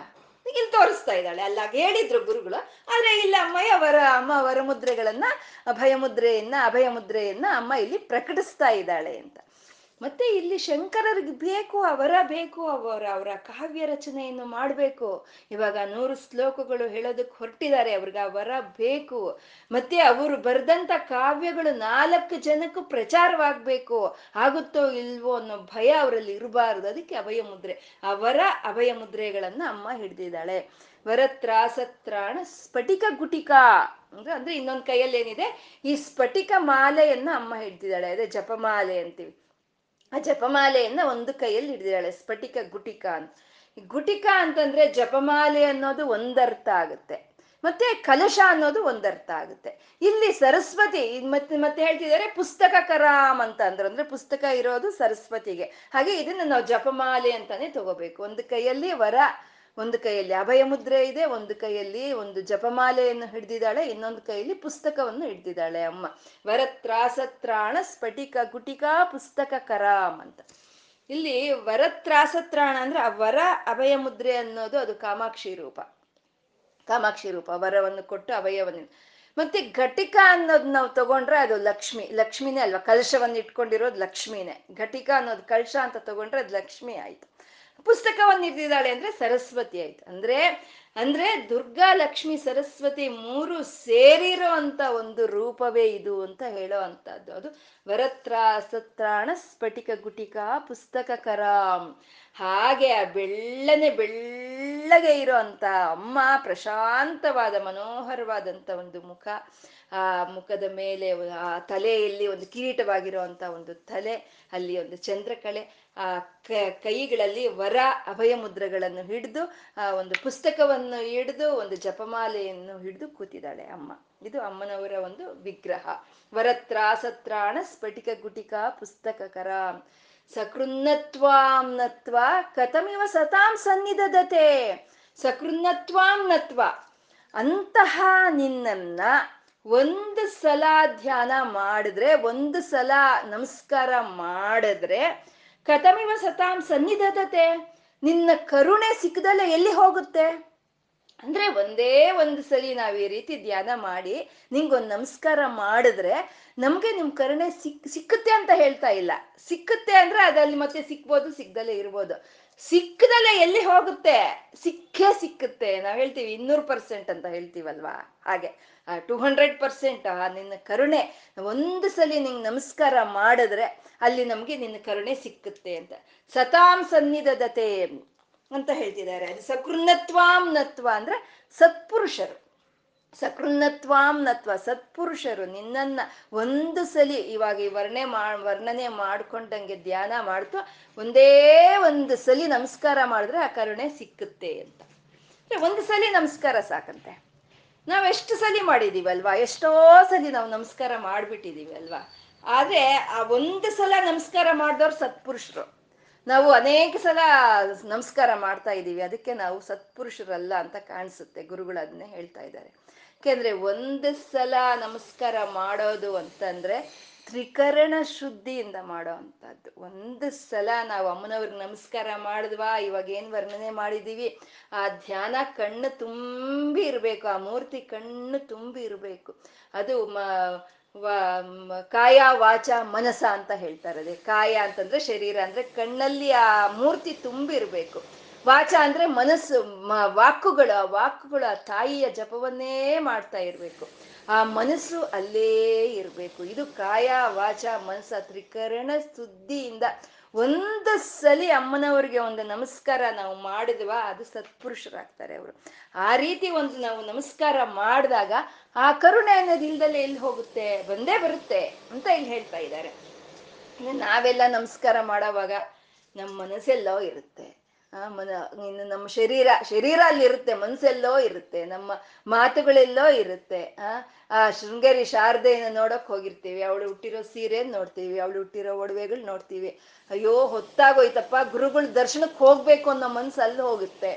ಇಲ್ಲಿ ತೋರಿಸ್ತಾ ಇದ್ದಾಳೆ. ಅಲ್ಲ ಹೇಳಿದ್ರು ಗುರುಗಳು. ಆದ್ರೆ ಇಲ್ಲ, ಅಮ್ಮಯ್ಯ ವರ, ಅಮ್ಮ ವರಮುದ್ರೆಗಳನ್ನ ಅಭಯಮುದ್ರೆಯನ್ನ ಅಭಯ ಮುದ್ರೆಯನ್ನ ಅಮ್ಮ ಇಲ್ಲಿ ಪ್ರಕಟಿಸ್ತಾ ಇದ್ದಾಳೆ ಅಂತ. ಮತ್ತೆ ಇಲ್ಲಿ ಶಂಕರರಿಗೆ ಬೇಕು, ಅವರ ಬೇಕು, ಅವರ ಅವರ ಕಾವ್ಯ ರಚನೆಯನ್ನು ಮಾಡಬೇಕು. ಇವಾಗ ನೂರು ಶ್ಲೋಕಗಳು ಹೇಳೋದಕ್ಕೆ ಹೊರಟಿದ್ದಾರೆ, ಅವ್ರಿಗೆ ಅವರ ವರ ಬೇಕು. ಮತ್ತೆ ಅವರು ಬರೆದಂತ ಕಾವ್ಯಗಳು ನಾಲ್ಕು ಜನಕ್ಕೂ ಪ್ರಚಾರವಾಗಬೇಕು. ಆಗುತ್ತೋ ಇಲ್ವೋ ಅನ್ನೋ ಭಯ ಅವರಲ್ಲಿ ಇರಬಾರದು. ಅದಕ್ಕೆ ಅಭಯ ಮುದ್ರೆ, ಅವರ ಅಭಯ ಮುದ್ರೆಗಳನ್ನ ಅಮ್ಮ ಹಿಡ್ದಿದ್ದಾಳೆ. ವರತ್ರಾಸತ್ರಾಣ ಸ್ಫಟಿಕ ಗುಟಿಕ. ಅಂದ್ರೆ ಅಂದ್ರೆ ಇನ್ನೊಂದ್ ಕೈಯಲ್ಲಿ ಏನಿದೆ ಈ ಸ್ಫಟಿಕ ಮಾಲೆಯನ್ನ ಅಮ್ಮ ಹಿಡ್ದಿದ್ದಾಳೆ. ಅದೇ ಜಪಮಾಲೆ ಅಂತೀವಿ. ಆ ಜಪಮಾಲೆಯನ್ನ ಒಂದು ಕೈಯಲ್ಲಿ ಹಿಡಿದಿದ್ದಾಳೆ, ಸ್ಫಟಿಕ ಗುಟಿಕ ಅಂತ. ಗುಟಿಕ ಅಂತಂದ್ರೆ ಜಪಮಾಲೆ ಅನ್ನೋದು ಒಂದರ್ಥ ಆಗುತ್ತೆ. ಮತ್ತೆ ಕಲಶ ಅನ್ನೋದು ಒಂದರ್ಥ ಆಗುತ್ತೆ. ಇಲ್ಲಿ ಸರಸ್ವತಿ, ಮತ್ತೆ ಮತ್ತೆ ಹೇಳ್ತಿದ್ದಾರೆ ಪುಸ್ತಕ ಕರಾಮ್ ಅಂತ ಅಂದ್ರೆ. ಅಂದ್ರೆ ಪುಸ್ತಕ ಇರೋದು ಸರಸ್ವತಿಗೆ. ಹಾಗೆ ಇದನ್ನ ನಾವು ಜಪಮಾಲೆ ಅಂತಾನೆ ತಗೋಬೇಕು. ಒಂದು ಕೈಯಲ್ಲಿ ವರ ಒಂದು ಕೈಯಲ್ಲಿ ಅಭಯ ಮುದ್ರೆ ಇದೆ, ಒಂದು ಕೈಯಲ್ಲಿ ಒಂದು ಜಪಮಾಲೆಯನ್ನು ಹಿಡ್ದಿದ್ದಾಳೆ, ಇನ್ನೊಂದು ಕೈಯಲ್ಲಿ ಪುಸ್ತಕವನ್ನು ಹಿಡ್ದಿದ್ದಾಳೆ ಅಮ್ಮ. ವರತ್ರಾಸತ್ರಾಣ ಸ್ಫಟಿಕ ಗುಟಿಕಾ ಪುಸ್ತಕ ಕರಾಮ್ ಅಂತ. ಇಲ್ಲಿ ವರತ್ರಾಸತ್ರಾಣ ಅಂದ್ರೆ ಆ ವರ ಅಭಯ ಮುದ್ರೆ ಅನ್ನೋದು ಅದು ಕಾಮಾಕ್ಷಿ ರೂಪ. ಕಾಮಾಕ್ಷಿ ರೂಪ, ವರವನ್ನು ಕೊಟ್ಟು ಅಭಯವನ್ನು ಮತ್ತೆ ಘಟಿಕ ಅನ್ನೋದು ನಾವು ತಗೊಂಡ್ರೆ ಅದು ಲಕ್ಷ್ಮಿ, ಲಕ್ಷ್ಮಿನೇ ಅಲ್ವಾ? ಕಲಶವನ್ನು ಇಟ್ಕೊಂಡಿರೋದು ಲಕ್ಷ್ಮಿನೇ. ಘಟಿಕ ಅನ್ನೋದು ಕಲಶ ಅಂತ ತಗೊಂಡ್ರೆ ಅದು ಲಕ್ಷ್ಮಿ ಆಯ್ತು. ಪುಸ್ತಕವನ್ನು ಇರ್ದಿದ್ದಾಳೆ ಅಂದ್ರೆ ಸರಸ್ವತಿ ಆಯ್ತು. ಅಂದ್ರೆ ಅಂದ್ರೆ ದುರ್ಗಾ ಲಕ್ಷ್ಮಿ ಸರಸ್ವತಿ ಮೂರು ಸೇರಿರೋ ಅಂತ ಒಂದು ರೂಪವೇ ಇದು ಅಂತ ಹೇಳೋ ಅಂತದ್ದು ಅದು ವರತ್ರ, ಸತ್ರಾಣ, ಸ್ಫಟಿಕ ಗುಟಿಕಾ, ಪುಸ್ತಕ ಕರಾಮ್ ಹಾಗೆ ಆ ಬೆಳ್ಳನೆ ಬೆಳ್ಳಗೆ ಇರೋ ಅಂತ ಅಮ್ಮ, ಪ್ರಶಾಂತವಾದ, ಮನೋಹರವಾದಂಥ ಒಂದು ಮುಖ, ಆ ಮುಖದ ಮೇಲೆ ಆ ತಲೆಯಲ್ಲಿ ಒಂದು ಕಿರೀಟವಾಗಿರುವಂತ ಒಂದು ತಲೆ, ಅಲ್ಲಿ ಒಂದು ಚಂದ್ರಕಳೆ ಆ ಕೈಗಳಲ್ಲಿ ವರ ಅಭಯ ಮುದ್ರಗಳನ್ನು ಹಿಡಿದು, ಆ, ಒಂದು ಪುಸ್ತಕವನ್ನು ಹಿಡಿದು, ಒಂದು ಜಪಮಾಲೆಯನ್ನು ಹಿಡಿದು ಕೂತಿದ್ದಾಳೆ ಅಮ್ಮ. ಇದು ಅಮ್ಮನವರ ಒಂದು ವಿಗ್ರಹ. ವರತ್ರಾಸತ್ರಾಣ ಸ್ಫಟಿಕ ಗುಟಿಕಾ ಪುಸ್ತಕಕರ ಸಕೃನ್ನತ್ವಾಂ ನತ್ವ ಕಥಮಿವ ಸತಾಂ ಸನ್ನಿಧದತೆ ಸಕೃನ್ನತ್ವಾಂ ನತ್ವ. ಅಂತಹ ನಿನ್ನನ್ನ ಒಂದು ಸಲ ಧ್ಯಾನ ಮಾಡಿದ್ರೆ, ಒಂದು ಸಲ ನಮಸ್ಕಾರ ಮಾಡಿದ್ರೆ ಕಥಮಿವ ಸತಾಂ ಸನ್ನಿಧತತೆ, ನಿನ್ನ ಕರುಣೆ ಸಿಕ್ಕದಲ್ಲ ಎಲ್ಲಿ ಹೋಗುತ್ತೆ? ಅಂದ್ರೆ ಒಂದೇ ಒಂದು ಸಲಿ ನಾವ್ ಈ ರೀತಿ ಧ್ಯಾನ ಮಾಡಿ, ನಿಂಗೊಂದು ನಮಸ್ಕಾರ ಮಾಡಿದ್ರೆ ನಮ್ಗೆ ನಿಮ್ ಕರುಣೆ ಸಿಕ್, ಸಿಕ್ಕುತ್ತೆ ಅಂತ ಹೇಳ್ತಾ ಇಲ್ಲ. ಸಿಕ್ಕುತ್ತೆ ಅಂದ್ರೆ ಅದಲ್ಲಿ ಮತ್ತೆ ಸಿಕ್ಬೋದು, ಸಿಕ್ದಲ್ಲೇ ಇರ್ಬೋದು. ಸಿಕ್ಕದಲ್ಲೇ ಎಲ್ಲಿ ಹೋಗುತ್ತೆ? ಸಿಕ್ಕೇ ಸಿಕ್ಕುತ್ತೆ. ನಾವ್ ಹೇಳ್ತೀವಿ ಇನ್ನೂರು ಪರ್ಸೆಂಟ್ ಅಂತ ಹೇಳ್ತೀವಲ್ವಾ? ಹಾಗೆ. ಟೂ ಹಂಡ್ರೆಡ್ ಪರ್ಸೆಂಟ್ ನಿನ್ನ ಕರುಣೆ. ಒಂದು ಸಲ ನಿಂಗೆ ನಮಸ್ಕಾರ ಮಾಡಿದ್ರೆ ಅಲ್ಲಿ ನಮ್ಗೆ ನಿನ್ನ ಕರುಣೆ ಸಿಕ್ಕುತ್ತೆ ಅಂತ. ಸತಾಂ ಸನ್ನಿಧದತೆ ಅಂತ ಹೇಳ್ತಿದ್ದಾರೆ. ಅದು ಸಕೃನ್ನತ್ವಾಂ ನತ್ವ ಅಂದ್ರೆ ಸತ್ಪುರುಷರು. ಸಕೃನ್ನತ್ವಾಂ ನತ್ವ ಸತ್ಪುರುಷರು ನಿನ್ನನ್ನ ಒಂದು ಸಲಿ ಇವಾಗ ಈ ವರ್ಣೆ ಮಾ, ವರ್ಣನೆ ಮಾಡ್ಕೊಂಡಂಗೆ ಧ್ಯಾನ ಮಾಡ್ತು, ಒಂದೇ ಒಂದು ಸಲಿ ನಮಸ್ಕಾರ ಮಾಡಿದ್ರೆ ಆ ಕರುಣೆ ಸಿಕ್ಕುತ್ತೆ ಅಂತ. ಒಂದು ಸಲಿ ನಮಸ್ಕಾರ ಸಾಕಂತೆ. ನಾವ್ ಎಷ್ಟು ಸಲಿ ಮಾಡಿದೀವಲ್ವಾ? ಎಷ್ಟೋ ಸಲಿ ನಾವು ನಮಸ್ಕಾರ ಮಾಡ್ಬಿಟ್ಟಿದೀವಿ ಅಲ್ವಾ? ಆದ್ರೆ ಆ ಒಂದು ಸಲ ನಮಸ್ಕಾರ ಮಾಡಿದವ್ರು ಸತ್ಪುರುಷರು. ನಾವು ಅನೇಕ ಸಲ ನಮಸ್ಕಾರ ಮಾಡ್ತಾ ಇದ್ದೀವಿ ಅದಕ್ಕೆ ನಾವು ಸತ್ಪುರುಷರಲ್ಲ ಅಂತ ಕಾಣಿಸುತ್ತೆ. ಗುರುಗಳು ಅದನ್ನೇ ಹೇಳ್ತಾ ಇದ್ದಾರೆ. ಯಾಕೆಂದ್ರೆ ಒಂದು ಸಲ ನಮಸ್ಕಾರ ಮಾಡೋದು ಅಂತಂದ್ರೆ ತ್ರಿಕರಣ ಶುದ್ಧಿಯಿಂದ ಮಾಡೋ ಅಂಥದ್ದು. ಒಂದು ಸಲ ನಾವು ಅಮ್ಮನವ್ರಿಗೆ ನಮಸ್ಕಾರ ಮಾಡಿದ್ವಾ, ಇವಾಗ ಏನು ವರ್ಣನೆ ಮಾಡಿದೀವಿ? ಆ ಧ್ಯಾನ ಕಣ್ಣು ತುಂಬಿ ಇರಬೇಕು, ಆ ಮೂರ್ತಿ ಕಣ್ಣು ತುಂಬಿ ಇರಬೇಕು. ಅದು ಮ ಕಾಯ, ವಾಚ ಮನಸ ಅಂತ ಹೇಳ್ತಾರೆ. ಕಾಯ ಅಂತಂದ್ರೆ ಶರೀರ, ಅಂದ್ರೆ ಕಣ್ಣಲ್ಲಿ ಆ ಮೂರ್ತಿ ತುಂಬಿರ್ಬೇಕು. ವಾಚ ಅಂದ್ರೆ ಮನಸ್ಸು ವಾಕುಗಳು ಆ ವಾಕುಗಳು ಆ ತಾಯಿಯ ಜಪವನ್ನೇ ಮಾಡ್ತಾ ಇರ್ಬೇಕು. ಆ ಮನಸ್ಸು ಅಲ್ಲೇ ಇರಬೇಕು. ಇದು ಕಾಯ, ವಾಚ, ಮನಸ್ಸ ತ್ರಿಕರಣ ಸುದ್ದಿಯಿಂದ ಒಂದು ಸಲಿ ಅಮ್ಮನವ್ರಿಗೆ ಒಂದು ನಮಸ್ಕಾರ ನಾವು ಮಾಡಿದ್ವಾ, ಅದು ಸತ್ಪುರುಷರಾಗ್ತಾರೆ ಅವರು. ಆ ರೀತಿ ಒಂದು ನಾವು ನಮಸ್ಕಾರ ಮಾಡಿದಾಗ ಆ ಕರುಣೆ ಅನ್ನೋದು ಇಲ್ದಲ್ಲೇ ಎಲ್ಲಿ ಹೋಗುತ್ತೆ? ಬಂದೇ ಬರುತ್ತೆ ಅಂತ ಇಲ್ಲಿ ಹೇಳ್ತಾ ಇದ್ದಾರೆ. ನಾವೆಲ್ಲ ನಮಸ್ಕಾರ ಮಾಡೋವಾಗ ನಮ್ಮ ಮನಸ್ಸೆಲ್ಲೋ ಇರುತ್ತೆ. ಇನ್ನು ನಮ್ಮ ಶರೀರ ಶರೀರ ಅಲ್ಲಿ ಇರುತ್ತೆ ಮನ್ಸೆಲ್ಲೋ ಇರುತ್ತೆ, ನಮ್ಮ ಮಾತುಗಳೆಲ್ಲೋ ಇರುತ್ತೆ, ಆ ಆ ಶೃಂಗೇರಿ ಶಾರದೆಯನ್ನು ನೋಡಕ್ ಹೋಗಿರ್ತೀವಿ, ಅವಳು ಹುಟ್ಟಿರೋ ಸೀರೆ ನೋಡ್ತೀವಿ, ಅವಳು ಹುಟ್ಟಿರೋ ಒಡವೆಗಳು ನೋಡ್ತೀವಿ. ಅಯ್ಯೋ, ಹೊತ್ತಾಗೋಯ್ತಪ್ಪ, ಗುರುಗಳ ದರ್ಶನಕ್ಕೆ ಹೋಗ್ಬೇಕು ಅನ್ನೋ ಮನ್ಸು ಅಲ್ಲಿ ಹೋಗುತ್ತೆ.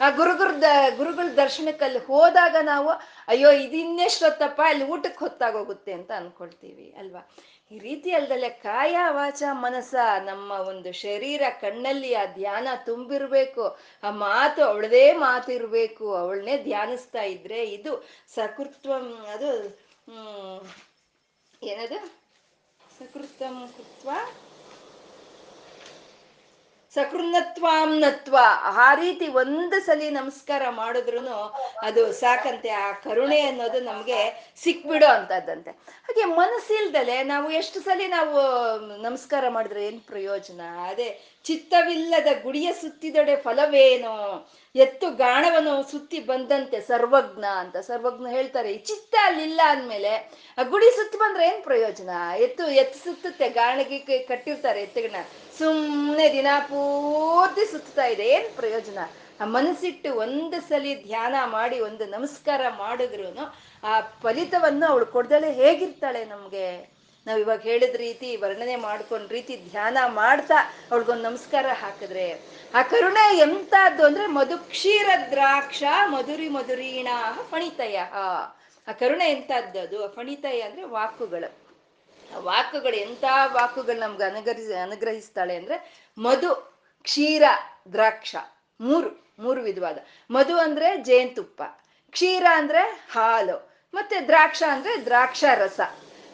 ಆ ಗುರುಗುರ್ ದ, ಗುರುಗಳ ದರ್ಶನಕ್ಕಲ್ಲಿ ಹೋದಾಗ ನಾವು, ಅಯ್ಯೋ ಇದಿನ್ನೆಷ್ಟೊತ್ತಪ್ಪ ಅಲ್ಲಿ ಊಟಕ್ಕೆ ಹೊತ್ತಾಗೋಗುತ್ತೆ ಅಂತ ಅನ್ಕೊಳ್ತೀವಿ, ಅಲ್ವಾ? ಈ ರೀತಿ ಅಲ್ದಲೆ ಕಾಯ ವಾಚ ಮನಸ್ಸ ನಮ್ಮ ಒಂದು ಶರೀರ ಕಣ್ಣಲ್ಲಿ ಆ ಧ್ಯಾನ ತುಂಬಿರ್ಬೇಕು. ಆ ಮಾತು ಅವಳದೇ ಮಾತು ಇರ್ಬೇಕು ಅವಳನ್ನೇ ಧ್ಯಾನಿಸ್ತಾ ಇದ್ರೆ ಇದು ಸಕೃತ್ವ, ಅದು, ಹ್ಮ್, ಏನದು? ಸಕೃತಂ ಕೃತ್ವ ಸಕೃನ್ನತ್ವಾಂನತ್ವ ಆ ರೀತಿ ಒಂದು ಸಲಿ ನಮಸ್ಕಾರ ಮಾಡಿದ್ರು ಅದು ಸಾಕಂತೆ, ಆ ಕರುಣೆ ಅನ್ನೋದು ನಮ್ಗೆ ಸಿಕ್ಬಿಡೋ ಅಂತದ್ದಂತೆ. ಹಾಗೆ ಮನಸ್ಸಿಲ್ದಲೆ ನಾವು ಎಷ್ಟು ಸಲಿ ನಾವು ನಮಸ್ಕಾರ ಮಾಡಿದ್ರೆ ಏನ್ ಪ್ರಯೋಜನ? ಅದೇ ಚಿತ್ತವಿಲ್ಲದ ಗುಡಿಯ ಸುತ್ತಿದೊಡೆ ಫಲವೇನೋ? ಎತ್ತು ಗಾಣವನ್ನು ಸುತ್ತಿ ಬಂದಂತೆ ಸರ್ವಜ್ಞ ಅಂತ. ಸರ್ವಜ್ಞ ಹೇಳ್ತಾರೆ, ಈ ಚಿತ್ತ ಅಲ್ಲಿಲ್ಲ ಅಂದ್ಮೇಲೆ ಆ ಗುಡಿ ಸುತ್ತಿ ಬಂದ್ರೆ ಏನ್ ಪ್ರಯೋಜನ? ಎತ್ತು ಎತ್ತು ಸುತ್ತುತ್ತೆ, ಗಾಣಗೆ ಕಟ್ಟಿರ್ತಾರೆ ಎತ್ತುಗಳನ್ನ ಸುಮ್ಮನೆ ದಿನ ಪೂರ್ತಿ ಸುತ್ತಾ ಇದೆ, ಏನ್ ಪ್ರಯೋಜನ? ಆ ಮನಸ್ಸಿಟ್ಟು ಒಂದು ಸಲಿ ಧ್ಯಾನ ಮಾಡಿ, ಒಂದು ನಮಸ್ಕಾರ ಮಾಡಿದ್ರು ಆ ಫಲಿತವನ್ನು ಅವಳು ಕೊಡ್ದಲೆ ಹೇಗಿರ್ತಾಳೆ ನಮ್ಗೆ? ನಾವ್ ಇವಾಗ ಹೇಳಿದ ರೀತಿ, ವರ್ಣನೆ ಮಾಡ್ಕೊಂಡ್ ರೀತಿ ಧ್ಯಾನ ಮಾಡ್ತಾ ಅವಳಿಗೊಂದು ನಮಸ್ಕಾರ ಹಾಕಿದ್ರೆ, ಆ ಕರುಣೆ ಎಂತದ್ದು ಅಂದ್ರೆ ಮಧು ಕ್ಷೀರ ದ್ರಾಕ್ಷ ಮಧುರಿ ಮಧುರೀಣ ಫಣಿತಯ. ಆ ಕರುಣೆ ಎಂತದ್ದು ಫಣಿತಯ ಅಂದ್ರೆ ವಾಕುಗಳು. ಆ ವಾಕುಗಳು ಎಂತ ವಾಕುಗಳು ನಮ್ಗೆ ಅನುಗ್ರಹಿ ಅನುಗ್ರಹಿಸ್ತಾಳೆ ಅಂದ್ರೆ ಮಧು, ಕ್ಷೀರ, ದ್ರಾಕ್ಷ. ಮೂರು ಮೂರು ವಿಧವಾದ. ಮಧು ಅಂದ್ರೆ ಜೇನುತುಪ್ಪ, ಕ್ಷೀರ ಅಂದ್ರೆ ಹಾಲು, ಮತ್ತೆ ದ್ರಾಕ್ಷ ಅಂದ್ರೆ ದ್ರಾಕ್ಷ ರಸ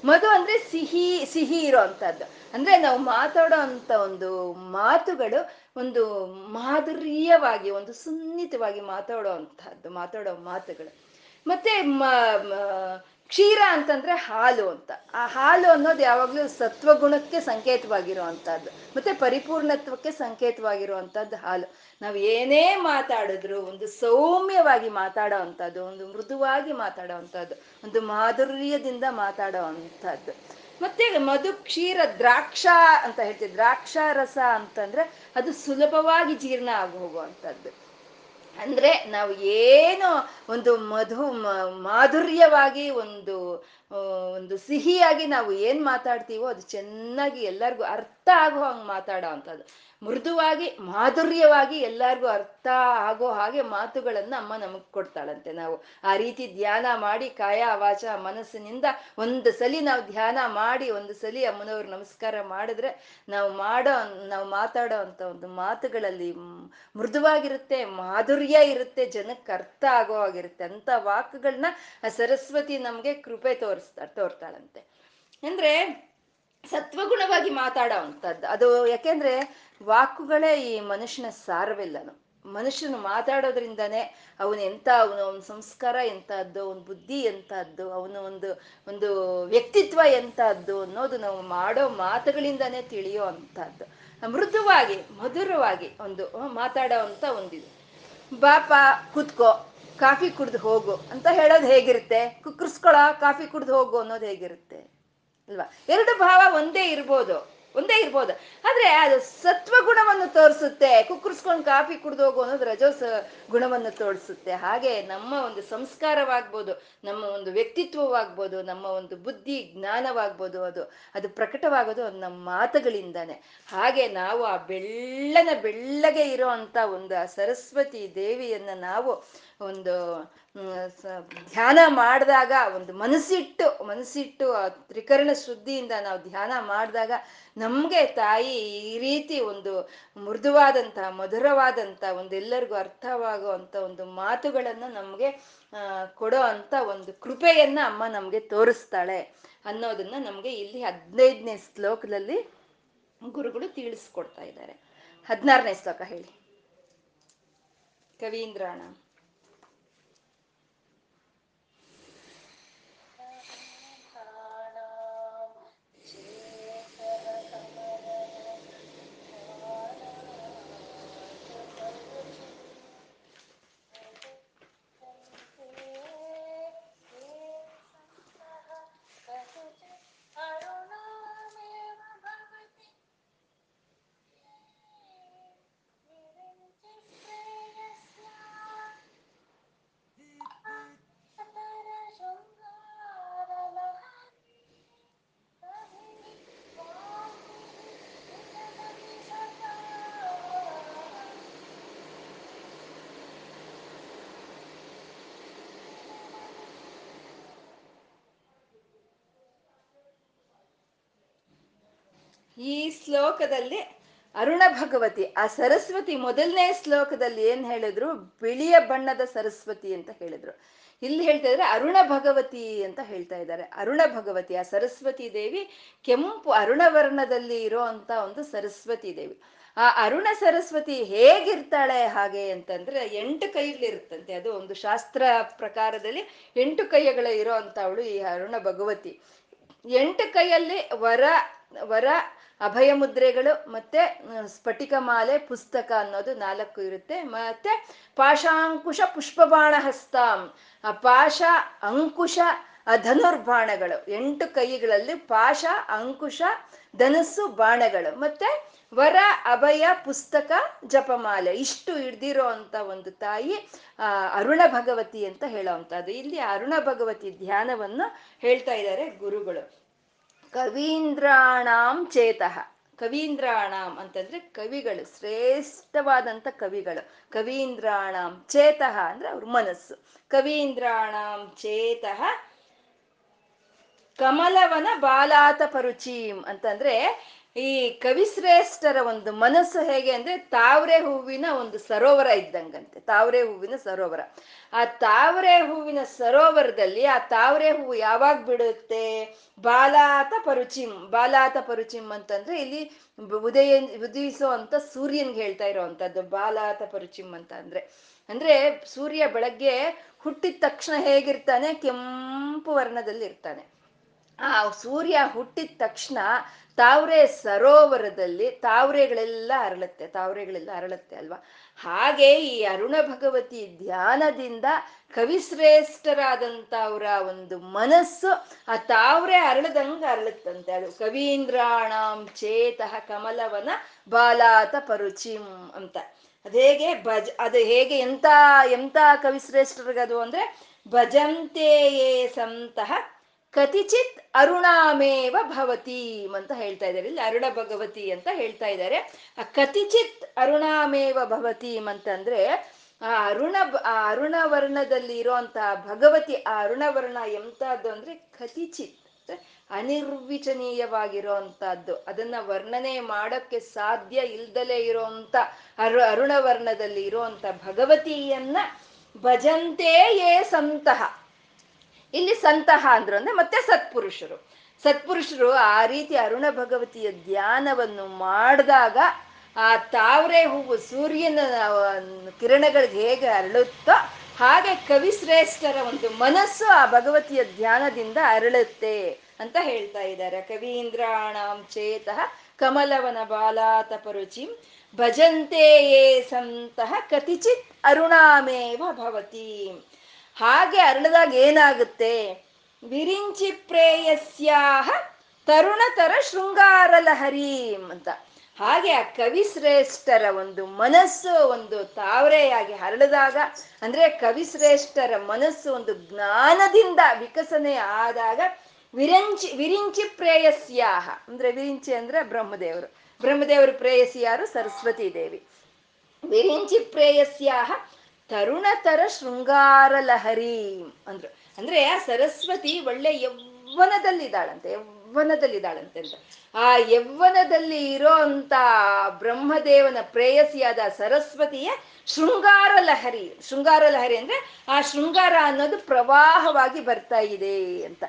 ಮಧು ಅಂದ್ರೆ ಸಿಹಿ ಸಿಹಿ ಇರೋ ಅಂತದ್ದು ಅಂದ್ರೆ ನಾವು ಮಾತಾಡೋ ಅಂತ ಒಂದು ಮಾತುಗಳು ಒಂದು ಮಾಧುರ್ಯವಾಗಿ ಒಂದು ಸುನ್ನಿತವಾಗಿ ಮಾತಾಡೋ ಅಂತಹದ್ದು ಮಾತಾಡೋ ಮಾತುಗಳು. ಮತ್ತೆ ಕ್ಷೀರ ಅಂತಂದ್ರೆ ಹಾಲು ಅಂತ. ಆ ಹಾಲು ಅನ್ನೋದು ಯಾವಾಗ್ಲೂ ಸತ್ವಗುಣಕ್ಕೆ ಸಂಕೇತವಾಗಿರುವಂತಹದ್ದು. ಮತ್ತೆ ಪರಿಪೂರ್ಣತ್ವಕ್ಕೆ ಸಂಕೇತವಾಗಿರುವಂತಹದ್ದು ಹಾಲು. ನಾವು ಏನೇ ಮಾತಾಡಿದ್ರು, ಒಂದು ಸೌಮ್ಯವಾಗಿ ಮಾತಾಡೋ ಅಂಥದ್ದು ಒಂದು ಮೃದುವಾಗಿ ಮಾತಾಡೋ ಅಂಥದ್ದು ಒಂದು ಮಾಧುರ್ಯದಿಂದ ಮಾತಾಡೋ ಮತ್ತೆ ಮಧು ಕ್ಷೀರ ದ್ರಾಕ್ಷ ಅಂತ ಹೇಳ್ತೀವಿ. ದ್ರಾಕ್ಷಾರಸ ಅಂತಂದ್ರೆ ಅದು ಸುಲಭವಾಗಿ ಜೀರ್ಣ ಆಗಿ ಹೋಗುವಂಥದ್ದು ಅಂದ್ರೆ ನಾವು ಏನು ಒಂದು ಮಧು ಮಾಧುರ್ಯವಾಗಿ ಒಂದು ಒಂದು ಸಿಹಿಯಾಗಿ ನಾವು ಏನ್ ಮಾತಾಡ್ತೀವೋ ಅದು ಚೆನ್ನಾಗಿ ಎಲ್ಲರಿಗೂ ಅರ್ಥ ಆಗೋ ಹಂಗೆ ಮಾತಾಡೋ ಅಂಥದ್ದು. ಮೃದುವಾಗಿ, ಮಾಧುರ್ಯವಾಗಿ ಎಲ್ಲರಿಗೂ ಅರ್ಥ ಆಗೋ ಹಾಗೆ ಮಾತುಗಳನ್ನ ಅಮ್ಮ ನಮಗ್ ಕೊಡ್ತಾಳಂತೆ. ನಾವು ಆ ರೀತಿ ಧ್ಯಾನ ಮಾಡಿ ಕಾಯ ವಾಚ ಮನಸ್ಸಿನಿಂದ ಒಂದು ಸಲಿ ನಾವು ಧ್ಯಾನ ಮಾಡಿ, ಒಂದು ಸಲಿ ಅಮ್ಮನವ್ರು ನಮಸ್ಕಾರ ಮಾಡಿದ್ರೆ ನಾವು ಮಾಡೋ ನಾವು ಮಾತಾಡೋ ಅಂತ ಒಂದು ಮಾತುಗಳಲ್ಲಿ ಮೃದುವಾಗಿರುತ್ತೆ, ಮಾಧುರ್ಯ ಇರುತ್ತೆ, ಜನಕ್ಕೆ ಅರ್ಥ ಆಗೋ ಆಗಿರುತ್ತೆ ಅಂತ ವಾಕ್ಗಳನ್ನ ಸರಸ್ವತಿ ನಮ್ಗೆ ಕೃಪೆ ತೋರಿಸ್ತಾ, ತೋರ್ತಾಳಂತೆ. ಅಂದ್ರೆ ಸತ್ವಗುಣವಾಗಿ ಮಾತಾಡೋವಂಥದ್ದು. ಅದು ಯಾಕೆಂದ್ರೆ ವಾಕುಗಳೇ ಈ ಮನುಷ್ಯನ ಸಾರವಿಲ್ಲನು. ಮನುಷ್ಯನು ಮಾತಾಡೋದ್ರಿಂದನೇ ಅವನು ಎಂತ ಅವನು ಅವನ ಸಂಸ್ಕಾರ ಎಂತಹದ್ದು ಅವನ ಬುದ್ಧಿ ಎಂತಹದ್ದು ಅವನು ಒಂದು ಒಂದು ವ್ಯಕ್ತಿತ್ವ ಎಂತಹದ್ದು ಅನ್ನೋದು ನಾವು ಮಾಡೋ ಮಾತುಗಳಿಂದನೇ ತಿಳಿಯೋ ಅಂಥದ್ದು. ಮೃದುವಾಗಿ, ಮಧುರವಾಗಿ ಒಂದು ಮಾತಾಡೋ ಅಂತ ಒಂದಿದು. ಬಾಪ, ಕುತ್ಕೋ, ಕಾಫಿ ಕುಡ್ದು ಹೋಗು ಅಂತ ಹೇಳೋದು ಹೇಗಿರುತ್ತೆ? ಕುಕ್ಕರ್ಸ್ಕೊಳ, ಕಾಫಿ ಕುಡ್ದು ಹೋಗು ಅನ್ನೋದು ಹೇಗಿರುತ್ತೆ? ಅಲ್ವಾ? ಎರಡು ಭಾವ ಒಂದೇ ಇರ್ಬೋದು ಒಂದೇ ಇರ್ಬೋದು. ಆದ್ರೆ ಅದು ಸತ್ವ ಗುಣವನ್ನು ತೋರಿಸುತ್ತೆ, ಕುಕ್ಕರ್ಸ್ಕೊಂಡು ಕಾಫಿ ಕುಡ್ದು ಹೋಗು ಅನ್ನೋದು ರಜೋಸ ಗುಣವನ್ನು ತೋರಿಸುತ್ತೆ. ಹಾಗೆ ನಮ್ಮ ಒಂದು ಸಂಸ್ಕಾರವಾಗ್ಬೋದು, ನಮ್ಮ ಒಂದು ವ್ಯಕ್ತಿತ್ವವಾಗ್ಬೋದು, ನಮ್ಮ ಒಂದು ಬುದ್ಧಿ ಜ್ಞಾನವಾಗ್ಬೋದು ಅದು ಅದು ಪ್ರಕಟವಾಗೋದು ನಮ್ಮ ಮಾತುಗಳಿಂದಾನೆ. ಹಾಗೆ ನಾವು ಆ ಬೆಳ್ಳನ ಬೆಳ್ಳಗೆ ಇರೋ ಅಂತ ಒಂದು ಸರಸ್ವತಿ ದೇವಿಯನ್ನ ನಾವು ಒಂದು ಧ್ಯಾನ ಮಾಡಿದಾಗ ಒಂದು ಮನಸ್ಸಿಟ್ಟು ಮನಸ್ಸಿಟ್ಟು ಆ ತ್ರಿಕರಣ ಶುದ್ಧಿಯಿಂದ ನಾವು ಧ್ಯಾನ ಮಾಡಿದಾಗ ನಮಗೆ ತಾಯಿ ಈ ರೀತಿ ಒಂದು ಮೃದುವಾದಂಥ, ಮಧುರವಾದಂಥ ಒಂದು ಎಲ್ಲರಿಗೂ ಅರ್ಥವಾಗುವಂಥ ಒಂದು ಮಾತುಗಳನ್ನು ನಮಗೆ ಕೊಡೋ ಅಂತ ಒಂದು ಕೃಪೆಯನ್ನ ಅಮ್ಮ ನಮಗೆ ತೋರಿಸ್ತಾಳೆ ಅನ್ನೋದನ್ನ ನಮಗೆ ಇಲ್ಲಿ ಹದಿನೈದನೇ ಶ್ಲೋಕದಲ್ಲಿ ಗುರುಗಳು ತಿಳಿಸ್ಕೊಡ್ತಾ ಇದ್ದಾರೆ. ಹದಿನಾರನೇ ಶ್ಲೋಕ ಹೇಳಿ. ಕವೀಂದ್ರಾಣ. ಈ ಶ್ಲೋಕದಲ್ಲಿ ಅರುಣ ಭಗವತಿ, ಆ ಸರಸ್ವತಿ ಮೊದಲನೇ ಶ್ಲೋಕದಲ್ಲಿ ಏನ್ ಹೇಳಿದ್ರು? ಬಿಳಿಯ ಬಣ್ಣದ ಸರಸ್ವತಿ ಅಂತ ಹೇಳಿದ್ರು. ಇಲ್ಲಿ ಹೇಳ್ತಾ ಇದ್ರೆ ಅರುಣ ಭಗವತಿ ಅಂತ ಹೇಳ್ತಾ ಇದ್ದಾರೆ ಅರುಣ ಭಗವತಿ, ಆ ಸರಸ್ವತಿ ದೇವಿ ಕೆಂಪು ಅರುಣವರ್ಣದಲ್ಲಿ ಅಂತ ಒಂದು ಸರಸ್ವತಿ ದೇವಿ. ಆ ಅರುಣ ಸರಸ್ವತಿ ಹೇಗಿರ್ತಾಳೆ ಹಾಗೆ ಅಂತಂದ್ರೆ ಎಂಟು ಕೈಗಳಿರುತ್ತಂತೆ ಅದು ಒಂದು ಶಾಸ್ತ್ರ ಪ್ರಕಾರದಲ್ಲಿ ಎಂಟು ಕೈಗಳ ಇರೋ ಅಂತ ಅವಳು ಈ ಅರುಣ ಭಗವತಿ. ಎಂಟು ಕೈಯಲ್ಲಿ ವರ ವರ ಅಭಯ ಮುದ್ರೆಗಳು ಮತ್ತೆ ಸ್ಫಟಿಕ ಮಾಲೆ, ಪುಸ್ತಕ ಅನ್ನೋದು ನಾಲ್ಕು ಇರುತ್ತೆ. ಮತ್ತೆ ಪಾಶಾಂಕುಶ ಪುಷ್ಪಬಾಣ ಹಸ್ತಾಂ ಆ ಪಾಶ, ಅಂಕುಶ ಧನುರ್ಬಾಣಗಳು. ಎಂಟು ಕೈಗಳಲ್ಲಿ ಪಾಶ, ಅಂಕುಶ, ಧನಸ್ಸು, ಬಾಣಗಳು. ಮತ್ತೆ ವರ, ಅಭಯ, ಪುಸ್ತಕ, ಜಪಮಾಲೆ. ಇಷ್ಟು ಹಿಡ್ದಿರೋ ಅಂತ ಒಂದು ತಾಯಿ, ಆ, ಅರುಣ ಭಗವತಿ ಅಂತ ಹೇಳೋವಂಥದ್ದು ಇಲ್ಲಿ ಅರುಣ ಭಗವತಿ ಧ್ಯಾನವನ್ನು ಹೇಳ್ತಾ ಇದ್ದಾರೆ ಗುರುಗಳು. ಕವೀಂದ್ರಾಣಾಂ ಚೇತಃ. ಕವೀಂದ್ರಾಣಾಂ ಅಂತಂದ್ರೆ ಕವಿಗಳು ಶ್ರೇಷ್ಠವಾದಂಥ ಕವಿಗಳು. ಕವೀಂದ್ರಾಣಾಂ ಚೇತಃ ಅಂದ್ರೆ ಅವ್ರ ಮನಸ್ಸು. ಕವೀಂದ್ರಾಣಾಂ ಚೇತಃ ಕಮಲವನ ಬಾಲಾತ ಪರುಚೀಂ ಅಂತಂದ್ರೆ ಈ ಕವಿಶ್ರೇಷ್ಠರ ಒಂದು ಮನಸ್ಸು ಹೇಗೆ ಅಂದ್ರೆ ತಾವರೆ ಹೂವಿನ ಒಂದು ಸರೋವರ ಇದ್ದಂಗಂತೆ, ತಾವರೆ ಹೂವಿನ ಸರೋವರ. ಆ ತಾವರೆ ಹೂವಿನ ಸರೋವರದಲ್ಲಿ ಆ ತಾವರೆ ಹೂವು ಯಾವಾಗ ಬಿಡುತ್ತೆ? ಬಾಲಾತ ಪರುಚಿಂ ಬಾಲಾತ ಪರುಚಿಂ ಅಂತಂದ್ರೆ ಇಲ್ಲಿ ಉದಯ ಉದಯಿಸೋ ಅಂತ ಸೂರ್ಯನ್ಗೆ ಹೇಳ್ತಾ ಇರೋವಂಥದ್ದು ಬಾಲಾತ ಪರುಚಿಂ ಅಂತ ಅಂದ್ರೆ. ಅಂದ್ರೆ ಸೂರ್ಯ ಬೆಳಗ್ಗೆ ಹುಟ್ಟಿದ ತಕ್ಷಣ ಹೇಗಿರ್ತಾನೆ? ಕೆಂಪು ವರ್ಣದಲ್ಲಿ ಇರ್ತಾನೆ ಆ ಸೂರ್ಯ ಹುಟ್ಟಿದ ತಕ್ಷಣ ತಾವ್ರೆ ಸರೋವರದಲ್ಲಿ ತಾವ್ರೆಗಳೆಲ್ಲ ಅರಳುತ್ತೆ ತಾವ್ರೆಗಳೆಲ್ಲ ಅರಳುತ್ತೆ ಅಲ್ವಾ? ಹಾಗೆ ಈ ಅರುಣ ಭಗವತಿ ಧ್ಯಾನದಿಂದ ಕವಿಶ್ರೇಷ್ಠರಾದಂಥ ಅವರ ಒಂದು ಮನಸ್ಸು ಆ ತಾವ್ರೆ ಅರಳದಂಗ ಅರಳುತ್ತಂತೆ. ಅದು ಕವೀಂದ್ರಾಣಾಂ ಚೇತಃ ಕಮಲವನ ಬಾಲಾತ ಪರುಚಿಂ ಅಂತ. ಅದೇಗೆ ಭಜ, ಅದು ಹೇಗೆ ಎಂತ ಎಂತ ಕವಿಶ್ರೇಷ್ಠರಿಗದು ಅಂದ್ರೆ ಭಜಂತೆಯೇ ಸಂತಹ ಕತಿಚಿತ್ ಅರುಣಾಮೇವ ಭವತಿ ಅಂತ ಹೇಳ್ತಾ ಇದ್ದಾರೆ. ಇಲ್ಲಿ ಅರುಣ ಭಗವತಿ ಅಂತ ಹೇಳ್ತಾ ಇದ್ದಾರೆ. ಆ ಕತಿಚಿತ್ ಅರುಣಾಮೇವ ಭವತಿ ಅಂತಂದ್ರೆ, ಆ ಅರುಣ ಆ ಅರುಣ ವರ್ಣದಲ್ಲಿ ಇರುವಂತಹ ಭಗವತಿ, ಆ ಅರುಣವರ್ಣ ಎಂತದ್ದು ಅಂದ್ರೆ ಕತಿಚಿತ್ ಅನಿರ್ವಿಚನೀಯವಾಗಿರುವಂತಹದ್ದು. ಅದನ್ನ ವರ್ಣನೆ ಮಾಡೋಕ್ಕೆ ಸಾಧ್ಯ ಇಲ್ದಲೇ ಇರುವಂತ ಅರು ಅರುಣವರ್ಣದಲ್ಲಿ ಇರುವಂತ ಭಗವತಿಯನ್ನ ಭಜಂತೆ ಯೇ ಸಂತಹ ಇಲ್ಲಿ ಸಂತಹ ಅಂದ್ರು ಅಂದ್ರೆ ಮತ್ತೆ ಸತ್ಪುರುಷರು. ಸತ್ಪುರುಷರು ಆ ರೀತಿ ಅರುಣ ಭಗವತಿಯ ಧ್ಯಾನವನ್ನು ಮಾಡಿದಾಗ ಆ ತಾವ್ರೆ ಹೂವು ಸೂರ್ಯನ ಕಿರಣಗಳಿಗೆ ಹೇಗೆ ಅರಳುತ್ತೋ ಹಾಗೆ ಕವಿಶ್ರೇಷ್ಠರ ಒಂದು ಮನಸ್ಸು ಆ ಭಗವತಿಯ ಧ್ಯಾನದಿಂದ ಅರಳುತ್ತೆ ಅಂತ ಹೇಳ್ತಾ ಇದ್ದಾರೆ. ಕವೀಂದ್ರಾಣಾಂ ಚೇತಃ ಕಮಲವನ ಬಾಲಾತ ಭಜಂತೆಯೇ ಭಜಂತೆ ಸಂತಹ ಕತಿಚಿತ್ ಅರುಣಾಮೇವ ಭವತಿ. ಹಾಗೆ ಅರಳಿದಾಗ ಏನಾಗುತ್ತೆ? ವಿರಿಂಚಿ ಪ್ರೇಯಸ್ಯಾಹ ತರುಣತರ ಶೃಂಗಾರ ಲಹರೀಂ ಅಂತ. ಹಾಗೆ ಆ ಕವಿಶ್ರೇಷ್ಠರ ಒಂದು ಮನಸ್ಸು ಒಂದು ತಾವರೆಯಾಗಿ ಹರಳಿದಾಗ, ಅಂದ್ರೆ ಕವಿಶ್ರೇಷ್ಠರ ಮನಸ್ಸು ಒಂದು ಜ್ಞಾನದಿಂದ ವಿಕಸನೆ ಆದಾಗ ವಿರಂಚಿ, ವಿರಿಂಚಿ ಪ್ರೇಯಸ್ಯಾಹ. ಅಂದ್ರೆ ವಿರಿಂಚಿ ಅಂದ್ರೆ ಬ್ರಹ್ಮದೇವರು. ಬ್ರಹ್ಮದೇವರು ಪ್ರೇಯಸಿ ಯಾರು? ಸರಸ್ವತಿ ದೇವಿ. ವಿರಿಂಚಿ ಪ್ರೇಯಸ್ಯಾಹ ತರುಣತರ ಶೃಂಗಾರ ಲಹರಿ ಅಂದ್ರು. ಅಂದ್ರೆ ಆ ಸರಸ್ವತಿ ಒಳ್ಳೆ ಯೌವನದಲ್ಲಿದ್ದಾಳಂತೆ ಯೌವನದಲ್ಲಿದ್ದಾಳಂತೆ ಅಂತ. ಆ ಯೌವನದಲ್ಲಿ ಇರೋ ಅಂತ ಬ್ರಹ್ಮದೇವನ ಪ್ರೇಯಸಿಯಾದ ಸರಸ್ವತಿಯ ಶೃಂಗಾರ ಲಹರಿ ಶೃಂಗಾರ ಲಹರಿ ಅಂದ್ರೆ ಆ ಶೃಂಗಾರ ಅನ್ನೋದು ಪ್ರವಾಹವಾಗಿ ಬರ್ತಾ ಇದೆ ಅಂತ.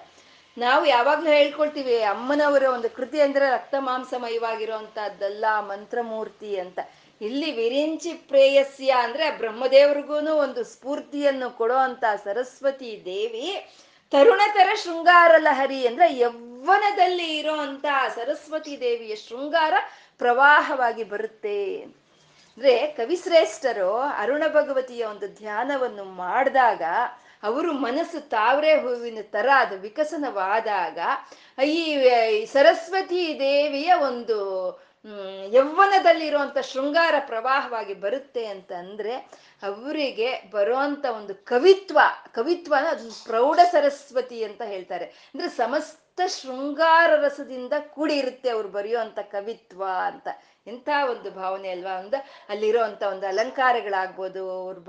ನಾವು ಯಾವಾಗ್ಲೂ ಹೇಳ್ಕೊಳ್ತೀವಿ, ಅಮ್ಮನವರ ಒಂದು ಕೃತಿ ಅಂದ್ರೆ ರಕ್ತ ಮಾಂಸಮಯವಾಗಿರುವಂತಹದ್ದಲ್ಲ ಮಂತ್ರಮೂರ್ತಿ ಅಂತ. ಇಲ್ಲಿ ವಿರಿಂಚಿ ಪ್ರೇಯಸ್ಯ ಅಂದ್ರೆ ಬ್ರಹ್ಮದೇವ್ರಿಗೂ ಒಂದು ಸ್ಫೂರ್ತಿಯನ್ನು ಕೊಡೋ ಅಂತ ಸರಸ್ವತಿ ದೇವಿ. ತರುಣತರ ಶೃಂಗಾರ ಲಹರಿ ಅಂದ್ರೆ ಯೌವನದಲ್ಲಿ ಇರೋ ಅಂತ ಸರಸ್ವತಿ ದೇವಿಯ ಶೃಂಗಾರ ಪ್ರವಾಹವಾಗಿ ಬರುತ್ತೆ. ಅಂದ್ರೆ ಕವಿಶ್ರೇಷ್ಠರು ಅರುಣ ಭಗವತಿಯ ಒಂದು ಧ್ಯಾನವನ್ನು ಮಾಡಿದಾಗ ಅವರು ಮನಸ್ಸು ತಾವರೆ ಹೂವಿನ ತರ ಅದು ವಿಕಸನವಾದಾಗ ಈ ಸರಸ್ವತಿ ದೇವಿಯ ಒಂದು ಹ್ಮ್ ಯೌವನದಲ್ಲಿರುವಂತ ಶೃಂಗಾರ ಪ್ರವಾಹವಾಗಿ ಬರುತ್ತೆ ಅಂತ ಅಂದರೆ ಅವರಿಗೆ ಬರುವಂತ ಒಂದು ಕವಿತ್ವ ಕವಿತ್ವ ಅದು ಪ್ರೌಢ ಸರಸ್ವತಿ ಅಂತ ಹೇಳ್ತಾರೆ. ಅಂದ್ರೆ ಸಮಸ್ತ ಶೃಂಗಾರ ರಸದಿಂದ ಕೂಡಿರುತ್ತೆ ಅವ್ರು ಬರೆಯುವಂಥ ಕವಿತ್ವ ಅಂತ. ಇಂಥ ಒಂದು ಭಾವನೆ ಅಲ್ವಾ? ಒಂದು ಅಲ್ಲಿರೋ ಒಂದು ಅಲಂಕಾರಗಳಾಗ್ಬೋದು, ಅವ್ರು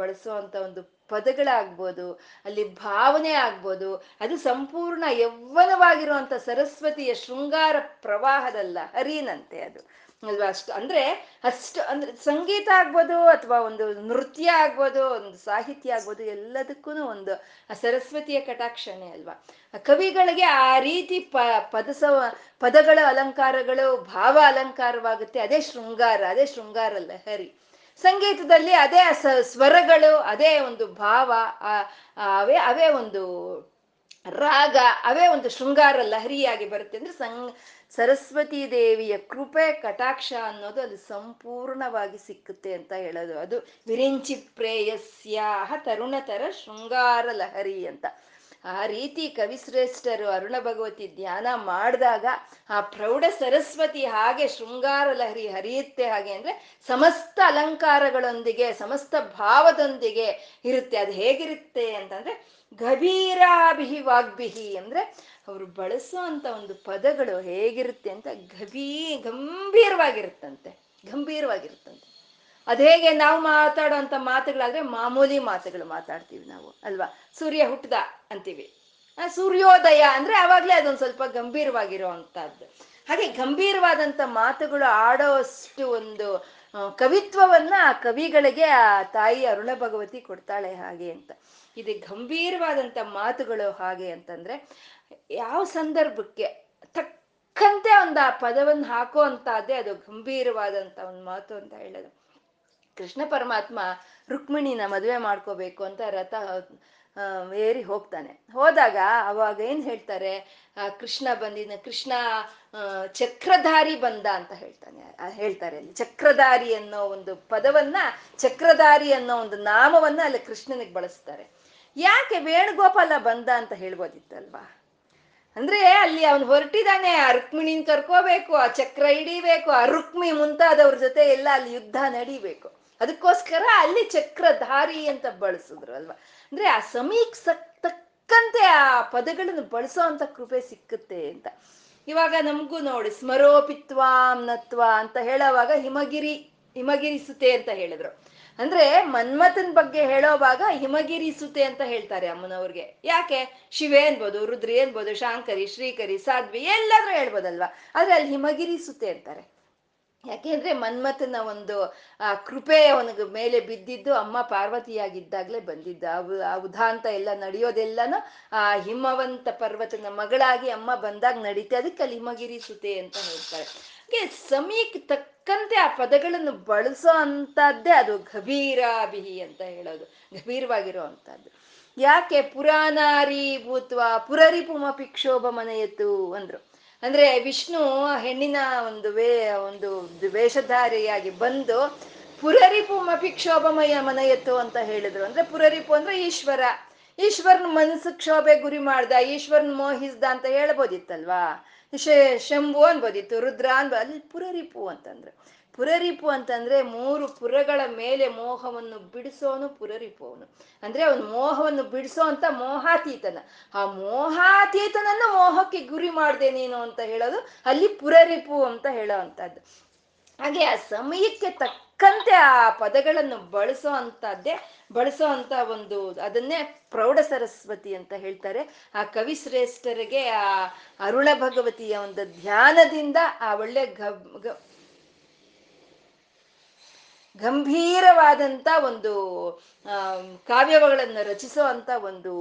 ಒಂದು ಪದಗಳಾಗ್ಬೋದು, ಅಲ್ಲಿ ಭಾವನೆ ಆಗ್ಬೋದು, ಅದು ಸಂಪೂರ್ಣ ಯೌವನವಾಗಿರುವಂತ ಸರಸ್ವತಿಯ ಶೃಂಗಾರ ಪ್ರವಾಹದಲ್ಲ ಹರಿನಂತೆ ಅದು. ಅಲ್ವಾ? ಅಷ್ಟು ಅಂದ್ರೆ ಅಷ್ಟು ಅಂದ್ರೆ ಸಂಗೀತ ಆಗ್ಬೋದು ಅಥವಾ ಒಂದು ನೃತ್ಯ ಆಗ್ಬೋದು, ಒಂದು ಸಾಹಿತ್ಯ ಆಗ್ಬೋದು ಎಲ್ಲದಕ್ಕೂ ಒಂದು ಆ ಸರಸ್ವತಿಯ ಕಟಾಕ್ಷಣೆ ಅಲ್ವಾ? ಕವಿಗಳಿಗೆ ಆ ರೀತಿ ಪ, ಪದಸ, ಪದಗಳ ಅಲಂಕಾರಗಳು, ಭಾವ ಅಲಂಕಾರವಾಗುತ್ತೆ, ಅದೇ ಶೃಂಗಾರ ಅದೇ ಶೃಂಗಾರ ಲಹರಿ. ಸಂಗೀತದಲ್ಲಿ ಅದೇ ಸ್ವರಗಳು, ಅದೇ ಒಂದು ಭಾವ ಅವೇ ಅವೇ ಒಂದು ರಾಗ, ಅವೇ ಒಂದು ಶೃಂಗಾರ ಲಹರಿಯಾಗಿ ಬರುತ್ತೆ. ಅಂದ್ರೆ ಸಂ ಸರಸ್ವತಿ ದೇವಿಯ ಕೃಪೆ, ಕಟಾಕ್ಷ ಅನ್ನೋದು ಅದು ಸಂಪೂರ್ಣವಾಗಿ ಸಿಕ್ಕುತ್ತೆ ಅಂತ ಹೇಳೋದು. ಅದು ವಿರಿಂಚಿ ಪ್ರೇಯಸ್ಯಾಹ ತರುಣತರ ಶೃಂಗಾರ ಲಹರಿ ಅಂತ. ಆ ರೀತಿ ಕವಿಶ್ರೇಷ್ಠರು ಅರುಣ ಭಗವತಿ ಧ್ಯಾನ ಮಾಡಿದಾಗ ಆ ಪ್ರೌಢ ಸರಸ್ವತಿ ಹಾಗೆ ಶೃಂಗಾರ ಲಹರಿ ಹರಿಯುತ್ತೆ ಹಾಗೆ ಅಂದ್ರೆ ಸಮಸ್ತ ಅಲಂಕಾರಗಳೊಂದಿಗೆ, ಸಮಸ್ತ ಭಾವದೊಂದಿಗೆ ಇರುತ್ತೆ. ಅದು ಹೇಗಿರುತ್ತೆ ಅಂತಂದ್ರೆ ಗಭೀರಾಭಿಹಿ ವಾಗ್ಭಿಹಿ ಅಂದ್ರೆ ಅವರು ಬಳಸೋ ಒಂದು ಪದಗಳು ಹೇಗಿರುತ್ತೆ ಅಂತ ಗಭೀ ಗಂಭೀರವಾಗಿರುತ್ತಂತೆ ಗಂಭೀರವಾಗಿರುತ್ತಂತೆ. ಅದ ಹೇಗೆ ನಾವು ಮಾತಾಡೋಂಥ ಮಾತುಗಳಾದ್ರೆ ಮಾಮೂಲಿ ಮಾತುಗಳು ಮಾತಾಡ್ತೀವಿ ನಾವು, ಅಲ್ವಾ? ಸೂರ್ಯ ಹುಟ್ಟದ ಅಂತೀವಿ. ಸೂರ್ಯೋದಯ ಅಂದ್ರೆ ಅವಾಗ್ಲೇ ಅದೊಂದು ಸ್ವಲ್ಪ ಗಂಭೀರವಾಗಿರೋ ಅಂತದ್ದು ಹಾಗೆ ಗಂಭೀರವಾದಂಥ ಮಾತುಗಳು ಆಡೋಷ್ಟು ಒಂದು ಕವಿತ್ವವನ್ನ ಆ ಕವಿಗಳಿಗೆ ಆ ತಾಯಿ ಅರುಣ ಭಗವತಿ ಕೊಡ್ತಾಳೆ ಹಾಗೆ ಅಂತ. ಇದು ಗಂಭೀರವಾದಂಥ ಮಾತುಗಳು ಹಾಗೆ ಅಂತಂದ್ರೆ ಯಾವ ಸಂದರ್ಭಕ್ಕೆ ತಕ್ಕಂತೆ ಒಂದು ಆ ಪದವನ್ನು ಹಾಕೋ ಅದು ಗಂಭೀರವಾದಂಥ ಒಂದು ಮಾತು ಅಂತ ಹೇಳೋದು. ಕೃಷ್ಣ ಪರಮಾತ್ಮ ರುಕ್ಮಿಣಿನ ಮದುವೆ ಮಾಡ್ಕೋಬೇಕು ಅಂತ ರಥ ಏರಿ ಹೋಗ್ತಾನೆ. ಹೋದಾಗ ಅವಾಗ ಏನ್ ಹೇಳ್ತಾರೆ? ಕೃಷ್ಣ ಬಂದಿದ್ನ, ಕೃಷ್ಣ ಚಕ್ರಧಾರಿ ಬಂದ ಅಂತ ಹೇಳ್ತಾನೆ. ಹೇಳ್ತಾರೆ ಅಲ್ಲಿ, ಚಕ್ರಧಾರಿ ಅನ್ನೋ ಒಂದು ಪದವನ್ನ, ಚಕ್ರಧಾರಿ ಅನ್ನೋ ಒಂದು ನಾಮವನ್ನ ಅಲ್ಲಿ ಕೃಷ್ಣನಿಗೆ ಬಳಸ್ತಾರೆ. ಯಾಕೆ ವೇಣುಗೋಪಾಲ ಬಂದ ಅಂತ ಹೇಳ್ಬೋದಿತ್ತಲ್ವಾ? ಅಂದ್ರೆ ಅಲ್ಲಿ ಅವನು ಹೊರಟಿದ್ದಾನೆ, ಆ ರುಕ್ಮಿಣಿನ ಕರ್ಕೋಬೇಕು, ಆ ಚಕ್ರ ಹಿಡಿಬೇಕು, ಆ ರುಕ್ಮಿ ಮುಂತಾದವ್ರ ಜೊತೆ ಎಲ್ಲ ಅಲ್ಲಿ ಯುದ್ಧ ನಡಿಬೇಕು. ಅದಕ್ಕೋಸ್ಕರ ಅಲ್ಲಿ ಚಕ್ರಧಾರಿ ಅಂತ ಬಳಸಿದ್ರು ಅಲ್ವಾ? ಅಂದ್ರೆ ಆ ಸಮೀಕ್ ತಕ್ಕಂತೆ ಆ ಪದಗಳನ್ನು ಬಳಸೋ ಅಂತ ಕೃಪೆ ಸಿಕ್ಕುತ್ತೆ ಅಂತ. ಇವಾಗ ನಮಗೂ ನೋಡಿ, ಸ್ಮರೋಪಿತ್ವಾ ನತ್ವ ಅಂತ ಹೇಳೋವಾಗ ಹಿಮಗಿರಿ, ಹಿಮಗಿರಿಸುತ್ತೆ ಅಂತ ಹೇಳಿದ್ರು. ಅಂದ್ರೆ ಮನ್ಮಥನ್ ಬಗ್ಗೆ ಹೇಳೋವಾಗ ಹಿಮಗಿರಿಸುತ್ತೆ ಅಂತ ಹೇಳ್ತಾರೆ ಅಮ್ಮನವ್ರಿಗೆ. ಯಾಕೆ? ಶಿವೆ ಅನ್ಬೋದು, ರುದ್ರಿ ಅನ್ಬೋದು, ಶಾಂಕರಿ, ಶ್ರೀಕರಿ, ಸಾಧ್ವಿ ಎಲ್ಲಾದ್ರೂ ಹೇಳ್ಬೋದಲ್ವಾ? ಆದ್ರೆ ಅಲ್ಲಿ ಹಿಮಗಿರಿಸುತ್ತೆ ಅಂತಾರೆ. ಯಾಕೆಂದ್ರೆ ಮನ್ಮಥನ ಒಂದು, ಆ, ಕೃಪೆ ಅವನಿಗೆ ಮೇಲೆ ಬಿದ್ದಿದ್ದು ಅಮ್ಮ ಪಾರ್ವತಿಯಾಗಿದ್ದಾಗ್ಲೇ ಬಂದಿದ್ದ. ಆ ಉದಾಂತ ಎಲ್ಲ ನಡೆಯೋದೆಲ್ಲನೂ, ಆ, ಹಿಮವಂತ ಪರ್ವತನ ಮಗಳಾಗಿ ಅಮ್ಮ ಬಂದಾಗ ನಡೀತೆ. ಅದಕ್ಕೆ ಅಲ್ಲಿ ಹಿಮಗಿರಿ ಸುತೆ ಅಂತ ಹೇಳ್ತಾರೆ. ಸಮೀಕ್ ತಕ್ಕಂತೆ ಆ ಪದಗಳನ್ನು ಬಳಸೋ ಅಂತದ್ದೇ ಅದು ಗಭೀರಾಭಿಹಿ ಅಂತ ಹೇಳೋದು. ಗಭೀರವಾಗಿರೋ ಯಾಕೆ ಪುರಾಣಾರಿ ಭೂತ್ವ ಪುರರಿ ಪುಮ ಪಿಕ್ಷೋಭ ಮನೆಯತ್ತು ಅಂದ್ರು. ಅಂದ್ರೆ ವಿಷ್ಣು ಹೆಣ್ಣಿನ ಒಂದು ವೇ, ಒಂದು ವೇಷಧಾರಿಯಾಗಿ ಬಂದು ಪುರರಿಪು ಮಪಿ ಕ್ಷೋಭಮಯ ಮನೆಯತ್ತು ಅಂತ ಹೇಳಿದ್ರು. ಅಂದ್ರೆ ಪುರರಿಪು ಅಂದ್ರೆ ಈಶ್ವರ. ಈಶ್ವರನ ಮನಸ್ಸು ಕ್ಷೋಭೆ ಗುರಿ ಮಾಡ್ದ, ಈಶ್ವರನ್ ಮೋಹಿಸ್ದ ಅಂತ ಹೇಳ್ಬೋದಿತ್ತಲ್ವಾ? ಶಂಭು ಅನ್ಬೋದಿತ್ತು, ರುದ್ರ ಅನ್ಬೋ, ಅಲ್ಲಿ ಪುರರಿಪು ಅಂತಂದ್ರೆ. ಪುರರಿಪು ಅಂತಂದ್ರೆ ಮೂರು ಪುರಗಳ ಮೇಲೆ ಮೋಹವನ್ನು ಬಿಡಿಸೋನು ಪುರರಿಪು ಅವನು ಅಂದ್ರೆ ಅವನು ಮೋಹವನ್ನು ಬಿಡಿಸೋ ಅಂತ ಮೋಹಾತೀತನ. ಆ ಮೋಹಾತೀತನನ್ನು ಮೋಹಕ್ಕೆ ಗುರಿ ಮಾಡ್ದೆ ನೀನು ಅಂತ ಹೇಳೋದು? ಅಲ್ಲಿ ಪುರರಿಪು ಅಂತ ಹೇಳೋ ಅಂತದ್ದು. ಹಾಗೆ ಆ ಸಮಯಕ್ಕೆ ತಕ್ಕಂತೆ ಆ ಪದಗಳನ್ನು ಬಳಸೋ ಅಂತದ್ದೇ, ಬಳಸೋ ಅಂತ ಒಂದು ಅದನ್ನೇ ಪ್ರೌಢ ಸರಸ್ವತಿ ಅಂತ ಹೇಳ್ತಾರೆ. ಆ ಕವಿ ಶ್ರೇಷ್ಠರಿಗೆ ಆ ಅರುಳ ಭಗವತಿಯ ಒಂದು ಧ್ಯಾನದಿಂದ ಆ ಒಳ್ಳೆ ಗಂಭೀರವಾದಂತ ಒಂದು ಕಾವ್ಯಗಳನ್ನು ರಚಿಸೋ ಅಂತ ಒಂದು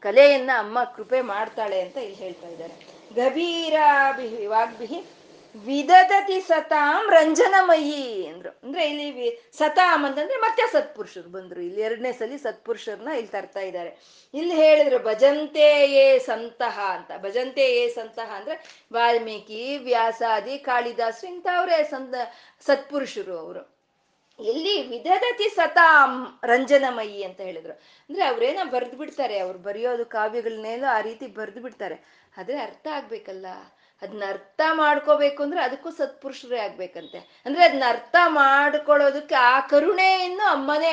ಕಲೆಯನ್ನ ಅಮ್ಮ ಕೃಪೆ ಮಾಡ್ತಾಳೆ ಅಂತ ಇಲ್ಲಿ ಹೇಳ್ತಾ ಇದ್ದಾರೆ. ಗಭೀರಾಭಿ ವಾಗ್ಭಿಹಿ, ವಿದದತಿ ಸತಾಂ ರಂಜನಮಯಿ ಅಂದ್ರು. ಅಂದ್ರೆ ಇಲ್ಲಿ ಸತಾಂ ಅಂತಂದ್ರೆ ಮತ್ತೆ ಸತ್ಪುರುಷರು ಬಂದ್ರು. ಇಲ್ಲಿ ಎರಡನೇ ಸಲಿ ಸತ್ಪುರುಷರನ್ನ ಇಲ್ಲಿ ತರ್ತಾ ಇದ್ದಾರೆ. ಇಲ್ಲಿ ಹೇಳಿದ್ರು, ಭಜಂತೆ ಏ ಸಂತಹ ಅಂತ. ಭಜಂತೆ ಏ ಸಂತಹ ಅಂದ್ರೆ ವಾಲ್ಮೀಕಿ, ವ್ಯಾಸಾದಿ ಕಾಳಿದಾಸು ಇಂಥವ್ರೆ ಸಂತ ಸತ್ಪುರುಷರು ಅವರು. ಎಲ್ಲಿ ವಿಧದತಿ ಸತಾಂ ರಂಜನಮಯಿ ಅಂತ ಹೇಳಿದ್ರು. ಅಂದ್ರೆ ಅವ್ರೇನ ಬರ್ದು ಬಿಡ್ತಾರೆ, ಅವ್ರು ಬರೆಯೋದು ಕಾವ್ಯಗಳನ್ನೆಲ್ಲ ಆ ರೀತಿ ಬರ್ದು ಬಿಡ್ತಾರೆ. ಆದ್ರೆ ಅರ್ಥ ಆಗ್ಬೇಕಲ್ಲ. ಅದನ್ನ ಅರ್ಥ ಮಾಡ್ಕೋಬೇಕು ಅಂದ್ರೆ ಅದಕ್ಕೂ ಸತ್ಪುರುಷರೇ ಆಗ್ಬೇಕಂತೆ. ಅಂದ್ರೆ ಅದನ್ನ ಅರ್ಥ ಮಾಡ್ಕೊಳ್ಳೋದಕ್ಕೆ ಆ ಕರುಣೆಯನ್ನು ಅಮ್ಮನೇ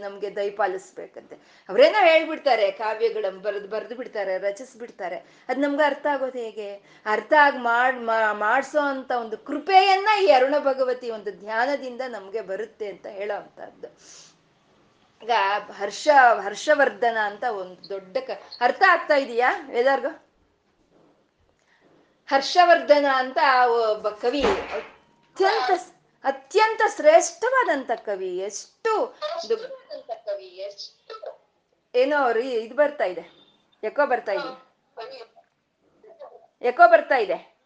ನಮ್ಗೆ ದಯಪಾಲಿಸ್ಬೇಕಂತೆ. ಅವರೇನೋ ಹೇಳ್ಬಿಡ್ತಾರೆ, ಕಾವ್ಯಗಳ ಬರೆದು ಬರೆದು ಬಿಡ್ತಾರೆ, ರಚಿಸ್ಬಿಡ್ತಾರೆ. ಅದ್ ನಮ್ಗೆ ಅರ್ಥ ಆಗೋದು ಹೇಗೆ? ಅರ್ಥ ಆಗಿ ಮಾಡ್ ಮಾಡಿಸೋ ಅಂತ ಒಂದು ಕೃಪೆಯನ್ನ ಈ ಅರುಣ ಭಗವತಿ ಒಂದು ಧ್ಯಾನದಿಂದ ನಮ್ಗೆ ಬರುತ್ತೆ ಅಂತ ಹೇಳೋ ಅಂತದ್ದು ಈಗ ಹರ್ಷ, ಹರ್ಷವರ್ಧನ ಅಂತ ಒಂದು ದೊಡ್ಡ ಅರ್ಥ ಆಗ್ತಾ ಇದೆಯಾ, ವೇದಾರ್ಗ? ಹರ್ಷವರ್ಧನ ಅಂತ ಒಬ್ಬ ಕವಿ. ಅತ್ಯಂತ ಅತ್ಯಂತ ಶ್ರೇಷ್ಠವಾದಂತ ಕವಿ. ಎಷ್ಟು ಕವಿ ಏನೋ ಅವ್ರು ಇದು ಬರ್ತಾ ಇದೆ. ಯಾಕೋ ಬರ್ತಾ ಇದೆ. ಯಾಕೋ ಬರ್ತಾ ಇದೆ.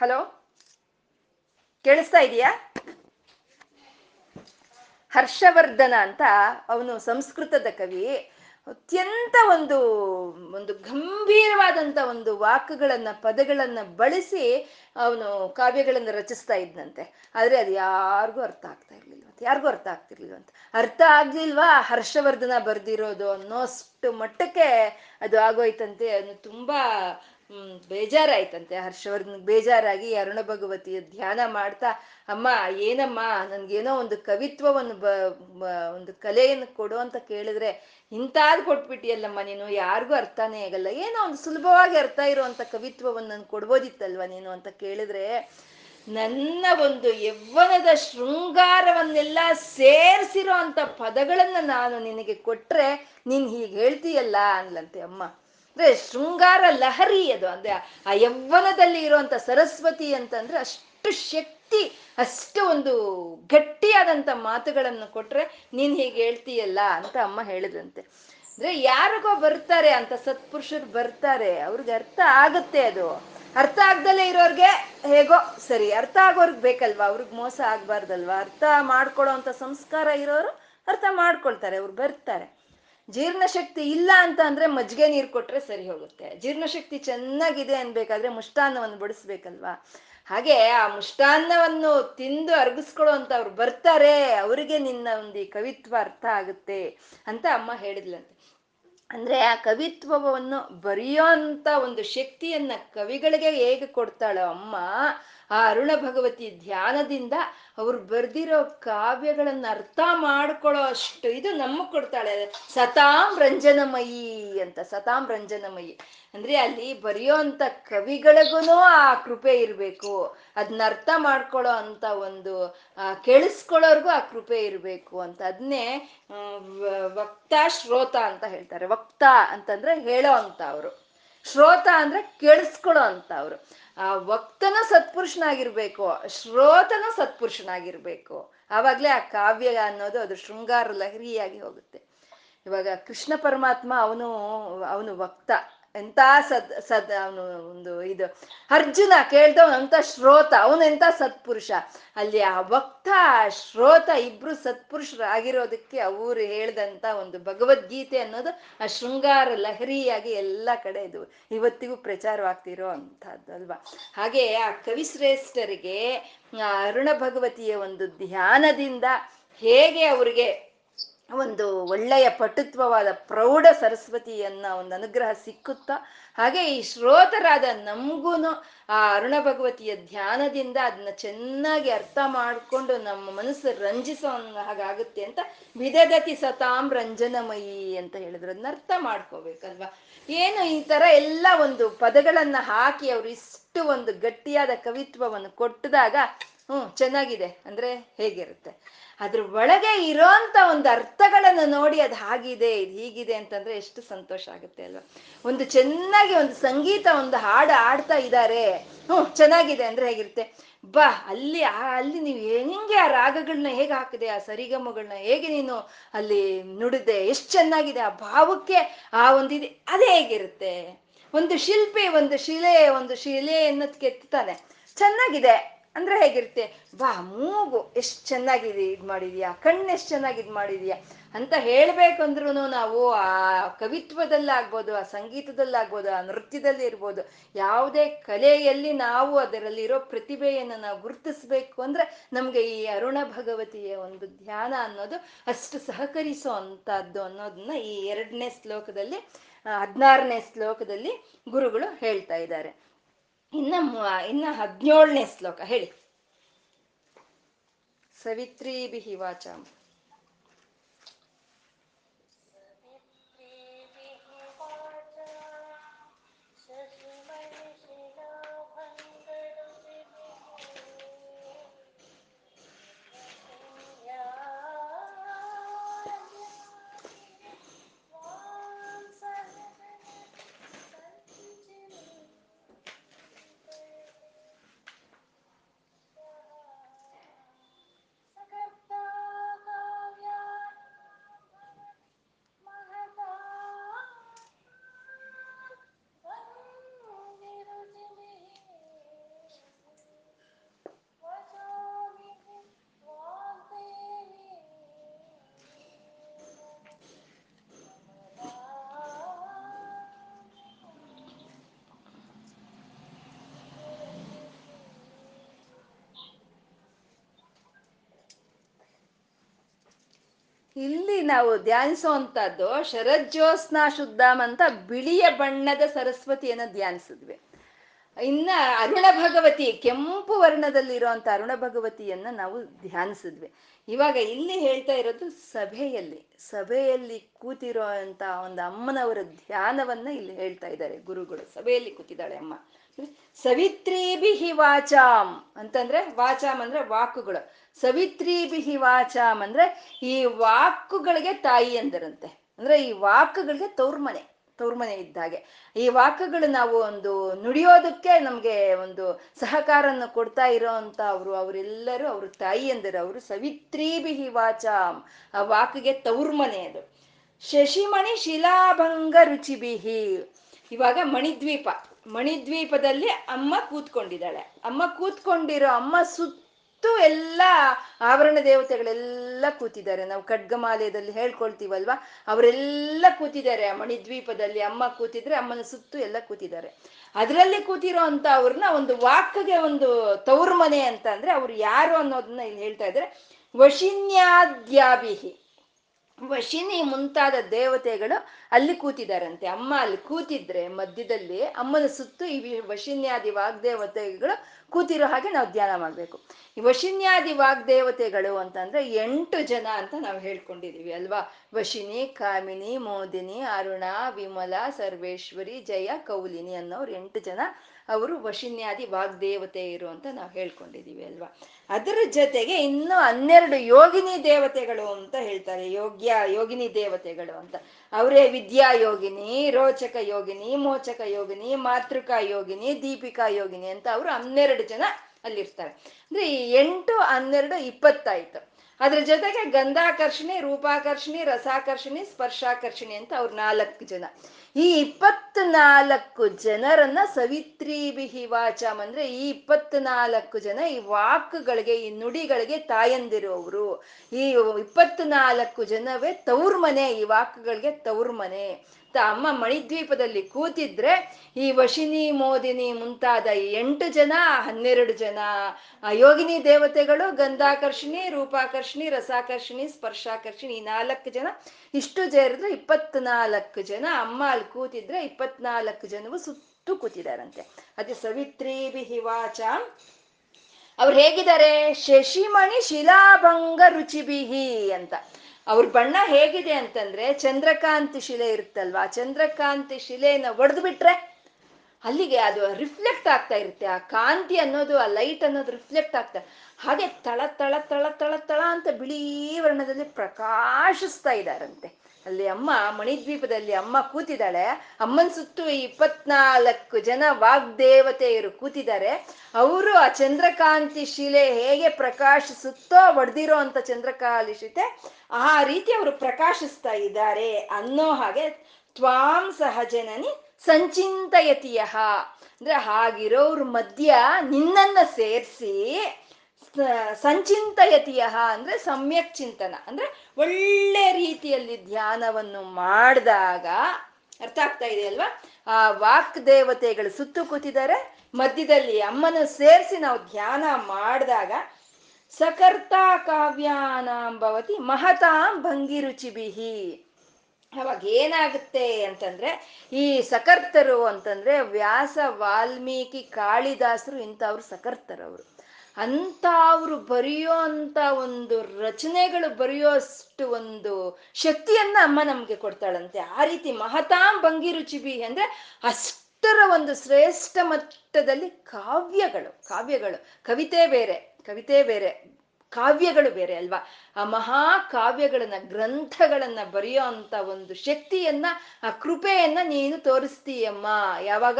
ಹಲೋ? ಕೇಳಿಸ್ತಾ ಇದೆಯಾ? ಹರ್ಷವರ್ಧನ ಅಂತ ಅವನು ಸಂಸ್ಕೃತದ ಕವಿ. ಅತ್ಯಂತ ಒಂದು ಒಂದು ಗಂಭೀರವಾದಂತ ಒಂದು ವಾಕ್ಯಗಳನ್ನ ಪದಗಳನ್ನ ಬಳಸಿ ಅವನು ಕಾವ್ಯಗಳನ್ನು ರಚಿಸ್ತಾ ಇದ್ನಂತೆ. ಆದರೆ ಅದು ಯಾರಿಗೂ ಅರ್ಥ ಆಗ್ತಾ ಇರ್ಲಿಲ್ವಂತೆ, ಯಾರಿಗೂ ಅರ್ಥ ಆಗ್ತಿರ್ಲಿಲ್ವಂತೆ. ಅರ್ಥ ಆಗ್ಲಿಲ್ವಾ? ಹರ್ಷವರ್ಧನ ಬರ್ದಿರೋದು ಅನ್ನೋಷ್ಟು ಮಟ್ಟಕ್ಕೆ ಅದು ಆಗೋಯ್ತಂತೆ ಅದು ತುಂಬಾ ಬೇಜಾರಾಯ್ತಂತೆ ಹರ್ಷವರ್ಧನ್ ಬೇಜಾರಾಗಿ ಅರುಣ ಭಗವತಿಯ ಧ್ಯಾನ ಮಾಡ್ತಾ, ಅಮ್ಮ, ಏನಮ್ಮ, ನನ್ಗೇನೋ ಒಂದು ಕವಿತ್ವವನ್ನು ಬ, ಒಂದು ಕಲೆಯನ್ನು ಕೊಡು ಅಂತ ಕೇಳಿದ್ರೆ ಇಂತಾದ್ ಕೊಟ್ಬಿಟ್ಟಿಯಲ್ಲಮ್ಮ ನೀನು, ಯಾರಿಗೂ ಅರ್ಥನೇ ಆಗಲ್ಲ. ಏನೋ ಒಂದು ಸುಲಭವಾಗಿ ಅರ್ಥ ಇರುವಂತ ಕವಿತ್ವವನ್ನು ನನ್ ಕೊಡ್ಬೋದಿತ್ತಲ್ವ ನೀನು? ಅಂತ ಕೇಳಿದ್ರೆ, ನನ್ನ ಒಂದು ಯೌವನದ ಶೃಂಗಾರವನ್ನೆಲ್ಲ ಸೇರಿಸಿರೋ ಅಂತ ಪದಗಳನ್ನ ನಾನು ನಿನಗೆ ಕೊಟ್ರೆ ನೀನ್ ಹೀಗೆ ಹೇಳ್ತೀಯಲ್ಲ ಅನ್ಲಂತೆ ಅಮ್ಮ. ಅಂದ್ರೆ ಶೃಂಗಾರ ಲಹರಿ ಅದು. ಅಂದ್ರೆ ಆ ಯವ್ವನದಲ್ಲಿ ಇರುವಂತ ಸರಸ್ವತಿ ಅಂತಂದ್ರೆ ಅಷ್ಟು ಶಕ್ತಿ, ಅಷ್ಟು ಒಂದು ಗಟ್ಟಿಯಾದಂತ ಮಾತುಗಳನ್ನು ಕೊಟ್ರೆ ನೀನ್ ಹೀಗೆ ಹೇಳ್ತೀಯಲ್ಲ ಅಂತ ಅಮ್ಮ ಹೇಳಿದಂತೆ. ಅಂದ್ರೆ ಯಾರಿಗೋ ಬರ್ತಾರೆ ಅಂತ ಸತ್ಪುರುಷರು ಬರ್ತಾರೆ, ಅವ್ರಿಗೆ ಅರ್ಥ ಆಗುತ್ತೆ ಅದು. ಅರ್ಥ ಆಗ್ದಲೇ ಇರೋರ್ಗೆ ಹೇಗೋ ಸರಿ, ಅರ್ಥ ಆಗೋರ್ಗ್ ಬೇಕಲ್ವಾ? ಅವ್ರಿಗೆ ಮೋಸ ಆಗ್ಬಾರ್ದಲ್ವಾ? ಅರ್ಥ ಮಾಡ್ಕೊಳ್ಳೋ ಅಂತ ಸಂಸ್ಕಾರ ಇರೋರು ಅರ್ಥ ಮಾಡ್ಕೊಳ್ತಾರೆ, ಅವ್ರು ಬರ್ತಾರೆ. ಜೀರ್ಣಶಕ್ತಿ ಇಲ್ಲ ಅಂತ ಅಂದ್ರೆ ಮಜ್ಜಿಗೆ ನೀರು ಕೊಟ್ರೆ ಸರಿ ಹೋಗುತ್ತೆ. ಜೀರ್ಣಶಕ್ತಿ ಚೆನ್ನಾಗಿದೆ ಅನ್ಬೇಕಾದ್ರೆ ಮುಷ್ಟಾನ್ನವನ್ನು ಬಡಿಸ್ಬೇಕಲ್ವಾ? ಹಾಗೆ ಆ ಮುಷ್ಟಾನ್ನವನ್ನು ತಿಂದು ಅರ್ಗಿಸ್ಕೊಳ್ಳೋ ಅಂತ ಅವ್ರು ಬರ್ತಾರೆ, ಅವರಿಗೆ ನಿನ್ನ ಒಂದು ಈ ಕವಿತ್ವ ಅರ್ಥ ಆಗುತ್ತೆ ಅಂತ ಅಮ್ಮ ಹೇಳಿದ್ಲಂತೆ. ಅಂದ್ರೆ ಆ ಕವಿತ್ವವನ್ನು ಬರೆಯೋ ಅಂತ ಒಂದು ಶಕ್ತಿಯನ್ನ ಕವಿಗಳಿಗೆ ಹೇಗೆ ಕೊಡ್ತಾಳೋ ಅಮ್ಮ ಆ ಅರುಣ ಭಗವತಿ ಧ್ಯಾನದಿಂದ ಅವ್ರು ಬರ್ದಿರೋ ಕಾವ್ಯಗಳನ್ನ ಅರ್ಥ ಮಾಡ್ಕೊಳ್ಳೋ ಅಷ್ಟು ಇದು ನಮಗ್ ಕೊಡ್ತಾಳೆ. ಸತಾಂ ರಂಜನಮಯಿ ಅಂತ, ಸತಾಂ ರಂಜನಮಯಿ. ಅಂದ್ರೆ ಅಲ್ಲಿ ಬರೆಯೋ ಅಂತ ಕವಿಗಳಿಗೂ ಆ ಕೃಪೆ ಇರಬೇಕು. ಅದನ್ನ ಅರ್ಥ ಮಾಡ್ಕೊಳ್ಳೋ ಅಂತ ಒಂದು ಕೇಳಿಸ್ಕೊಳ್ಳೋರ್ಗು ಆ ಕೃಪೆ ಇರಬೇಕು ಅಂತ. ಅದನ್ನೇ ವಕ್ತ ಶ್ರೋತ ಅಂತ ಹೇಳ್ತಾರೆ. ವಕ್ತ ಅಂತಂದ್ರೆ ಹೇಳೋ ಅಂತ ಅವರು ಶ್ರೋತ ಅಂದ್ರೆ ಕೇಳಿಸ್ಕೊಳ್ಳೋ ಅಂತ ಅವರು ಆ ವಕ್ತನ ಸತ್ಪುರುಷನಾಗಿರ್ಬೇಕು, ಶ್ರೋತನ ಸತ್ಪುರುಷನಾಗಿರ್ಬೇಕು. ಆವಾಗ್ಲೇ ಆ ಕಾವ್ಯ ಅನ್ನೋದು ಅದು ಶೃಂಗಾರ ಲಹರಿಯಾಗಿ ಹೋಗುತ್ತೆ. ಇವಾಗ ಕೃಷ್ಣ ಪರಮಾತ್ಮ ಅವನು ಅವನು ವಕ್ತ. ಎಂತ ಸದ್ ಸದ್, ಅವನು ಒಂದು ಇದು, ಅರ್ಜುನ ಕೇಳ್ದವನು ಅಂತ ಶ್ರೋತ ಅವನೆಂತ ಸತ್ಪುರುಷ? ಅಲ್ಲಿ ಆ ಭಕ್ತ ಶ್ರೋತ ಇಬ್ರು ಸತ್ಪುರುಷರಾಗಿರೋದಕ್ಕೆ ಅವರು ಹೇಳ್ದಂತ ಒಂದು ಭಗವದ್ಗೀತೆ ಅನ್ನೋದು ಆ ಶೃಂಗಾರ ಲಹರಿಯಾಗಿ ಎಲ್ಲ ಕಡೆ ಇದು, ಇವತ್ತಿಗೂ ಪ್ರಚಾರವಾಗ್ತಿರೋ ಅಂತದ್ದು ಅಲ್ವಾ? ಹಾಗೆ ಆ ಕವಿಶ್ರೇಷ್ಠರಿಗೆ ಅರುಣ ಭಗವತಿಯ ಒಂದು ಧ್ಯಾನದಿಂದ ಹೇಗೆ ಅವ್ರಿಗೆ ಒಂದು ಒಳ್ಳೆಯ ಪಟುತ್ವವಾದ ಪ್ರೌಢ ಸರಸ್ವತಿಯನ್ನ ಒಂದು ಅನುಗ್ರಹ ಸಿಕ್ಕುತ್ತಾ, ಹಾಗೆ ಈ ಶ್ರೋತರಾದ ನಮಗೂ ಆ ಅರುಣ ಭಗವತಿಯ ಧ್ಯಾನದಿಂದ ಅದನ್ನ ಚೆನ್ನಾಗಿ ಅರ್ಥ ಮಾಡಿಕೊಂಡು ನಮ್ಮ ಮನಸ್ಸು ರಂಜಿಸೋ ಹಾಗಾಗುತ್ತೆ ಅಂತ ವಿಧದತಿ ಸತಾಂ ರಂಜನಮಯಿ ಅಂತ ಹೇಳಿದ್ರು. ಅದನ್ನ ಅರ್ಥ ಮಾಡ್ಕೋಬೇಕಲ್ವಾ? ಏನು ಈ ತರ ಎಲ್ಲ ಒಂದು ಪದಗಳನ್ನ ಹಾಕಿ ಅವ್ರು ಇಷ್ಟು ಒಂದು ಗಟ್ಟಿಯಾದ ಕವಿತ್ವವನ್ನು ಕೊಟ್ಟದಾಗ, ಹ್ಮ್, ಚೆನ್ನಾಗಿದೆ. ಅಂದ್ರೆ ಹೇಗಿರುತ್ತೆ? ಅದ್ರ ಒಳಗೆ ಇರೋಂತ ಒಂದು ಅರ್ಥಗಳನ್ನು ನೋಡಿ ಅದು ಹಾಗಿದೆ, ಇದು ಹೀಗಿದೆ ಅಂತಂದ್ರೆ ಎಷ್ಟು ಸಂತೋಷ ಆಗುತ್ತೆ ಅಲ್ವಾ? ಒಂದು ಚೆನ್ನಾಗಿ ಒಂದು ಸಂಗೀತ ಒಂದು ಹಾಡು ಆಡ್ತಾ ಇದ್ದಾರೆ ಹ್ಞೂ ಚೆನ್ನಾಗಿದೆ ಅಂದ್ರೆ ಹೇಗಿರುತ್ತೆ? ಬಾ, ಅಲ್ಲಿ ಅಲ್ಲಿ ನೀವು ಹೆಂಗೆ ಆ ರಾಗಗಳನ್ನ ಹೇಗೆ ಹಾಕಿದೆ, ಆ ಸರಿಗಮಗಳನ್ನ ಹೇಗೆ ನೀನು ಅಲ್ಲಿ ನುಡಿದೆ, ಎಷ್ಟು ಚೆನ್ನಾಗಿದೆ, ಆ ಭಾವಕ್ಕೆ ಆ ಒಂದಿದೆ ಅದೇ ಹೇಗಿರುತ್ತೆ? ಒಂದು ಶಿಲ್ಪಿ ಒಂದು ಶಿಲೆ ಒಂದು ಶಿಲೆ ಎನ್ನೋದ್ ಕೆತ್ತಾನೆ ಚೆನ್ನಾಗಿದೆ. ಅಂದ್ರೆ ಹೇಗಿರುತ್ತೆ ಬಾ ಮೂಗು ಎಷ್ಟು ಚೆನ್ನಾಗಿದೆ ಇದು ಮಾಡಿದ್ಯಾ, ಕಣ್ಣು ಎಷ್ಟು ಚೆನ್ನಾಗಿ ಇದು ಮಾಡಿದ್ಯಾ ಅಂತ ಹೇಳ್ಬೇಕಂದ್ರೂ ನಾವು ಆ ಕವಿತ್ವದಲ್ಲಾಗ್ಬೋದು, ಆ ಸಂಗೀತದಲ್ಲಾಗ್ಬೋದು, ಆ ನೃತ್ಯದಲ್ಲಿ ಇರ್ಬೋದು, ಯಾವುದೇ ಕಲೆಯಲ್ಲಿ ನಾವು ಅದರಲ್ಲಿರೋ ಪ್ರತಿಭೆಯನ್ನು ನಾವು ಗುರುತಿಸ್ಬೇಕು ಅಂದ್ರೆ ನಮ್ಗೆ ಈ ಅರುಣ ಭಗವತಿಯ ಒಂದು ಧ್ಯಾನ ಅನ್ನೋದು ಅಷ್ಟು ಸಹಕರಿಸೋ ಅಂತದ್ದು ಅನ್ನೋದನ್ನ ಈ ಎರಡನೇ ಶ್ಲೋಕದಲ್ಲಿ, ಹದಿನಾರನೇ ಶ್ಲೋಕದಲ್ಲಿ ಗುರುಗಳು ಹೇಳ್ತಾ ಇದ್ದಾರೆ. ಇನ್ನ ಇನ್ನ ಹದಿನೇಳನೇ ಶ್ಲೋಕ ಹೇಳಿ. ಸವಿತ್ರೀಭಿ ವಾಚಾಂ ಇಲ್ಲಿ ನಾವು ಧ್ಯಾನಿಸುವಂತದ್ದು ಶರಜ್ಯೋತ್ಸ್ನ ಶುದ್ಧಾಮ್ ಅಂತ ಬಿಳಿಯ ಬಣ್ಣದ ಸರಸ್ವತಿಯನ್ನ ಧ್ಯಾನಿಸಿದ್ವಿ. ಇನ್ನ ಅರುಣ ಭಗವತಿ ಕೆಂಪು ವರ್ಣದಲ್ಲಿರುವಂತ ಅರುಣ ಭಗವತಿಯನ್ನ ನಾವು ಧ್ಯಾನಿಸಿದ್ವಿ. ಇವಾಗ ಇಲ್ಲಿ ಹೇಳ್ತಾ ಇರೋದು ಸಭೆಯಲ್ಲಿ ಸಭೆಯಲ್ಲಿ ಕೂತಿರೋ ಅಂತ ಒಂದು ಅಮ್ಮನವರ ಧ್ಯಾನವನ್ನ ಇಲ್ಲಿ ಹೇಳ್ತಾ ಇದ್ದಾರೆ ಗುರುಗಳು. ಸಭೆಯಲ್ಲಿ ಕೂತಿದ್ದಾಳೆ ಅಮ್ಮ. ಸವಿತ್ರೀಭಿ ವಾಚಾಮ್ ಅಂತಂದ್ರೆ ವಾಚಾಮ್ ಅಂದ್ರೆ ವಾಕುಗಳು. ಸವಿತ್ರೀಭಿ ವಾಚಾಮ್ ಅಂದ್ರೆ ಈ ವಾಕುಗಳಿಗೆ ತಾಯಿ ಅಂದರಂತೆ ಅಂದ್ರೆ ಈ ವಾಕುಗಳಿಗೆ ತೌರ್ಮನೆ ತೌರ್ಮನೆ ಇದ್ದಾಗೆ ಈ ವಾಕುಗಳು ನಾವು ಒಂದು ನುಡಿಯೋದಕ್ಕೆ ನಮ್ಗೆ ಒಂದು ಸಹಕಾರನ ಕೊಡ್ತಾ ಇರೋ ಅವರು, ಅವರೆಲ್ಲರೂ ಅವ್ರ ತಾಯಿ ಅಂದರು ಅವರು ಸವಿತ್ರೀಭಿ ವಾಚಾಮ್ ಆ ವಾಕಿಗೆ ತೌರ್ಮನೆ ಅದು. ಶಶಿಮಣಿ ಶಿಲಾಭಂಗ ರುಚಿಬಿಹಿ ಇವಾಗ ಮಣಿದ್ವೀಪ. ಮಣಿದ್ವೀಪದಲ್ಲಿ ಅಮ್ಮ ಕೂತ್ಕೊಂಡಿದ್ದಾಳೆ. ಅಮ್ಮ ಕೂತ್ಕೊಂಡಿರೋ ಅಮ್ಮ ಸುತ್ತು ಎಲ್ಲ ಆವರಣ ದೇವತೆಗಳೆಲ್ಲ ಕೂತಿದ್ದಾರೆ. ನಾವು ಖಡ್ಗಮಾಲಯದಲ್ಲಿ ಹೇಳ್ಕೊಳ್ತೀವಲ್ವಾ? ಅವರೆಲ್ಲ ಕೂತಿದ್ದಾರೆ ಮಣಿದ್ವೀಪದಲ್ಲಿ. ಅಮ್ಮ ಕೂತಿದ್ರೆ ಅಮ್ಮನ ಸುತ್ತು ಎಲ್ಲ ಕೂತಿದ್ದಾರೆ. ಅದರಲ್ಲಿ ಕೂತಿರೋ ಅಂತ ಅವ್ರನ್ನ ಒಂದು ವಾಕ್ಗೆ ಒಂದು ತೌರ್ಮನೆ ಅಂತ ಅಂದ್ರೆ ಅವ್ರು ಯಾರು ಅನ್ನೋದನ್ನ ಇಲ್ಲಿ ಹೇಳ್ತಾ ಇದ್ದಾರೆ. ವಶಿನ್ಯಾದ್ಯಾಭಿಹಿ. ವಶಿನಿ ಮುಂತಾದ ದೇವತೆಗಳು ಅಲ್ಲಿ ಕೂತಿದಾರಂತೆ ಅಮ್ಮ ಅಲ್ಲಿ ಕೂತಿದ್ರೆ ಮಧ್ಯದಲ್ಲಿ ಅಮ್ಮನ ಸುತ್ತು ಈ ವಶಿನ್ಯಾದಿ ವಾಗ್ದೇವತೆಗಳು ಕೂತಿರೋ ಹಾಗೆ ನಾವು ಧ್ಯಾನ ಮಾಡ್ಬೇಕು. ಈ ವಶಿನ್ಯಾದಿ ವಾಗ್ದೇವತೆಗಳು ಅಂತಂದ್ರೆ ಎಂಟು ಜನ ಅಂತ ನಾವು ಹೇಳ್ಕೊಂಡಿದೀವಿ ಅಲ್ವಾ? ವಶಿನಿ, ಕಾಮಿನಿ, ಮೋದಿನಿ, ಅರುಣ, ವಿಮಲ, ಸರ್ವೇಶ್ವರಿ, ಜಯ, ಕೌಲಿನಿ ಅನ್ನೋರು ಎಂಟು ಜನ. ಅವರು ವಶಿನ್ಯಾದಿ ವಾಗ್ದೇವತೆ ಇರು ಅಂತ ನಾವು ಹೇಳ್ಕೊಂಡಿದೀವಿ ಅಲ್ವಾ? ಅದರ ಜೊತೆಗೆ ಇನ್ನು ಹನ್ನೆರಡು ಯೋಗಿನಿ ದೇವತೆಗಳು ಅಂತ ಹೇಳ್ತಾರೆ, ಯೋಗ್ಯ ಯೋಗಿನಿ ದೇವತೆಗಳು ಅಂತ. ಅವರೇ ವಿದ್ಯಾ ಯೋಗಿನಿ, ರೋಚಕ ಯೋಗಿನಿ, ಮೋಚಕ ಯೋಗಿನಿ, ಮಾತೃಕಾ ಯೋಗಿನಿ, ದೀಪಿಕಾ ಯೋಗಿನಿ ಅಂತ ಅವರು ಹನ್ನೆರಡು ಜನ ಅಲ್ಲಿರ್ತಾರೆ. ಅಂದ್ರೆ ಈ ಎಂಟು ಹನ್ನೆರಡು ಇಪ್ಪತ್ತಾಯ್ತು. ಅದ್ರ ಜೊತೆಗೆ ಗಂಧಾಕರ್ಷಣೆ, ರೂಪಾಕರ್ಷಣೆ, ರಸಾಕರ್ಷಣೆ, ಸ್ಪರ್ಶಾಕರ್ಷಣೆ ಅಂತ ಅವ್ರ ನಾಲ್ಕು ಜನ. ಈ ಇಪ್ಪತ್ನಾಲ್ಕು ಜನರನ್ನ ಸವಿತ್ರಿ ಬಿಹಿ ವಾಚಂ ಅಂದ್ರೆ ಈ ಇಪ್ಪತ್ನಾಲ್ಕು ಜನ ಈ ವಾಕ್ಗಳಿಗೆ, ಈ ನುಡಿಗಳಿಗೆ ತಾಯಂದಿರುವವರು ಈ ಇಪ್ಪತ್ನಾಲ್ಕು ಜನವೇ ತವ್ರ ಮನೆ, ಈ ವಾಕ್ಗಳಿಗೆ ತವ್ರ ಮನೆ. ಅಮ್ಮ ಮಣಿದ್ವೀಪದಲ್ಲಿ ಕೂತಿದ್ರೆ ಈ ವಶಿನಿ, ಮೋದಿನಿ ಮುಂತಾದ ಎಂಟು ಜನ, ಹನ್ನೆರಡು ಜನ ಯೋಗಿನಿ ದೇವತೆಗಳು, ಗಂಧಾಕರ್ಷಿಣಿ, ರೂಪಾಕರ್ಷಿಣಿ, ರಸಾಕರ್ಷಿಣಿ, ಸ್ಪರ್ಶಾಕರ್ಷಿಣಿ ಈ ನಾಲ್ಕು ಜನ, ಇಷ್ಟು ಜೇರಿದ್ರೆ ಇಪ್ಪತ್ನಾಲ್ಕು ಜನ, ಅಮ್ಮ ಅಲ್ಲಿ ಕೂತಿದ್ರೆ ಇಪ್ಪತ್ನಾಲ್ಕು ಜನವು ಸುತ್ತು ಕೂತಿದಾರಂತೆ. ಅದೇ ಸವಿತ್ರಿ ಬಿಹಿವಾಚ ಅವ್ರು ಹೇಗಿದ್ದಾರೆ? ಶಶಿಮಣಿ ಶಿಲಾಭಂಗ ರುಚಿಬಿಹಿ ಅಂತ. ಅವ್ರ ಬಣ್ಣ ಹೇಗಿದೆ ಅಂತಂದ್ರೆ ಚಂದ್ರಕಾಂತಿ ಶಿಲೆ ಇರುತ್ತಲ್ವಾ? ಚಂದ್ರಕಾಂತಿ ಶಿಲೆನ ಒಡೆದು ಬಿಟ್ರೆ ಅಲ್ಲಿಗೆ ಅದು ರಿಫ್ಲೆಕ್ಟ್ ಆಗ್ತಾ ಇರುತ್ತೆ. ಆ ಕಾಂತಿ ಅನ್ನೋದು, ಆ ಲೈಟ್ ಅನ್ನೋದು ರಿಫ್ಲೆಕ್ಟ್ ಆಗ್ತಾ ಹಾಗೆ ತಳ ತಳ ತಳ ತಳ ತಳ ಅಂತ ಬಿಳಿ ವರ್ಣದಲ್ಲಿ ಪ್ರಕಾಶಿಸ್ತಾ ಇದ್ದಾರಂತೆ ಅಲ್ಲಿ ಅಮ್ಮ ಮಣಿದ್ವೀಪದಲ್ಲಿ ಅಮ್ಮ ಕೂತಿದ್ದಾಳೆ. ಅಮ್ಮನ ಸುತ್ತು ಇಪ್ಪತ್ನಾಲ್ಕು ಜನ ವಾಗ್ದೇವತೆಯರು ಕೂತಿದ್ದಾರೆ. ಅವರು ಆ ಚಂದ್ರಕಾಂತಿ ಶಿಲೆ ಹೇಗೆ ಪ್ರಕಾಶಿಸುತ್ತೋ ಒಡೆದಿರೋ ಅಂತ ಚಂದ್ರಕಾಲಿ ಶಿತೆ, ಆ ರೀತಿ ಅವರು ಪ್ರಕಾಶಿಸ್ತಾ ಇದ್ದಾರೆ ಅನ್ನೋ ಹಾಗೆ ತ್ವಾಂ ಸಹಜನನಿ ಸಂಚಿಂತಯತಿಯ ಅಂದ್ರೆ ಹಾಗಿರೋರ್ ಮಧ್ಯ ನಿನ್ನನ್ನ ಸೇರಿಸಿ ಸಂಚಿಂತಯತಿಯ ಅಂದ್ರೆ ಸಮ್ಯಕ್ ಚಿಂತನ. ಅಂದ್ರೆ ಒಳ್ಳೆ ರೀತಿಯಲ್ಲಿ ಧ್ಯಾನವನ್ನು ಮಾಡಿದಾಗ, ಅರ್ಥ ಆಗ್ತಾ ಇದೆ ಅಲ್ವಾ? ಆ ವಾಕ್ ದೇವತೆಗಳು ಸುತ್ತು ಕೂತಿದ್ದಾರೆ. ಮಧ್ಯದಲ್ಲಿ ಅಮ್ಮನ ಸೇರಿಸಿ ನಾವು ಧ್ಯಾನ ಮಾಡಿದಾಗ, ಸಕರ್ತಾ ಕಾವ್ಯಾನಾಂಬವತಿ ಮಹತಾಂ ಭಂಗಿರುಚಿಬಿಹಿ ಅವಾಗ ಏನಾಗುತ್ತೆ ಅಂತಂದ್ರೆ, ಈ ಸಕರ್ತರು ಅಂತಂದ್ರೆ ವ್ಯಾಸ ವಾಲ್ಮೀಕಿ ಕಾಳಿದಾಸರು ಇಂಥವ್ರು ಸಕರ್ತರು ಅವರು ಅಂತ ಅವರು ಬರೆಯೋ ಅಂತ ಒಂದು ರಚನೆಗಳು ಬರೆಯೋಷ್ಟು ಒಂದು ಶಕ್ತಿಯನ್ನ ಅಮ್ಮ ನಮ್ಗೆ ಕೊಡ್ತಾಳಂತೆ. ಆ ರೀತಿ ಮಹತಾಂ ಭಂಗಿ ಅಂದ್ರೆ ಅಷ್ಟರ ಒಂದು ಶ್ರೇಷ್ಠ ಮಟ್ಟದಲ್ಲಿ ಕಾವ್ಯಗಳು ಕಾವ್ಯಗಳು. ಕವಿತೆ ಬೇರೆ ಕವಿತೆ ಬೇರೆ, ಕಾವ್ಯಗಳು ಬೇರೆ ಅಲ್ವಾ? ಆ ಮಹಾ ಕಾವ್ಯಗಳನ್ನ ಗ್ರಂಥಗಳನ್ನ ಬರೆಯೋ ಅಂತ ಒಂದು ಶಕ್ತಿಯನ್ನ, ಆ ಕೃಪೆಯನ್ನ ನೀನು ತೋರಿಸ್ತೀಯಮ್ಮ. ಯಾವಾಗ?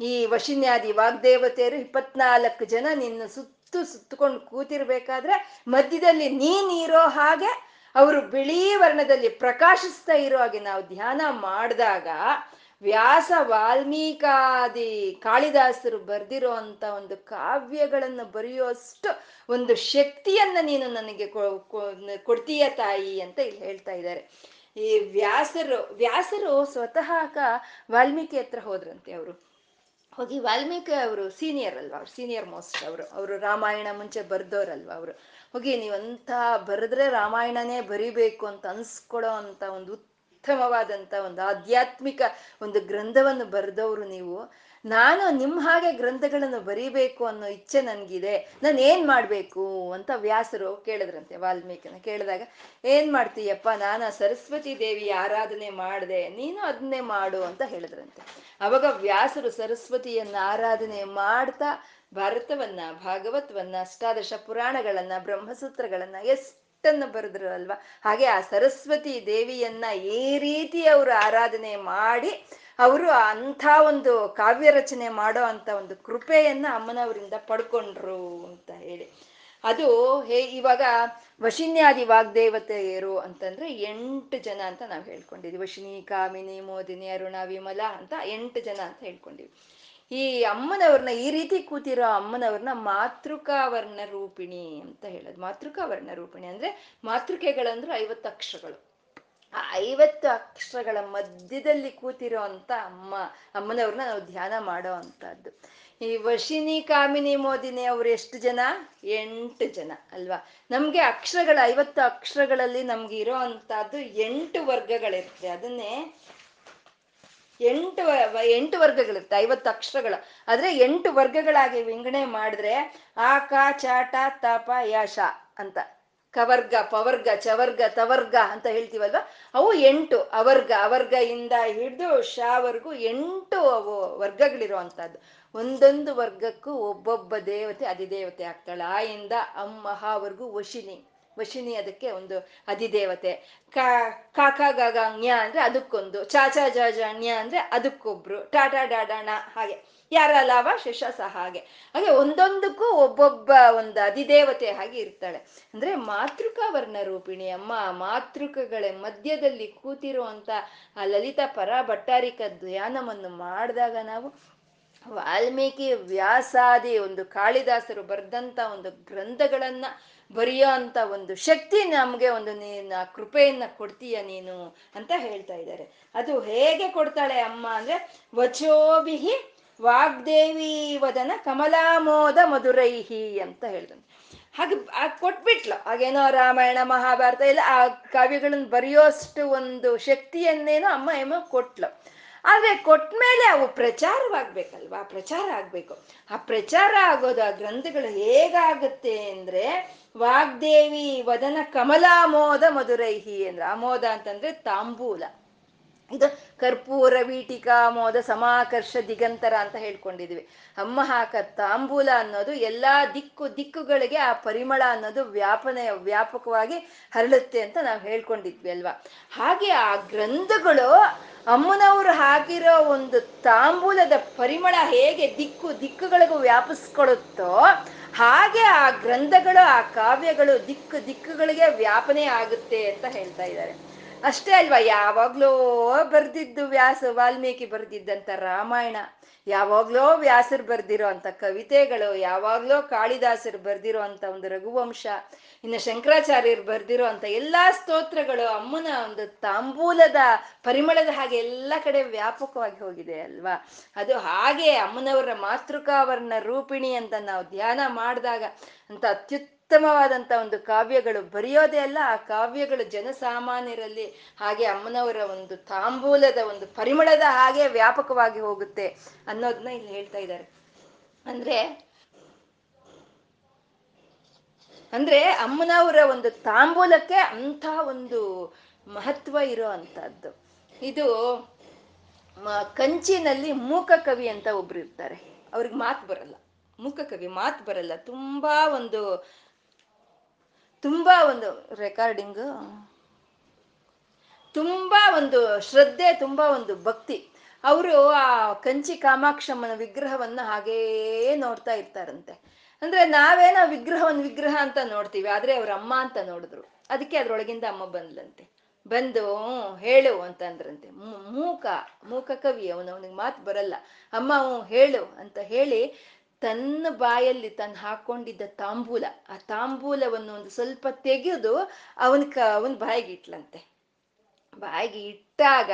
ಈ ವಶಿನ್ಯಾದಿ ವಾಗ್ದೇವತೆಯರು ಇಪ್ಪತ್ನಾಲ್ಕು ಜನ ನಿನ್ನ ಸುತ್ತು ಸುತ್ತಕೊಂಡು ಕೂತಿರ್ಬೇಕಾದ್ರೆ ಮಧ್ಯದಲ್ಲಿ ನೀನಿರೋ ಹಾಗೆ ಅವರು ಬಿಳಿ ವರ್ಣದಲ್ಲಿ ಪ್ರಕಾಶಿಸ್ತಾ ಇರೋ ಹಾಗೆ ನಾವು ಧ್ಯಾನ ಮಾಡಿದಾಗ ವ್ಯಾಸ ವಾಲ್ಮೀಕಾದಿ ಕಾಳಿದಾಸರು ಬರೆದಿರೋ ಅಂತ ಒಂದು ಕಾವ್ಯಗಳನ್ನು ಬರೆಯುವಷ್ಟು ಒಂದು ಶಕ್ತಿಯನ್ನ ನೀನು ನನಗೆ ಕೊಡ್ತೀಯ ತಾಯಿ ಅಂತ ಇಲ್ಲಿ ಹೇಳ್ತಾ ಇದ್ದಾರೆ. ಈ ವ್ಯಾಸರು ವ್ಯಾಸರು ಸ್ವತಃ ವಾಲ್ಮೀಕಿ ಹತ್ರ ಹೋದ್ರಂತೆ ಅವರು. ಹೋಗಿ ವಾಲ್ಮೀಕಿ ಅವರು ಸೀನಿಯರ್ ಅಲ್ವಾ? ಅವ್ರು ಸೀನಿಯರ್ ಮೋಸ್ಟ್ ಅವರು. ಅವರು ರಾಮಾಯಣ ಮುಂಚೆ ಬರ್ದೋರಲ್ವ ಅವರು? ಹೋಗಿ ನೀವಂತ ಬರೆದ್ರೆ ರಾಮಾಯಣನೇ ಬರಿಬೇಕು ಅಂತ ಅನ್ಸ್ಕೊಡೋ ಅಂತ ಒಂದು ಉತ್ತಮವಾದಂಥ ಒಂದು ಆಧ್ಯಾತ್ಮಿಕ ಒಂದು ಗ್ರಂಥವನ್ನು ಬರೆದವರು ನೀವು. ನಾನು ನಿಮ್ಮ ಹಾಗೆ ಗ್ರಂಥಗಳನ್ನು ಬರೀಬೇಕು ಅನ್ನೋ ಇಚ್ಛೆ ನನಗಿದೆ. ನಾನು ಏನು ಮಾಡಬೇಕು ಅಂತ ವ್ಯಾಸರು ಕೇಳಿದ್ರಂತೆ ವಾಲ್ಮೀಕಿನ ಕೇಳಿದಾಗ, ಏನು ಮಾಡ್ತೀಯಪ್ಪ, ನಾನು ಸರಸ್ವತಿ ದೇವಿ ಆರಾಧನೆ ಮಾಡಿದೆ, ನೀನು ಅದನ್ನೇ ಮಾಡು ಅಂತ ಹೇಳಿದ್ರಂತೆ. ಅವಾಗ ವ್ಯಾಸರು ಸರಸ್ವತಿಯನ್ನ ಆರಾಧನೆ ಮಾಡ್ತಾ, ಭಾರತವನ್ನ, ಭಾಗವತ್ವನ್ನ, ಅಷ್ಟಾದಶ ಪುರಾಣಗಳನ್ನ, ಬ್ರಹ್ಮಸೂತ್ರಗಳನ್ನ ಎಷ್ಟನ್ನ ಬರೆದ್ರು ಅಲ್ವಾ ಹಾಗೆ ಆ ಸರಸ್ವತಿ ದೇವಿಯನ್ನ ಈ ರೀತಿ ಅವರು ಆರಾಧನೆ ಮಾಡಿ ಅವರು ಅಂಥ ಒಂದು ಕಾವ್ಯ ರಚನೆ ಮಾಡೋ ಅಂತ ಒಂದು ಕೃಪೆಯನ್ನ ಅಮ್ಮನವರಿಂದ ಪಡ್ಕೊಂಡ್ರು ಅಂತ ಹೇಳಿ. ಅದು ಹೇ, ಇವಾಗ ವಶಿನ್ಯಾದಿ ವಾಗ್ದೇವತೆಯರು ಅಂತಂದ್ರೆ ಎಂಟು ಜನ ಅಂತ ನಾವು ಹೇಳ್ಕೊಂಡಿದ್ವಿ. ವಶಿನಿ, ಕಾಮಿನಿ, ಮೋದಿನಿ, ಅರುಣ, ವಿಮಲ ಅಂತ ಎಂಟು ಜನ ಅಂತ ಹೇಳ್ಕೊಂಡಿವಿ ಈ ಅಮ್ಮನವ್ರನ್ನ, ಈ ರೀತಿ ಕೂತಿರೋ ಅಮ್ಮನವ್ರನ್ನ ಮಾತೃಕಾವರ್ಣ ರೂಪಿಣಿ ಅಂತ ಹೇಳೋದು. ಮಾತೃಕಾವರ್ಣ ರೂಪಿಣಿ ಅಂದ್ರೆ ಮಾತೃಕೆಗಳಂದ್ರೆ ಐವತ್ತು ಅಕ್ಷರಗಳು. ಆ ಐವತ್ತು ಅಕ್ಷರಗಳ ಮಧ್ಯದಲ್ಲಿ ಕೂತಿರೋ ಅಂತ ಅಮ್ಮ, ಅಮ್ಮನವ್ರನ್ನ ನಾವು ಧ್ಯಾನ ಮಾಡೋ ಅಂತದ್ದು ಈ ವಶಿನಿ ಕಾಮಿನಿ ಮೋದಿನಿ ಅವ್ರು ಎಷ್ಟು ಜನ? ಎಂಟು ಜನ, ಅಲ್ವಾ? ನಮ್ಗೆ ಅಕ್ಷರಗಳ, ಐವತ್ತು ಅಕ್ಷರಗಳಲ್ಲಿ ನಮ್ಗೆ ಇರೋ ಅಂತದ್ದು ಎಂಟು ವರ್ಗಗಳಿರುತ್ತೆ. ಅದನ್ನೇ ಎಂಟು ಎಂಟು ವರ್ಗಗಳಿರುತ್ತೆ, ಐವತ್ತು ಅಕ್ಷರಗಳು. ಆದ್ರೆ ಎಂಟು ವರ್ಗಗಳಾಗಿ ವಿಂಗಡಣೆ ಮಾಡಿದ್ರೆ ಆ, ಕ ಚಾಟ ತಪ ಯಾಶ ಅಂತ. ಕವರ್ಗ, ಪವರ್ಗ, ಚವರ್ಗ, ತವರ್ಗ ಅಂತ ಹೇಳ್ತೀವಲ್ವ? ಅವು ಎಂಟು, ಅವರ್ಗ ಅವರ್ಗ, ಇಂದ ಹಿಡಿದು ಶಾವರ್ಗು ಎಂಟು ಅವು ವರ್ಗಗಳಿರುವಂತಹದ್ದು ಒಂದೊಂದು ವರ್ಗಕ್ಕೂ ಒಬ್ಬೊಬ್ಬ ದೇವತೆ, ಅಧಿದೇವತೆ ಆಗ್ತಾಳೆ. ಆಯಿಂದ ಇಂದ ವಶಿನಿ. ವಶಿನಿ ಅದಕ್ಕೆ ಒಂದು ಅಧಿದೇವತೆ. ಕಾ ಕಾಕ ಗಾಗ ಜ್ಞ ಅಂದ್ರೆ ಅದಕ್ಕೊಂದು. ಚಾಚಾ ಜಾಜ ಜ್ಞ ಅಂದ್ರೆ ಅದಕ್ಕೊಬ್ರು. ಟಾಟಾ ಡಾಡಾಣ ಹಾಗೆ. ಯಾರ ಲಾಭ ಶಶ ಸಹ ಹಾಗೆ. ಹಾಗೆ ಒಂದೊಂದಕ್ಕೂ ಒಬ್ಬೊಬ್ಬ ಒಂದು ಅಧಿದೇವತೆ ಹಾಗೆ ಇರ್ತಾಳೆ. ಅಂದ್ರೆ ಮಾತೃಕಾವರ್ಣ ರೂಪಿಣಿ ಅಮ್ಮ, ಮಾತೃಕಗಳ ಮಧ್ಯದಲ್ಲಿ ಕೂತಿರುವಂತ ಆ ಲಲಿತಾ ಪರ ಭಟ್ಟಾರಿಕ ಧ್ಯಾನವನ್ನು ಮಾಡಿದಾಗ ನಾವು ವಾಲ್ಮೀಕಿ ವ್ಯಾಸಾದಿ ಒಂದು ಕಾಳಿದಾಸರು ಬರೆದಂತ ಒಂದು ಗ್ರಂಥಗಳನ್ನ ಬರೆಯೋ ಅಂತ ಒಂದು ಶಕ್ತಿ ನಮ್ಗೆ ಒಂದು ನೀನ್ ಕೃಪೆಯನ್ನ ಕೊಡ್ತೀಯ ನೀನು ಅಂತ ಹೇಳ್ತಾ ಇದ್ದಾರೆ. ಅದು ಹೇಗೆ ಕೊಡ್ತಾಳೆ ಅಮ್ಮ ಅಂದ್ರೆ, ವಚೋಭಿಹಿ ವಾಗ್ದೇವಿ ವದನ ಕಮಲಾಮೋದ ಮಧುರೈಹಿ ಅಂತ ಹೇಳ್ದಂತೆ ಹಾಗೆ ಕೊಟ್ಬಿಟ್ಲು. ಹಾಗೇನೋ ರಾಮಾಯಣ ಮಹಾಭಾರತ ಎಲ್ಲ ಆ ಕಾವ್ಯಗಳನ್ನ ಬರೆಯೋಷ್ಟು ಒಂದು ಶಕ್ತಿಯನ್ನೇನೋ ಅಮ್ಮ ಕೊಟ್ಲು. ಆದ್ರೆ ಕೊಟ್ಮೇಲೆ ಅವು ಪ್ರಚಾರವಾಗ್ಬೇಕಲ್ವಾ? ಪ್ರಚಾರ ಆಗ್ಬೇಕು. ಆ ಪ್ರಚಾರ ಆಗೋದು, ಆ ಗ್ರಂಥಗಳು ಹೇಗಾಗುತ್ತೆ ಅಂದ್ರೆ, ವಾಗ್ದೇವಿ ವದನ ಕಮಲಾಮೋದ ಮಧುರೈಹಿ ಅಂದ್ರೆ, ಆಮೋದ ಅಂತಂದ್ರೆ ತಾಂಬೂಲ. ಇದು ಕರ್ಪೂರ, ವೀಟಿಕಾ, ಮೋದ, ಸಮಾಕರ್ಷ, ದಿಗಂತರ ಅಂತ ಹೇಳ್ಕೊಂಡಿದ್ವಿ. ಅಮ್ಮ ಹಾಕ, ತಾಂಬೂಲ ಅನ್ನೋದು ಎಲ್ಲಾ ದಿಕ್ಕು ದಿಕ್ಕುಗಳಿಗೆ ಆ ಪರಿಮಳ ಅನ್ನೋದು ವ್ಯಾಪನೆ, ವ್ಯಾಪಕವಾಗಿ ಹರಳುತ್ತೆ ಅಂತ ನಾವು ಹೇಳ್ಕೊಂಡಿದ್ವಿ ಅಲ್ವಾ? ಹಾಗೆ ಆ ಗ್ರಂಥಗಳು ಅಮ್ಮನವರು ಹಾಕಿರೋ ಒಂದು ತಾಂಬೂಲದ ಪರಿಮಳ ಹೇಗೆ ದಿಕ್ಕು ದಿಕ್ಕುಗಳಿಗೂ ವ್ಯಾಪಿಸ್ಕೊಳುತ್ತೋ ಹಾಗೆ ಆ ಗ್ರಂಥಗಳು, ಆ ಕಾವ್ಯಗಳು ದಿಕ್ಕು ದಿಕ್ಕುಗಳಿಗೆ ವ್ಯಾಪನೆ ಆಗುತ್ತೆ ಅಂತ ಹೇಳ್ತಾ ಇದ್ದಾರೆ. ಅಷ್ಟೇ ಅಲ್ವಾ? ಯಾವಾಗ್ಲೋ ಬರ್ದಿದ್ದು ವ್ಯಾಸ ವಾಲ್ಮೀಕಿ ಬರ್ದಿದ್ದಂತ ರಾಮಾಯಣ, ಯಾವಾಗ್ಲೋ ವ್ಯಾಸರು ಬರ್ದಿರೋ ಅಂತ ಕವಿತೆಗಳು, ಯಾವಾಗ್ಲೋ ಕಾಳಿದಾಸರು ಬರ್ದಿರೋ ಅಂತ ಒಂದು ರಘುವಂಶ, ಇನ್ನು ಶಂಕರಾಚಾರ್ಯರು ಬರ್ದಿರೋ ಅಂತ ಎಲ್ಲಾ ಸ್ತೋತ್ರಗಳು ಅಮ್ಮನ ಒಂದು ತಾಂಬೂಲದ ಪರಿಮಳದ ಹಾಗೆ ಎಲ್ಲ ಕಡೆ ವ್ಯಾಪಕವಾಗಿ ಹೋಗಿದೆ ಅಲ್ವಾ? ಅದು ಹಾಗೆ ಅಮ್ಮನವರ ಮಾತೃಕಾವರ್ಣ ರೂಪಿಣಿ ಅಂತ ನಾವು ಧ್ಯಾನ ಮಾಡಿದಾಗ ಅಂತ ಅತ್ಯುತ್ತ ಉತ್ತಮವಾದಂಥ ಒಂದು ಕಾವ್ಯಗಳು ಬರೆಯೋದೇ ಅಲ್ಲ, ಆ ಕಾವ್ಯಗಳು ಜನಸಾಮಾನ್ಯರಲ್ಲಿ ಹಾಗೆ ಅಮ್ಮನವರ ಒಂದು ತಾಂಬೂಲದ ಒಂದು ಪರಿಮಳದ ಹಾಗೆ ವ್ಯಾಪಕವಾಗಿ ಹೋಗುತ್ತೆ ಅನ್ನೋದನ್ನ ಇಲ್ಲಿ ಹೇಳ್ತಾ ಇದ್ದಾರೆ. ಅಂದ್ರೆ ಅಂದ್ರೆ ಅಮ್ಮನವರ ಒಂದು ತಾಂಬೂಲಕ್ಕೆ ಅಂಥ ಒಂದು ಮಹತ್ವ ಇರೋ ಅಂಥದ್ದು. ಇದು ಕಂಚಿನಲ್ಲಿ ಮೂಕ ಕವಿ ಅಂತ ಒಬ್ರು ಇರ್ತಾರೆ. ಅವ್ರಿಗೆ ಮಾತು ಬರಲ್ಲ. ಮೂಕ ಕವಿ ಮಾತು ಬರಲ್ಲ. ತುಂಬಾ ಒಂದು ತುಂಬಾ ಒಂದು ರೆಕಾರ್ಡಿಂಗ್. ತುಂಬಾ ಒಂದು ಶ್ರದ್ಧೆ, ತುಂಬಾ ಒಂದು ಭಕ್ತಿ. ಅವರು ಆ ಕಂಚಿ ಕಾಮಾಕ್ಷಮ್ಮನ ವಿಗ್ರಹವನ್ನ ಹಾಗೇ ನೋಡ್ತಾ ಇರ್ತಾರಂತೆ. ಅಂದ್ರೆ ನಾವೇನೋ ವಿಗ್ರಹವನ್ನು ವಿಗ್ರಹ ಅಂತ ನೋಡ್ತೀವಿ, ಆದ್ರೆ ಅವ್ರ ಅಮ್ಮ ಅಂತ ನೋಡಿದ್ರು. ಅದಕ್ಕೆ ಅದ್ರೊಳಗಿಂದ ಅಮ್ಮ ಬಂದ್ಲಂತೆ. ಬಂದು ಹೇಳು ಅಂತಂದ್ರಂತೆ. ಮೂಕ ಮೂಕ ಕವಿ ಅವನು ಅವನಿಗೆ ಮಾತು ಬರಲ್ಲ. ಅಮ್ಮ ಹೇಳು ಅಂತ ಹೇಳಿ ತನ್ನ ಬಾಯಲ್ಲಿ ತನ್ನ ಹಾಕೊಂಡಿದ್ದ ತಾಂಬೂಲ, ಆ ತಾಂಬೂಲವನ್ನು ಒಂದು ಸ್ವಲ್ಪ ತೆಗೆದು ಅವನ ಕ, ಅವನ ಬಾಯಿಗೆ ಇಟ್ಲಂತೆ. ಬಾಯಿಗೆ ಇಟ್ಟಾಗ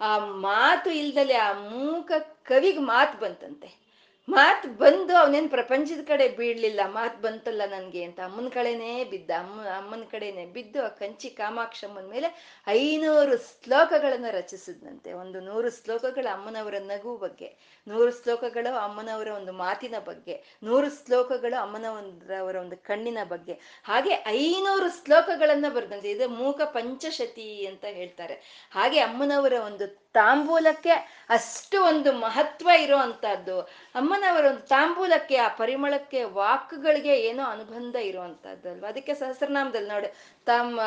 ಆ ಮಾತು ಇಲ್ದಲೆ ಆ ಮೂಕ ಕವಿಗೆ ಮಾತು ಬಂತಂತೆ. ಮಾತು ಬಂದು ಅವನೇನು ಪ್ರಪಂಚದ ಕಡೆ ಬೀಳ್ಲಿಲ್ಲ, ಮಾತು ಬಂತಲ್ಲ ನನಗೆ ಅಂತ. ಅಮ್ಮನ ಕಡೆನೇ ಬಿದ್ದ, ಅಮ್ಮ, ಅಮ್ಮನ ಕಡೆನೇ ಬಿದ್ದು ಆ ಕಂಚಿ ಕಾಮಾಕ್ಷಮ್ಮನ ಮೇಲೆ ಐನೂರು ಶ್ಲೋಕಗಳನ್ನು ರಚಿಸಿದ್ನಂತೆ. ಒಂದು ನೂರು ಶ್ಲೋಕಗಳು ಅಮ್ಮನವರ ನಗು ಬಗ್ಗೆ, ನೂರು ಶ್ಲೋಕಗಳು ಅಮ್ಮನವರ ಒಂದು ಮಾತಿನ ಬಗ್ಗೆ, ನೂರು ಶ್ಲೋಕಗಳು ಅಮ್ಮನವರವರ ಒಂದು ಕಣ್ಣಿನ ಬಗ್ಗೆ. ಹಾಗೆ ಐನೂರು ಶ್ಲೋಕಗಳನ್ನ ಬರ್ದಂತೆ. ಇದು ಮೂಕ ಪಂಚಶತಿ ಅಂತ ಹೇಳ್ತಾರೆ. ಹಾಗೆ ಅಮ್ಮನವರ ಒಂದು ತಾಂಬೂಲಕ್ಕೆ ಅಷ್ಟು ಒಂದು ಮಹತ್ವ ಇರೋ ಅಂತದ್ದು ಅಮ್ಮನವರ ಒಂದು ತಾಂಬೂಲಕ್ಕೆ, ಆ ಪರಿಮಳಕ್ಕೆ, ವಾಕ್ಗಳಿಗೆ ಏನೋ ಅನುಬಂಧ ಇರುವಂತಹದ್ದು ಅಲ್ವಾ ಅದಕ್ಕೆ ಸಹಸ್ರನಾಮದಲ್ಲಿ ನೋಡಿ. ತಮ್ಮ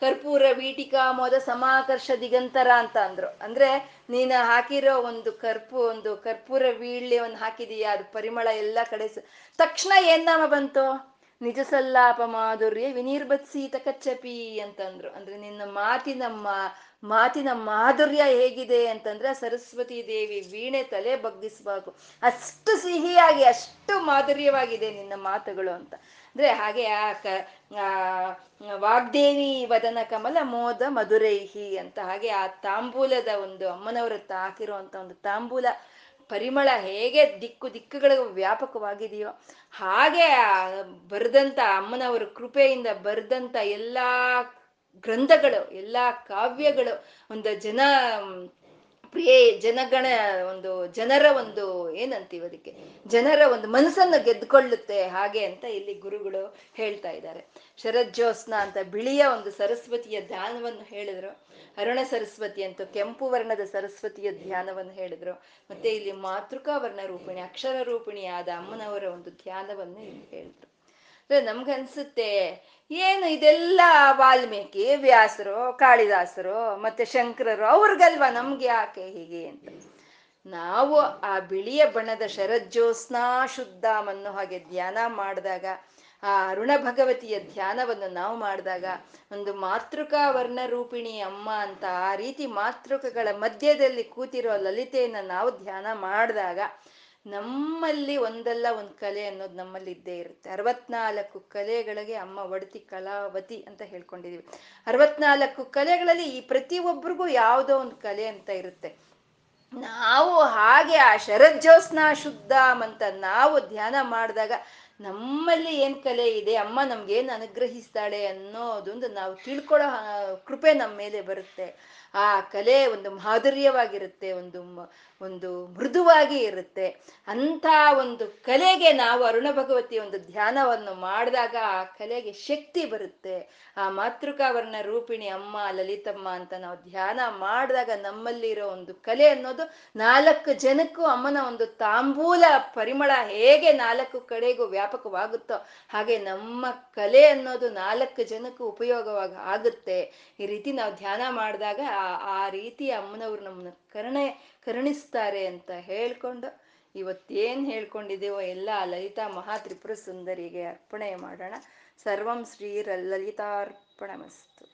ಕರ್ಪೂರ, ವೀಟಿಕಾ, ಮೋದ ಸಮಾಕರ್ಷ ದಿಗಂತರ ಅಂತ ಅಂದ್ರು. ಅಂದ್ರೆ ನೀನು ಹಾಕಿರೋ ಒಂದು ಕರ್ಪೂ, ಒಂದು ಕರ್ಪೂರ ವೀಳ್ಯವನ್ನು ಹಾಕಿದೀಯ, ಅದು ಪರಿಮಳ ಎಲ್ಲ ಕಡೆ ತಕ್ಷಣ ಏನ್ ನಾಮ ಬಂತು? ನಿಜ ಸಲ್ಲಾಪ ಮಾಧುರ್ಯ ವಿನಿರ್ಬತ್ಸೀತ ಕಚ್ಚಪಿ ಅಂತಂದ್ರು. ಅಂದ್ರೆ ನಿನ್ನ ಮಾತಿನ ಮಾತಿನ ಮಾಧುರ್ಯ ಹೇಗಿದೆ ಅಂತಂದ್ರೆ ಸರಸ್ವತಿ ದೇವಿ ವೀಣೆ ತಲೆ ಬಗ್ಗಿಸಬೇಕು ಅಷ್ಟು ಸಿಹಿಯಾಗಿ, ಅಷ್ಟು ಮಾಧುರ್ಯವಾಗಿದೆ ನಿನ್ನ ಮಾತುಗಳು ಅಂತ. ಅಂದ್ರೆ ಹಾಗೆ ಆ ಕ ವಾಗ್ದೇವಿ ವದನ ಕಮಲ ಮೋದ ಮಧುರೈಹಿ ಅಂತ ಹಾಗೆ ಆ ತಾಂಬೂಲದ ಒಂದು ಅಮ್ಮನವರ ಹಾಕಿರುವಂತ ಒಂದು ತಾಂಬೂಲ ಪರಿಮಳ ಹೇಗೆ ದಿಕ್ಕು ದಿಕ್ಕುಗಳಿಗೂ ವ್ಯಾಪಕವಾಗಿದೆಯೋ ಹಾಗೆ ಬರೆದಂತ ಅಮ್ಮನವರ ಕೃಪೆಯಿಂದ ಬರೆದಂತ ಎಲ್ಲಾ ಗ್ರಂಥಗಳು, ಎಲ್ಲ ಕಾವ್ಯಗಳು, ಒಂದು ಜನ, ಪ್ರಿಯ, ಜನಗಣ ಒಂದು, ಜನರ ಒಂದು ಏನಂತೀವಿ ಅದಕ್ಕೆ? ಜನರ ಒಂದು ಮನಸ್ಸನ್ನು ಗೆದ್ದುಕೊಳ್ಳುತ್ತೆ ಹಾಗೆ ಅಂತ ಇಲ್ಲಿ ಗುರುಗಳು ಹೇಳ್ತಾ ಇದ್ದಾರೆ. ಶರಜ್ಯೋತ್ಸ್ನ ಅಂತ ಬಿಳಿಯ ಒಂದು ಸರಸ್ವತಿಯ ಧ್ಯಾನವನ್ನು ಹೇಳಿದ್ರು. ಅರುಣ ಸರಸ್ವತಿ ಅಂತ ಕೆಂಪು ವರ್ಣದ ಸರಸ್ವತಿಯ ಧ್ಯಾನವನ್ನು ಹೇಳಿದ್ರು. ಮತ್ತೆ ಇಲ್ಲಿ ಮಾತೃಕಾ ವರ್ಣ ರೂಪಿಣಿ, ಅಕ್ಷರ ರೂಪಿಣಿಯಾದ ಅಮ್ಮನವರ ಒಂದು ಧ್ಯಾನವನ್ನು ಇಲ್ಲಿ ಹೇಳಿದ್ರು. ಅಂದ್ರೆ ನಮ್ಗನ್ಸುತ್ತೆ ಏನು ಇದೆಲ್ಲ ವಾಲ್ಮೀಕಿ, ವ್ಯಾಸರು, ಕಾಳಿದಾಸರು ಮತ್ತೆ ಶಂಕರರು ಅವ್ರಿಗಲ್ವಾ ನಮ್ಗೆ ಯಾಕೆ ಹೀಗೆ ಅಂತ. ನಾವು ಆ ಬಿಳಿಯ ಬಣ್ಣದ ಶರಜ್ಯೋತ್ಸ್ನಾ ಶುದ್ಧಾಮನ್ನು ಹಾಗೆ ಧ್ಯಾನ ಮಾಡಿದಾಗ, ಆ ಅರುಣ ಭಗವತಿಯ ಧ್ಯಾನವನ್ನು ನಾವು ಮಾಡಿದಾಗ, ಒಂದು ಮಾತೃಕಾ ವರ್ಣ ರೂಪಿಣಿ ಅಮ್ಮ ಅಂತ ಆ ರೀತಿ ಮಾತೃಕಗಳ ಮಧ್ಯದಲ್ಲಿ ಕೂತಿರೋ ಲಲಿತೆಯನ್ನ ನಾವು ಧ್ಯಾನ ಮಾಡಿದಾಗ ನಮ್ಮಲ್ಲಿ ಒಂದಲ್ಲ ಒಂದು ಕಲೆ ಅನ್ನೋದು ನಮ್ಮಲ್ಲಿ ಇದ್ದೇ ಇರುತ್ತೆ. ಅರವತ್ನಾಲ್ಕು ಕಲೆಗಳಿಗೆ ಅಮ್ಮ ಒಡತಿ ಕಲಾವತಿ ಅಂತ ಹೇಳ್ಕೊಂಡಿದೀವಿ. ಅರವತ್ನಾಲ್ಕು ಕಲೆಗಳಲ್ಲಿ ಈ ಪ್ರತಿಯೊಬ್ಬರಿಗೂ ಯಾವುದೋ ಒಂದು ಕಲೆ ಅಂತ ಇರುತ್ತೆ. ನಾವು ಹಾಗೆ ಆ ಶರಜ್ಜೋತ್ಸ್ನ ಶುದ್ಧ ಅಂತ ನಾವು ಧ್ಯಾನ ಮಾಡಿದಾಗ ನಮ್ಮಲ್ಲಿ ಏನ್ ಕಲೆ ಇದೆ, ಅಮ್ಮ ನಮ್ಗೇನ್ ಅನುಗ್ರಹಿಸ್ತಾಳೆ ಅನ್ನೋದೊಂದು ನಾವು ತಿಳ್ಕೊಳ್ಳೋ ಕೃಪೆ ನಮ್ಮ ಮೇಲೆ ಬರುತ್ತೆ. ಆ ಕಲೆ ಒಂದು ಮಾಧುರ್ಯವಾಗಿರುತ್ತೆ, ಒಂದು ಒಂದು ಮೃದುವಾಗಿ ಇರುತ್ತೆ. ಅಂಥ ಒಂದು ಕಲೆಗೆ ನಾವು ಅರುಣ ಭಗವತಿ ಒಂದು ಧ್ಯಾನವನ್ನು ಮಾಡಿದಾಗ ಆ ಕಲೆಗೆ ಶಕ್ತಿ ಬರುತ್ತೆ. ಆ ಮಾತೃಕಾವರ್ಣ ರೂಪಿಣಿ ಅಮ್ಮ, ಲಲಿತಮ್ಮ ಅಂತ ನಾವು ಧ್ಯಾನ ಮಾಡಿದಾಗ ನಮ್ಮಲ್ಲಿರೋ ಒಂದು ಕಲೆ ಅನ್ನೋದು ನಾಲ್ಕು ಜನಕ್ಕೂ ಅಮ್ಮನ ಒಂದು ತಾಂಬೂಲ ಪರಿಮಳ ಹೇಗೆ ನಾಲ್ಕು ಕಡೆಗೂ ವ್ಯಾಪಕವಾಗುತ್ತೋ ಹಾಗೆ ನಮ್ಮ ಕಲೆ ಅನ್ನೋದು ನಾಲ್ಕು ಜನಕ್ಕೂ ಉಪಯೋಗವಾಗ ಆಗುತ್ತೆ. ಈ ರೀತಿ ನಾವು ಧ್ಯಾನ ಮಾಡಿದಾಗ ಆ ರೀತಿ ಅಮ್ಮನವ್ರು ನಮ್ಮನ್ನ ಕರುಣೆ ಕರುಣಿಸ್ತಾರೆ ಅಂತ ಹೇಳ್ಕೊಂಡು ಇವತ್ತೇನ್ ಹೇಳ್ಕೊಂಡಿದ್ದೀವೋ ಎಲ್ಲ ಲಲಿತಾ ಮಹಾ ತ್ರಿಪುರ ಸುಂದರಿಗೆ ಅರ್ಪಣೆ ಮಾಡೋಣ. ಸರ್ವಂ ಶ್ರೀ ಲಲಿತಾರ್ಪಣ ಮಸ್ತು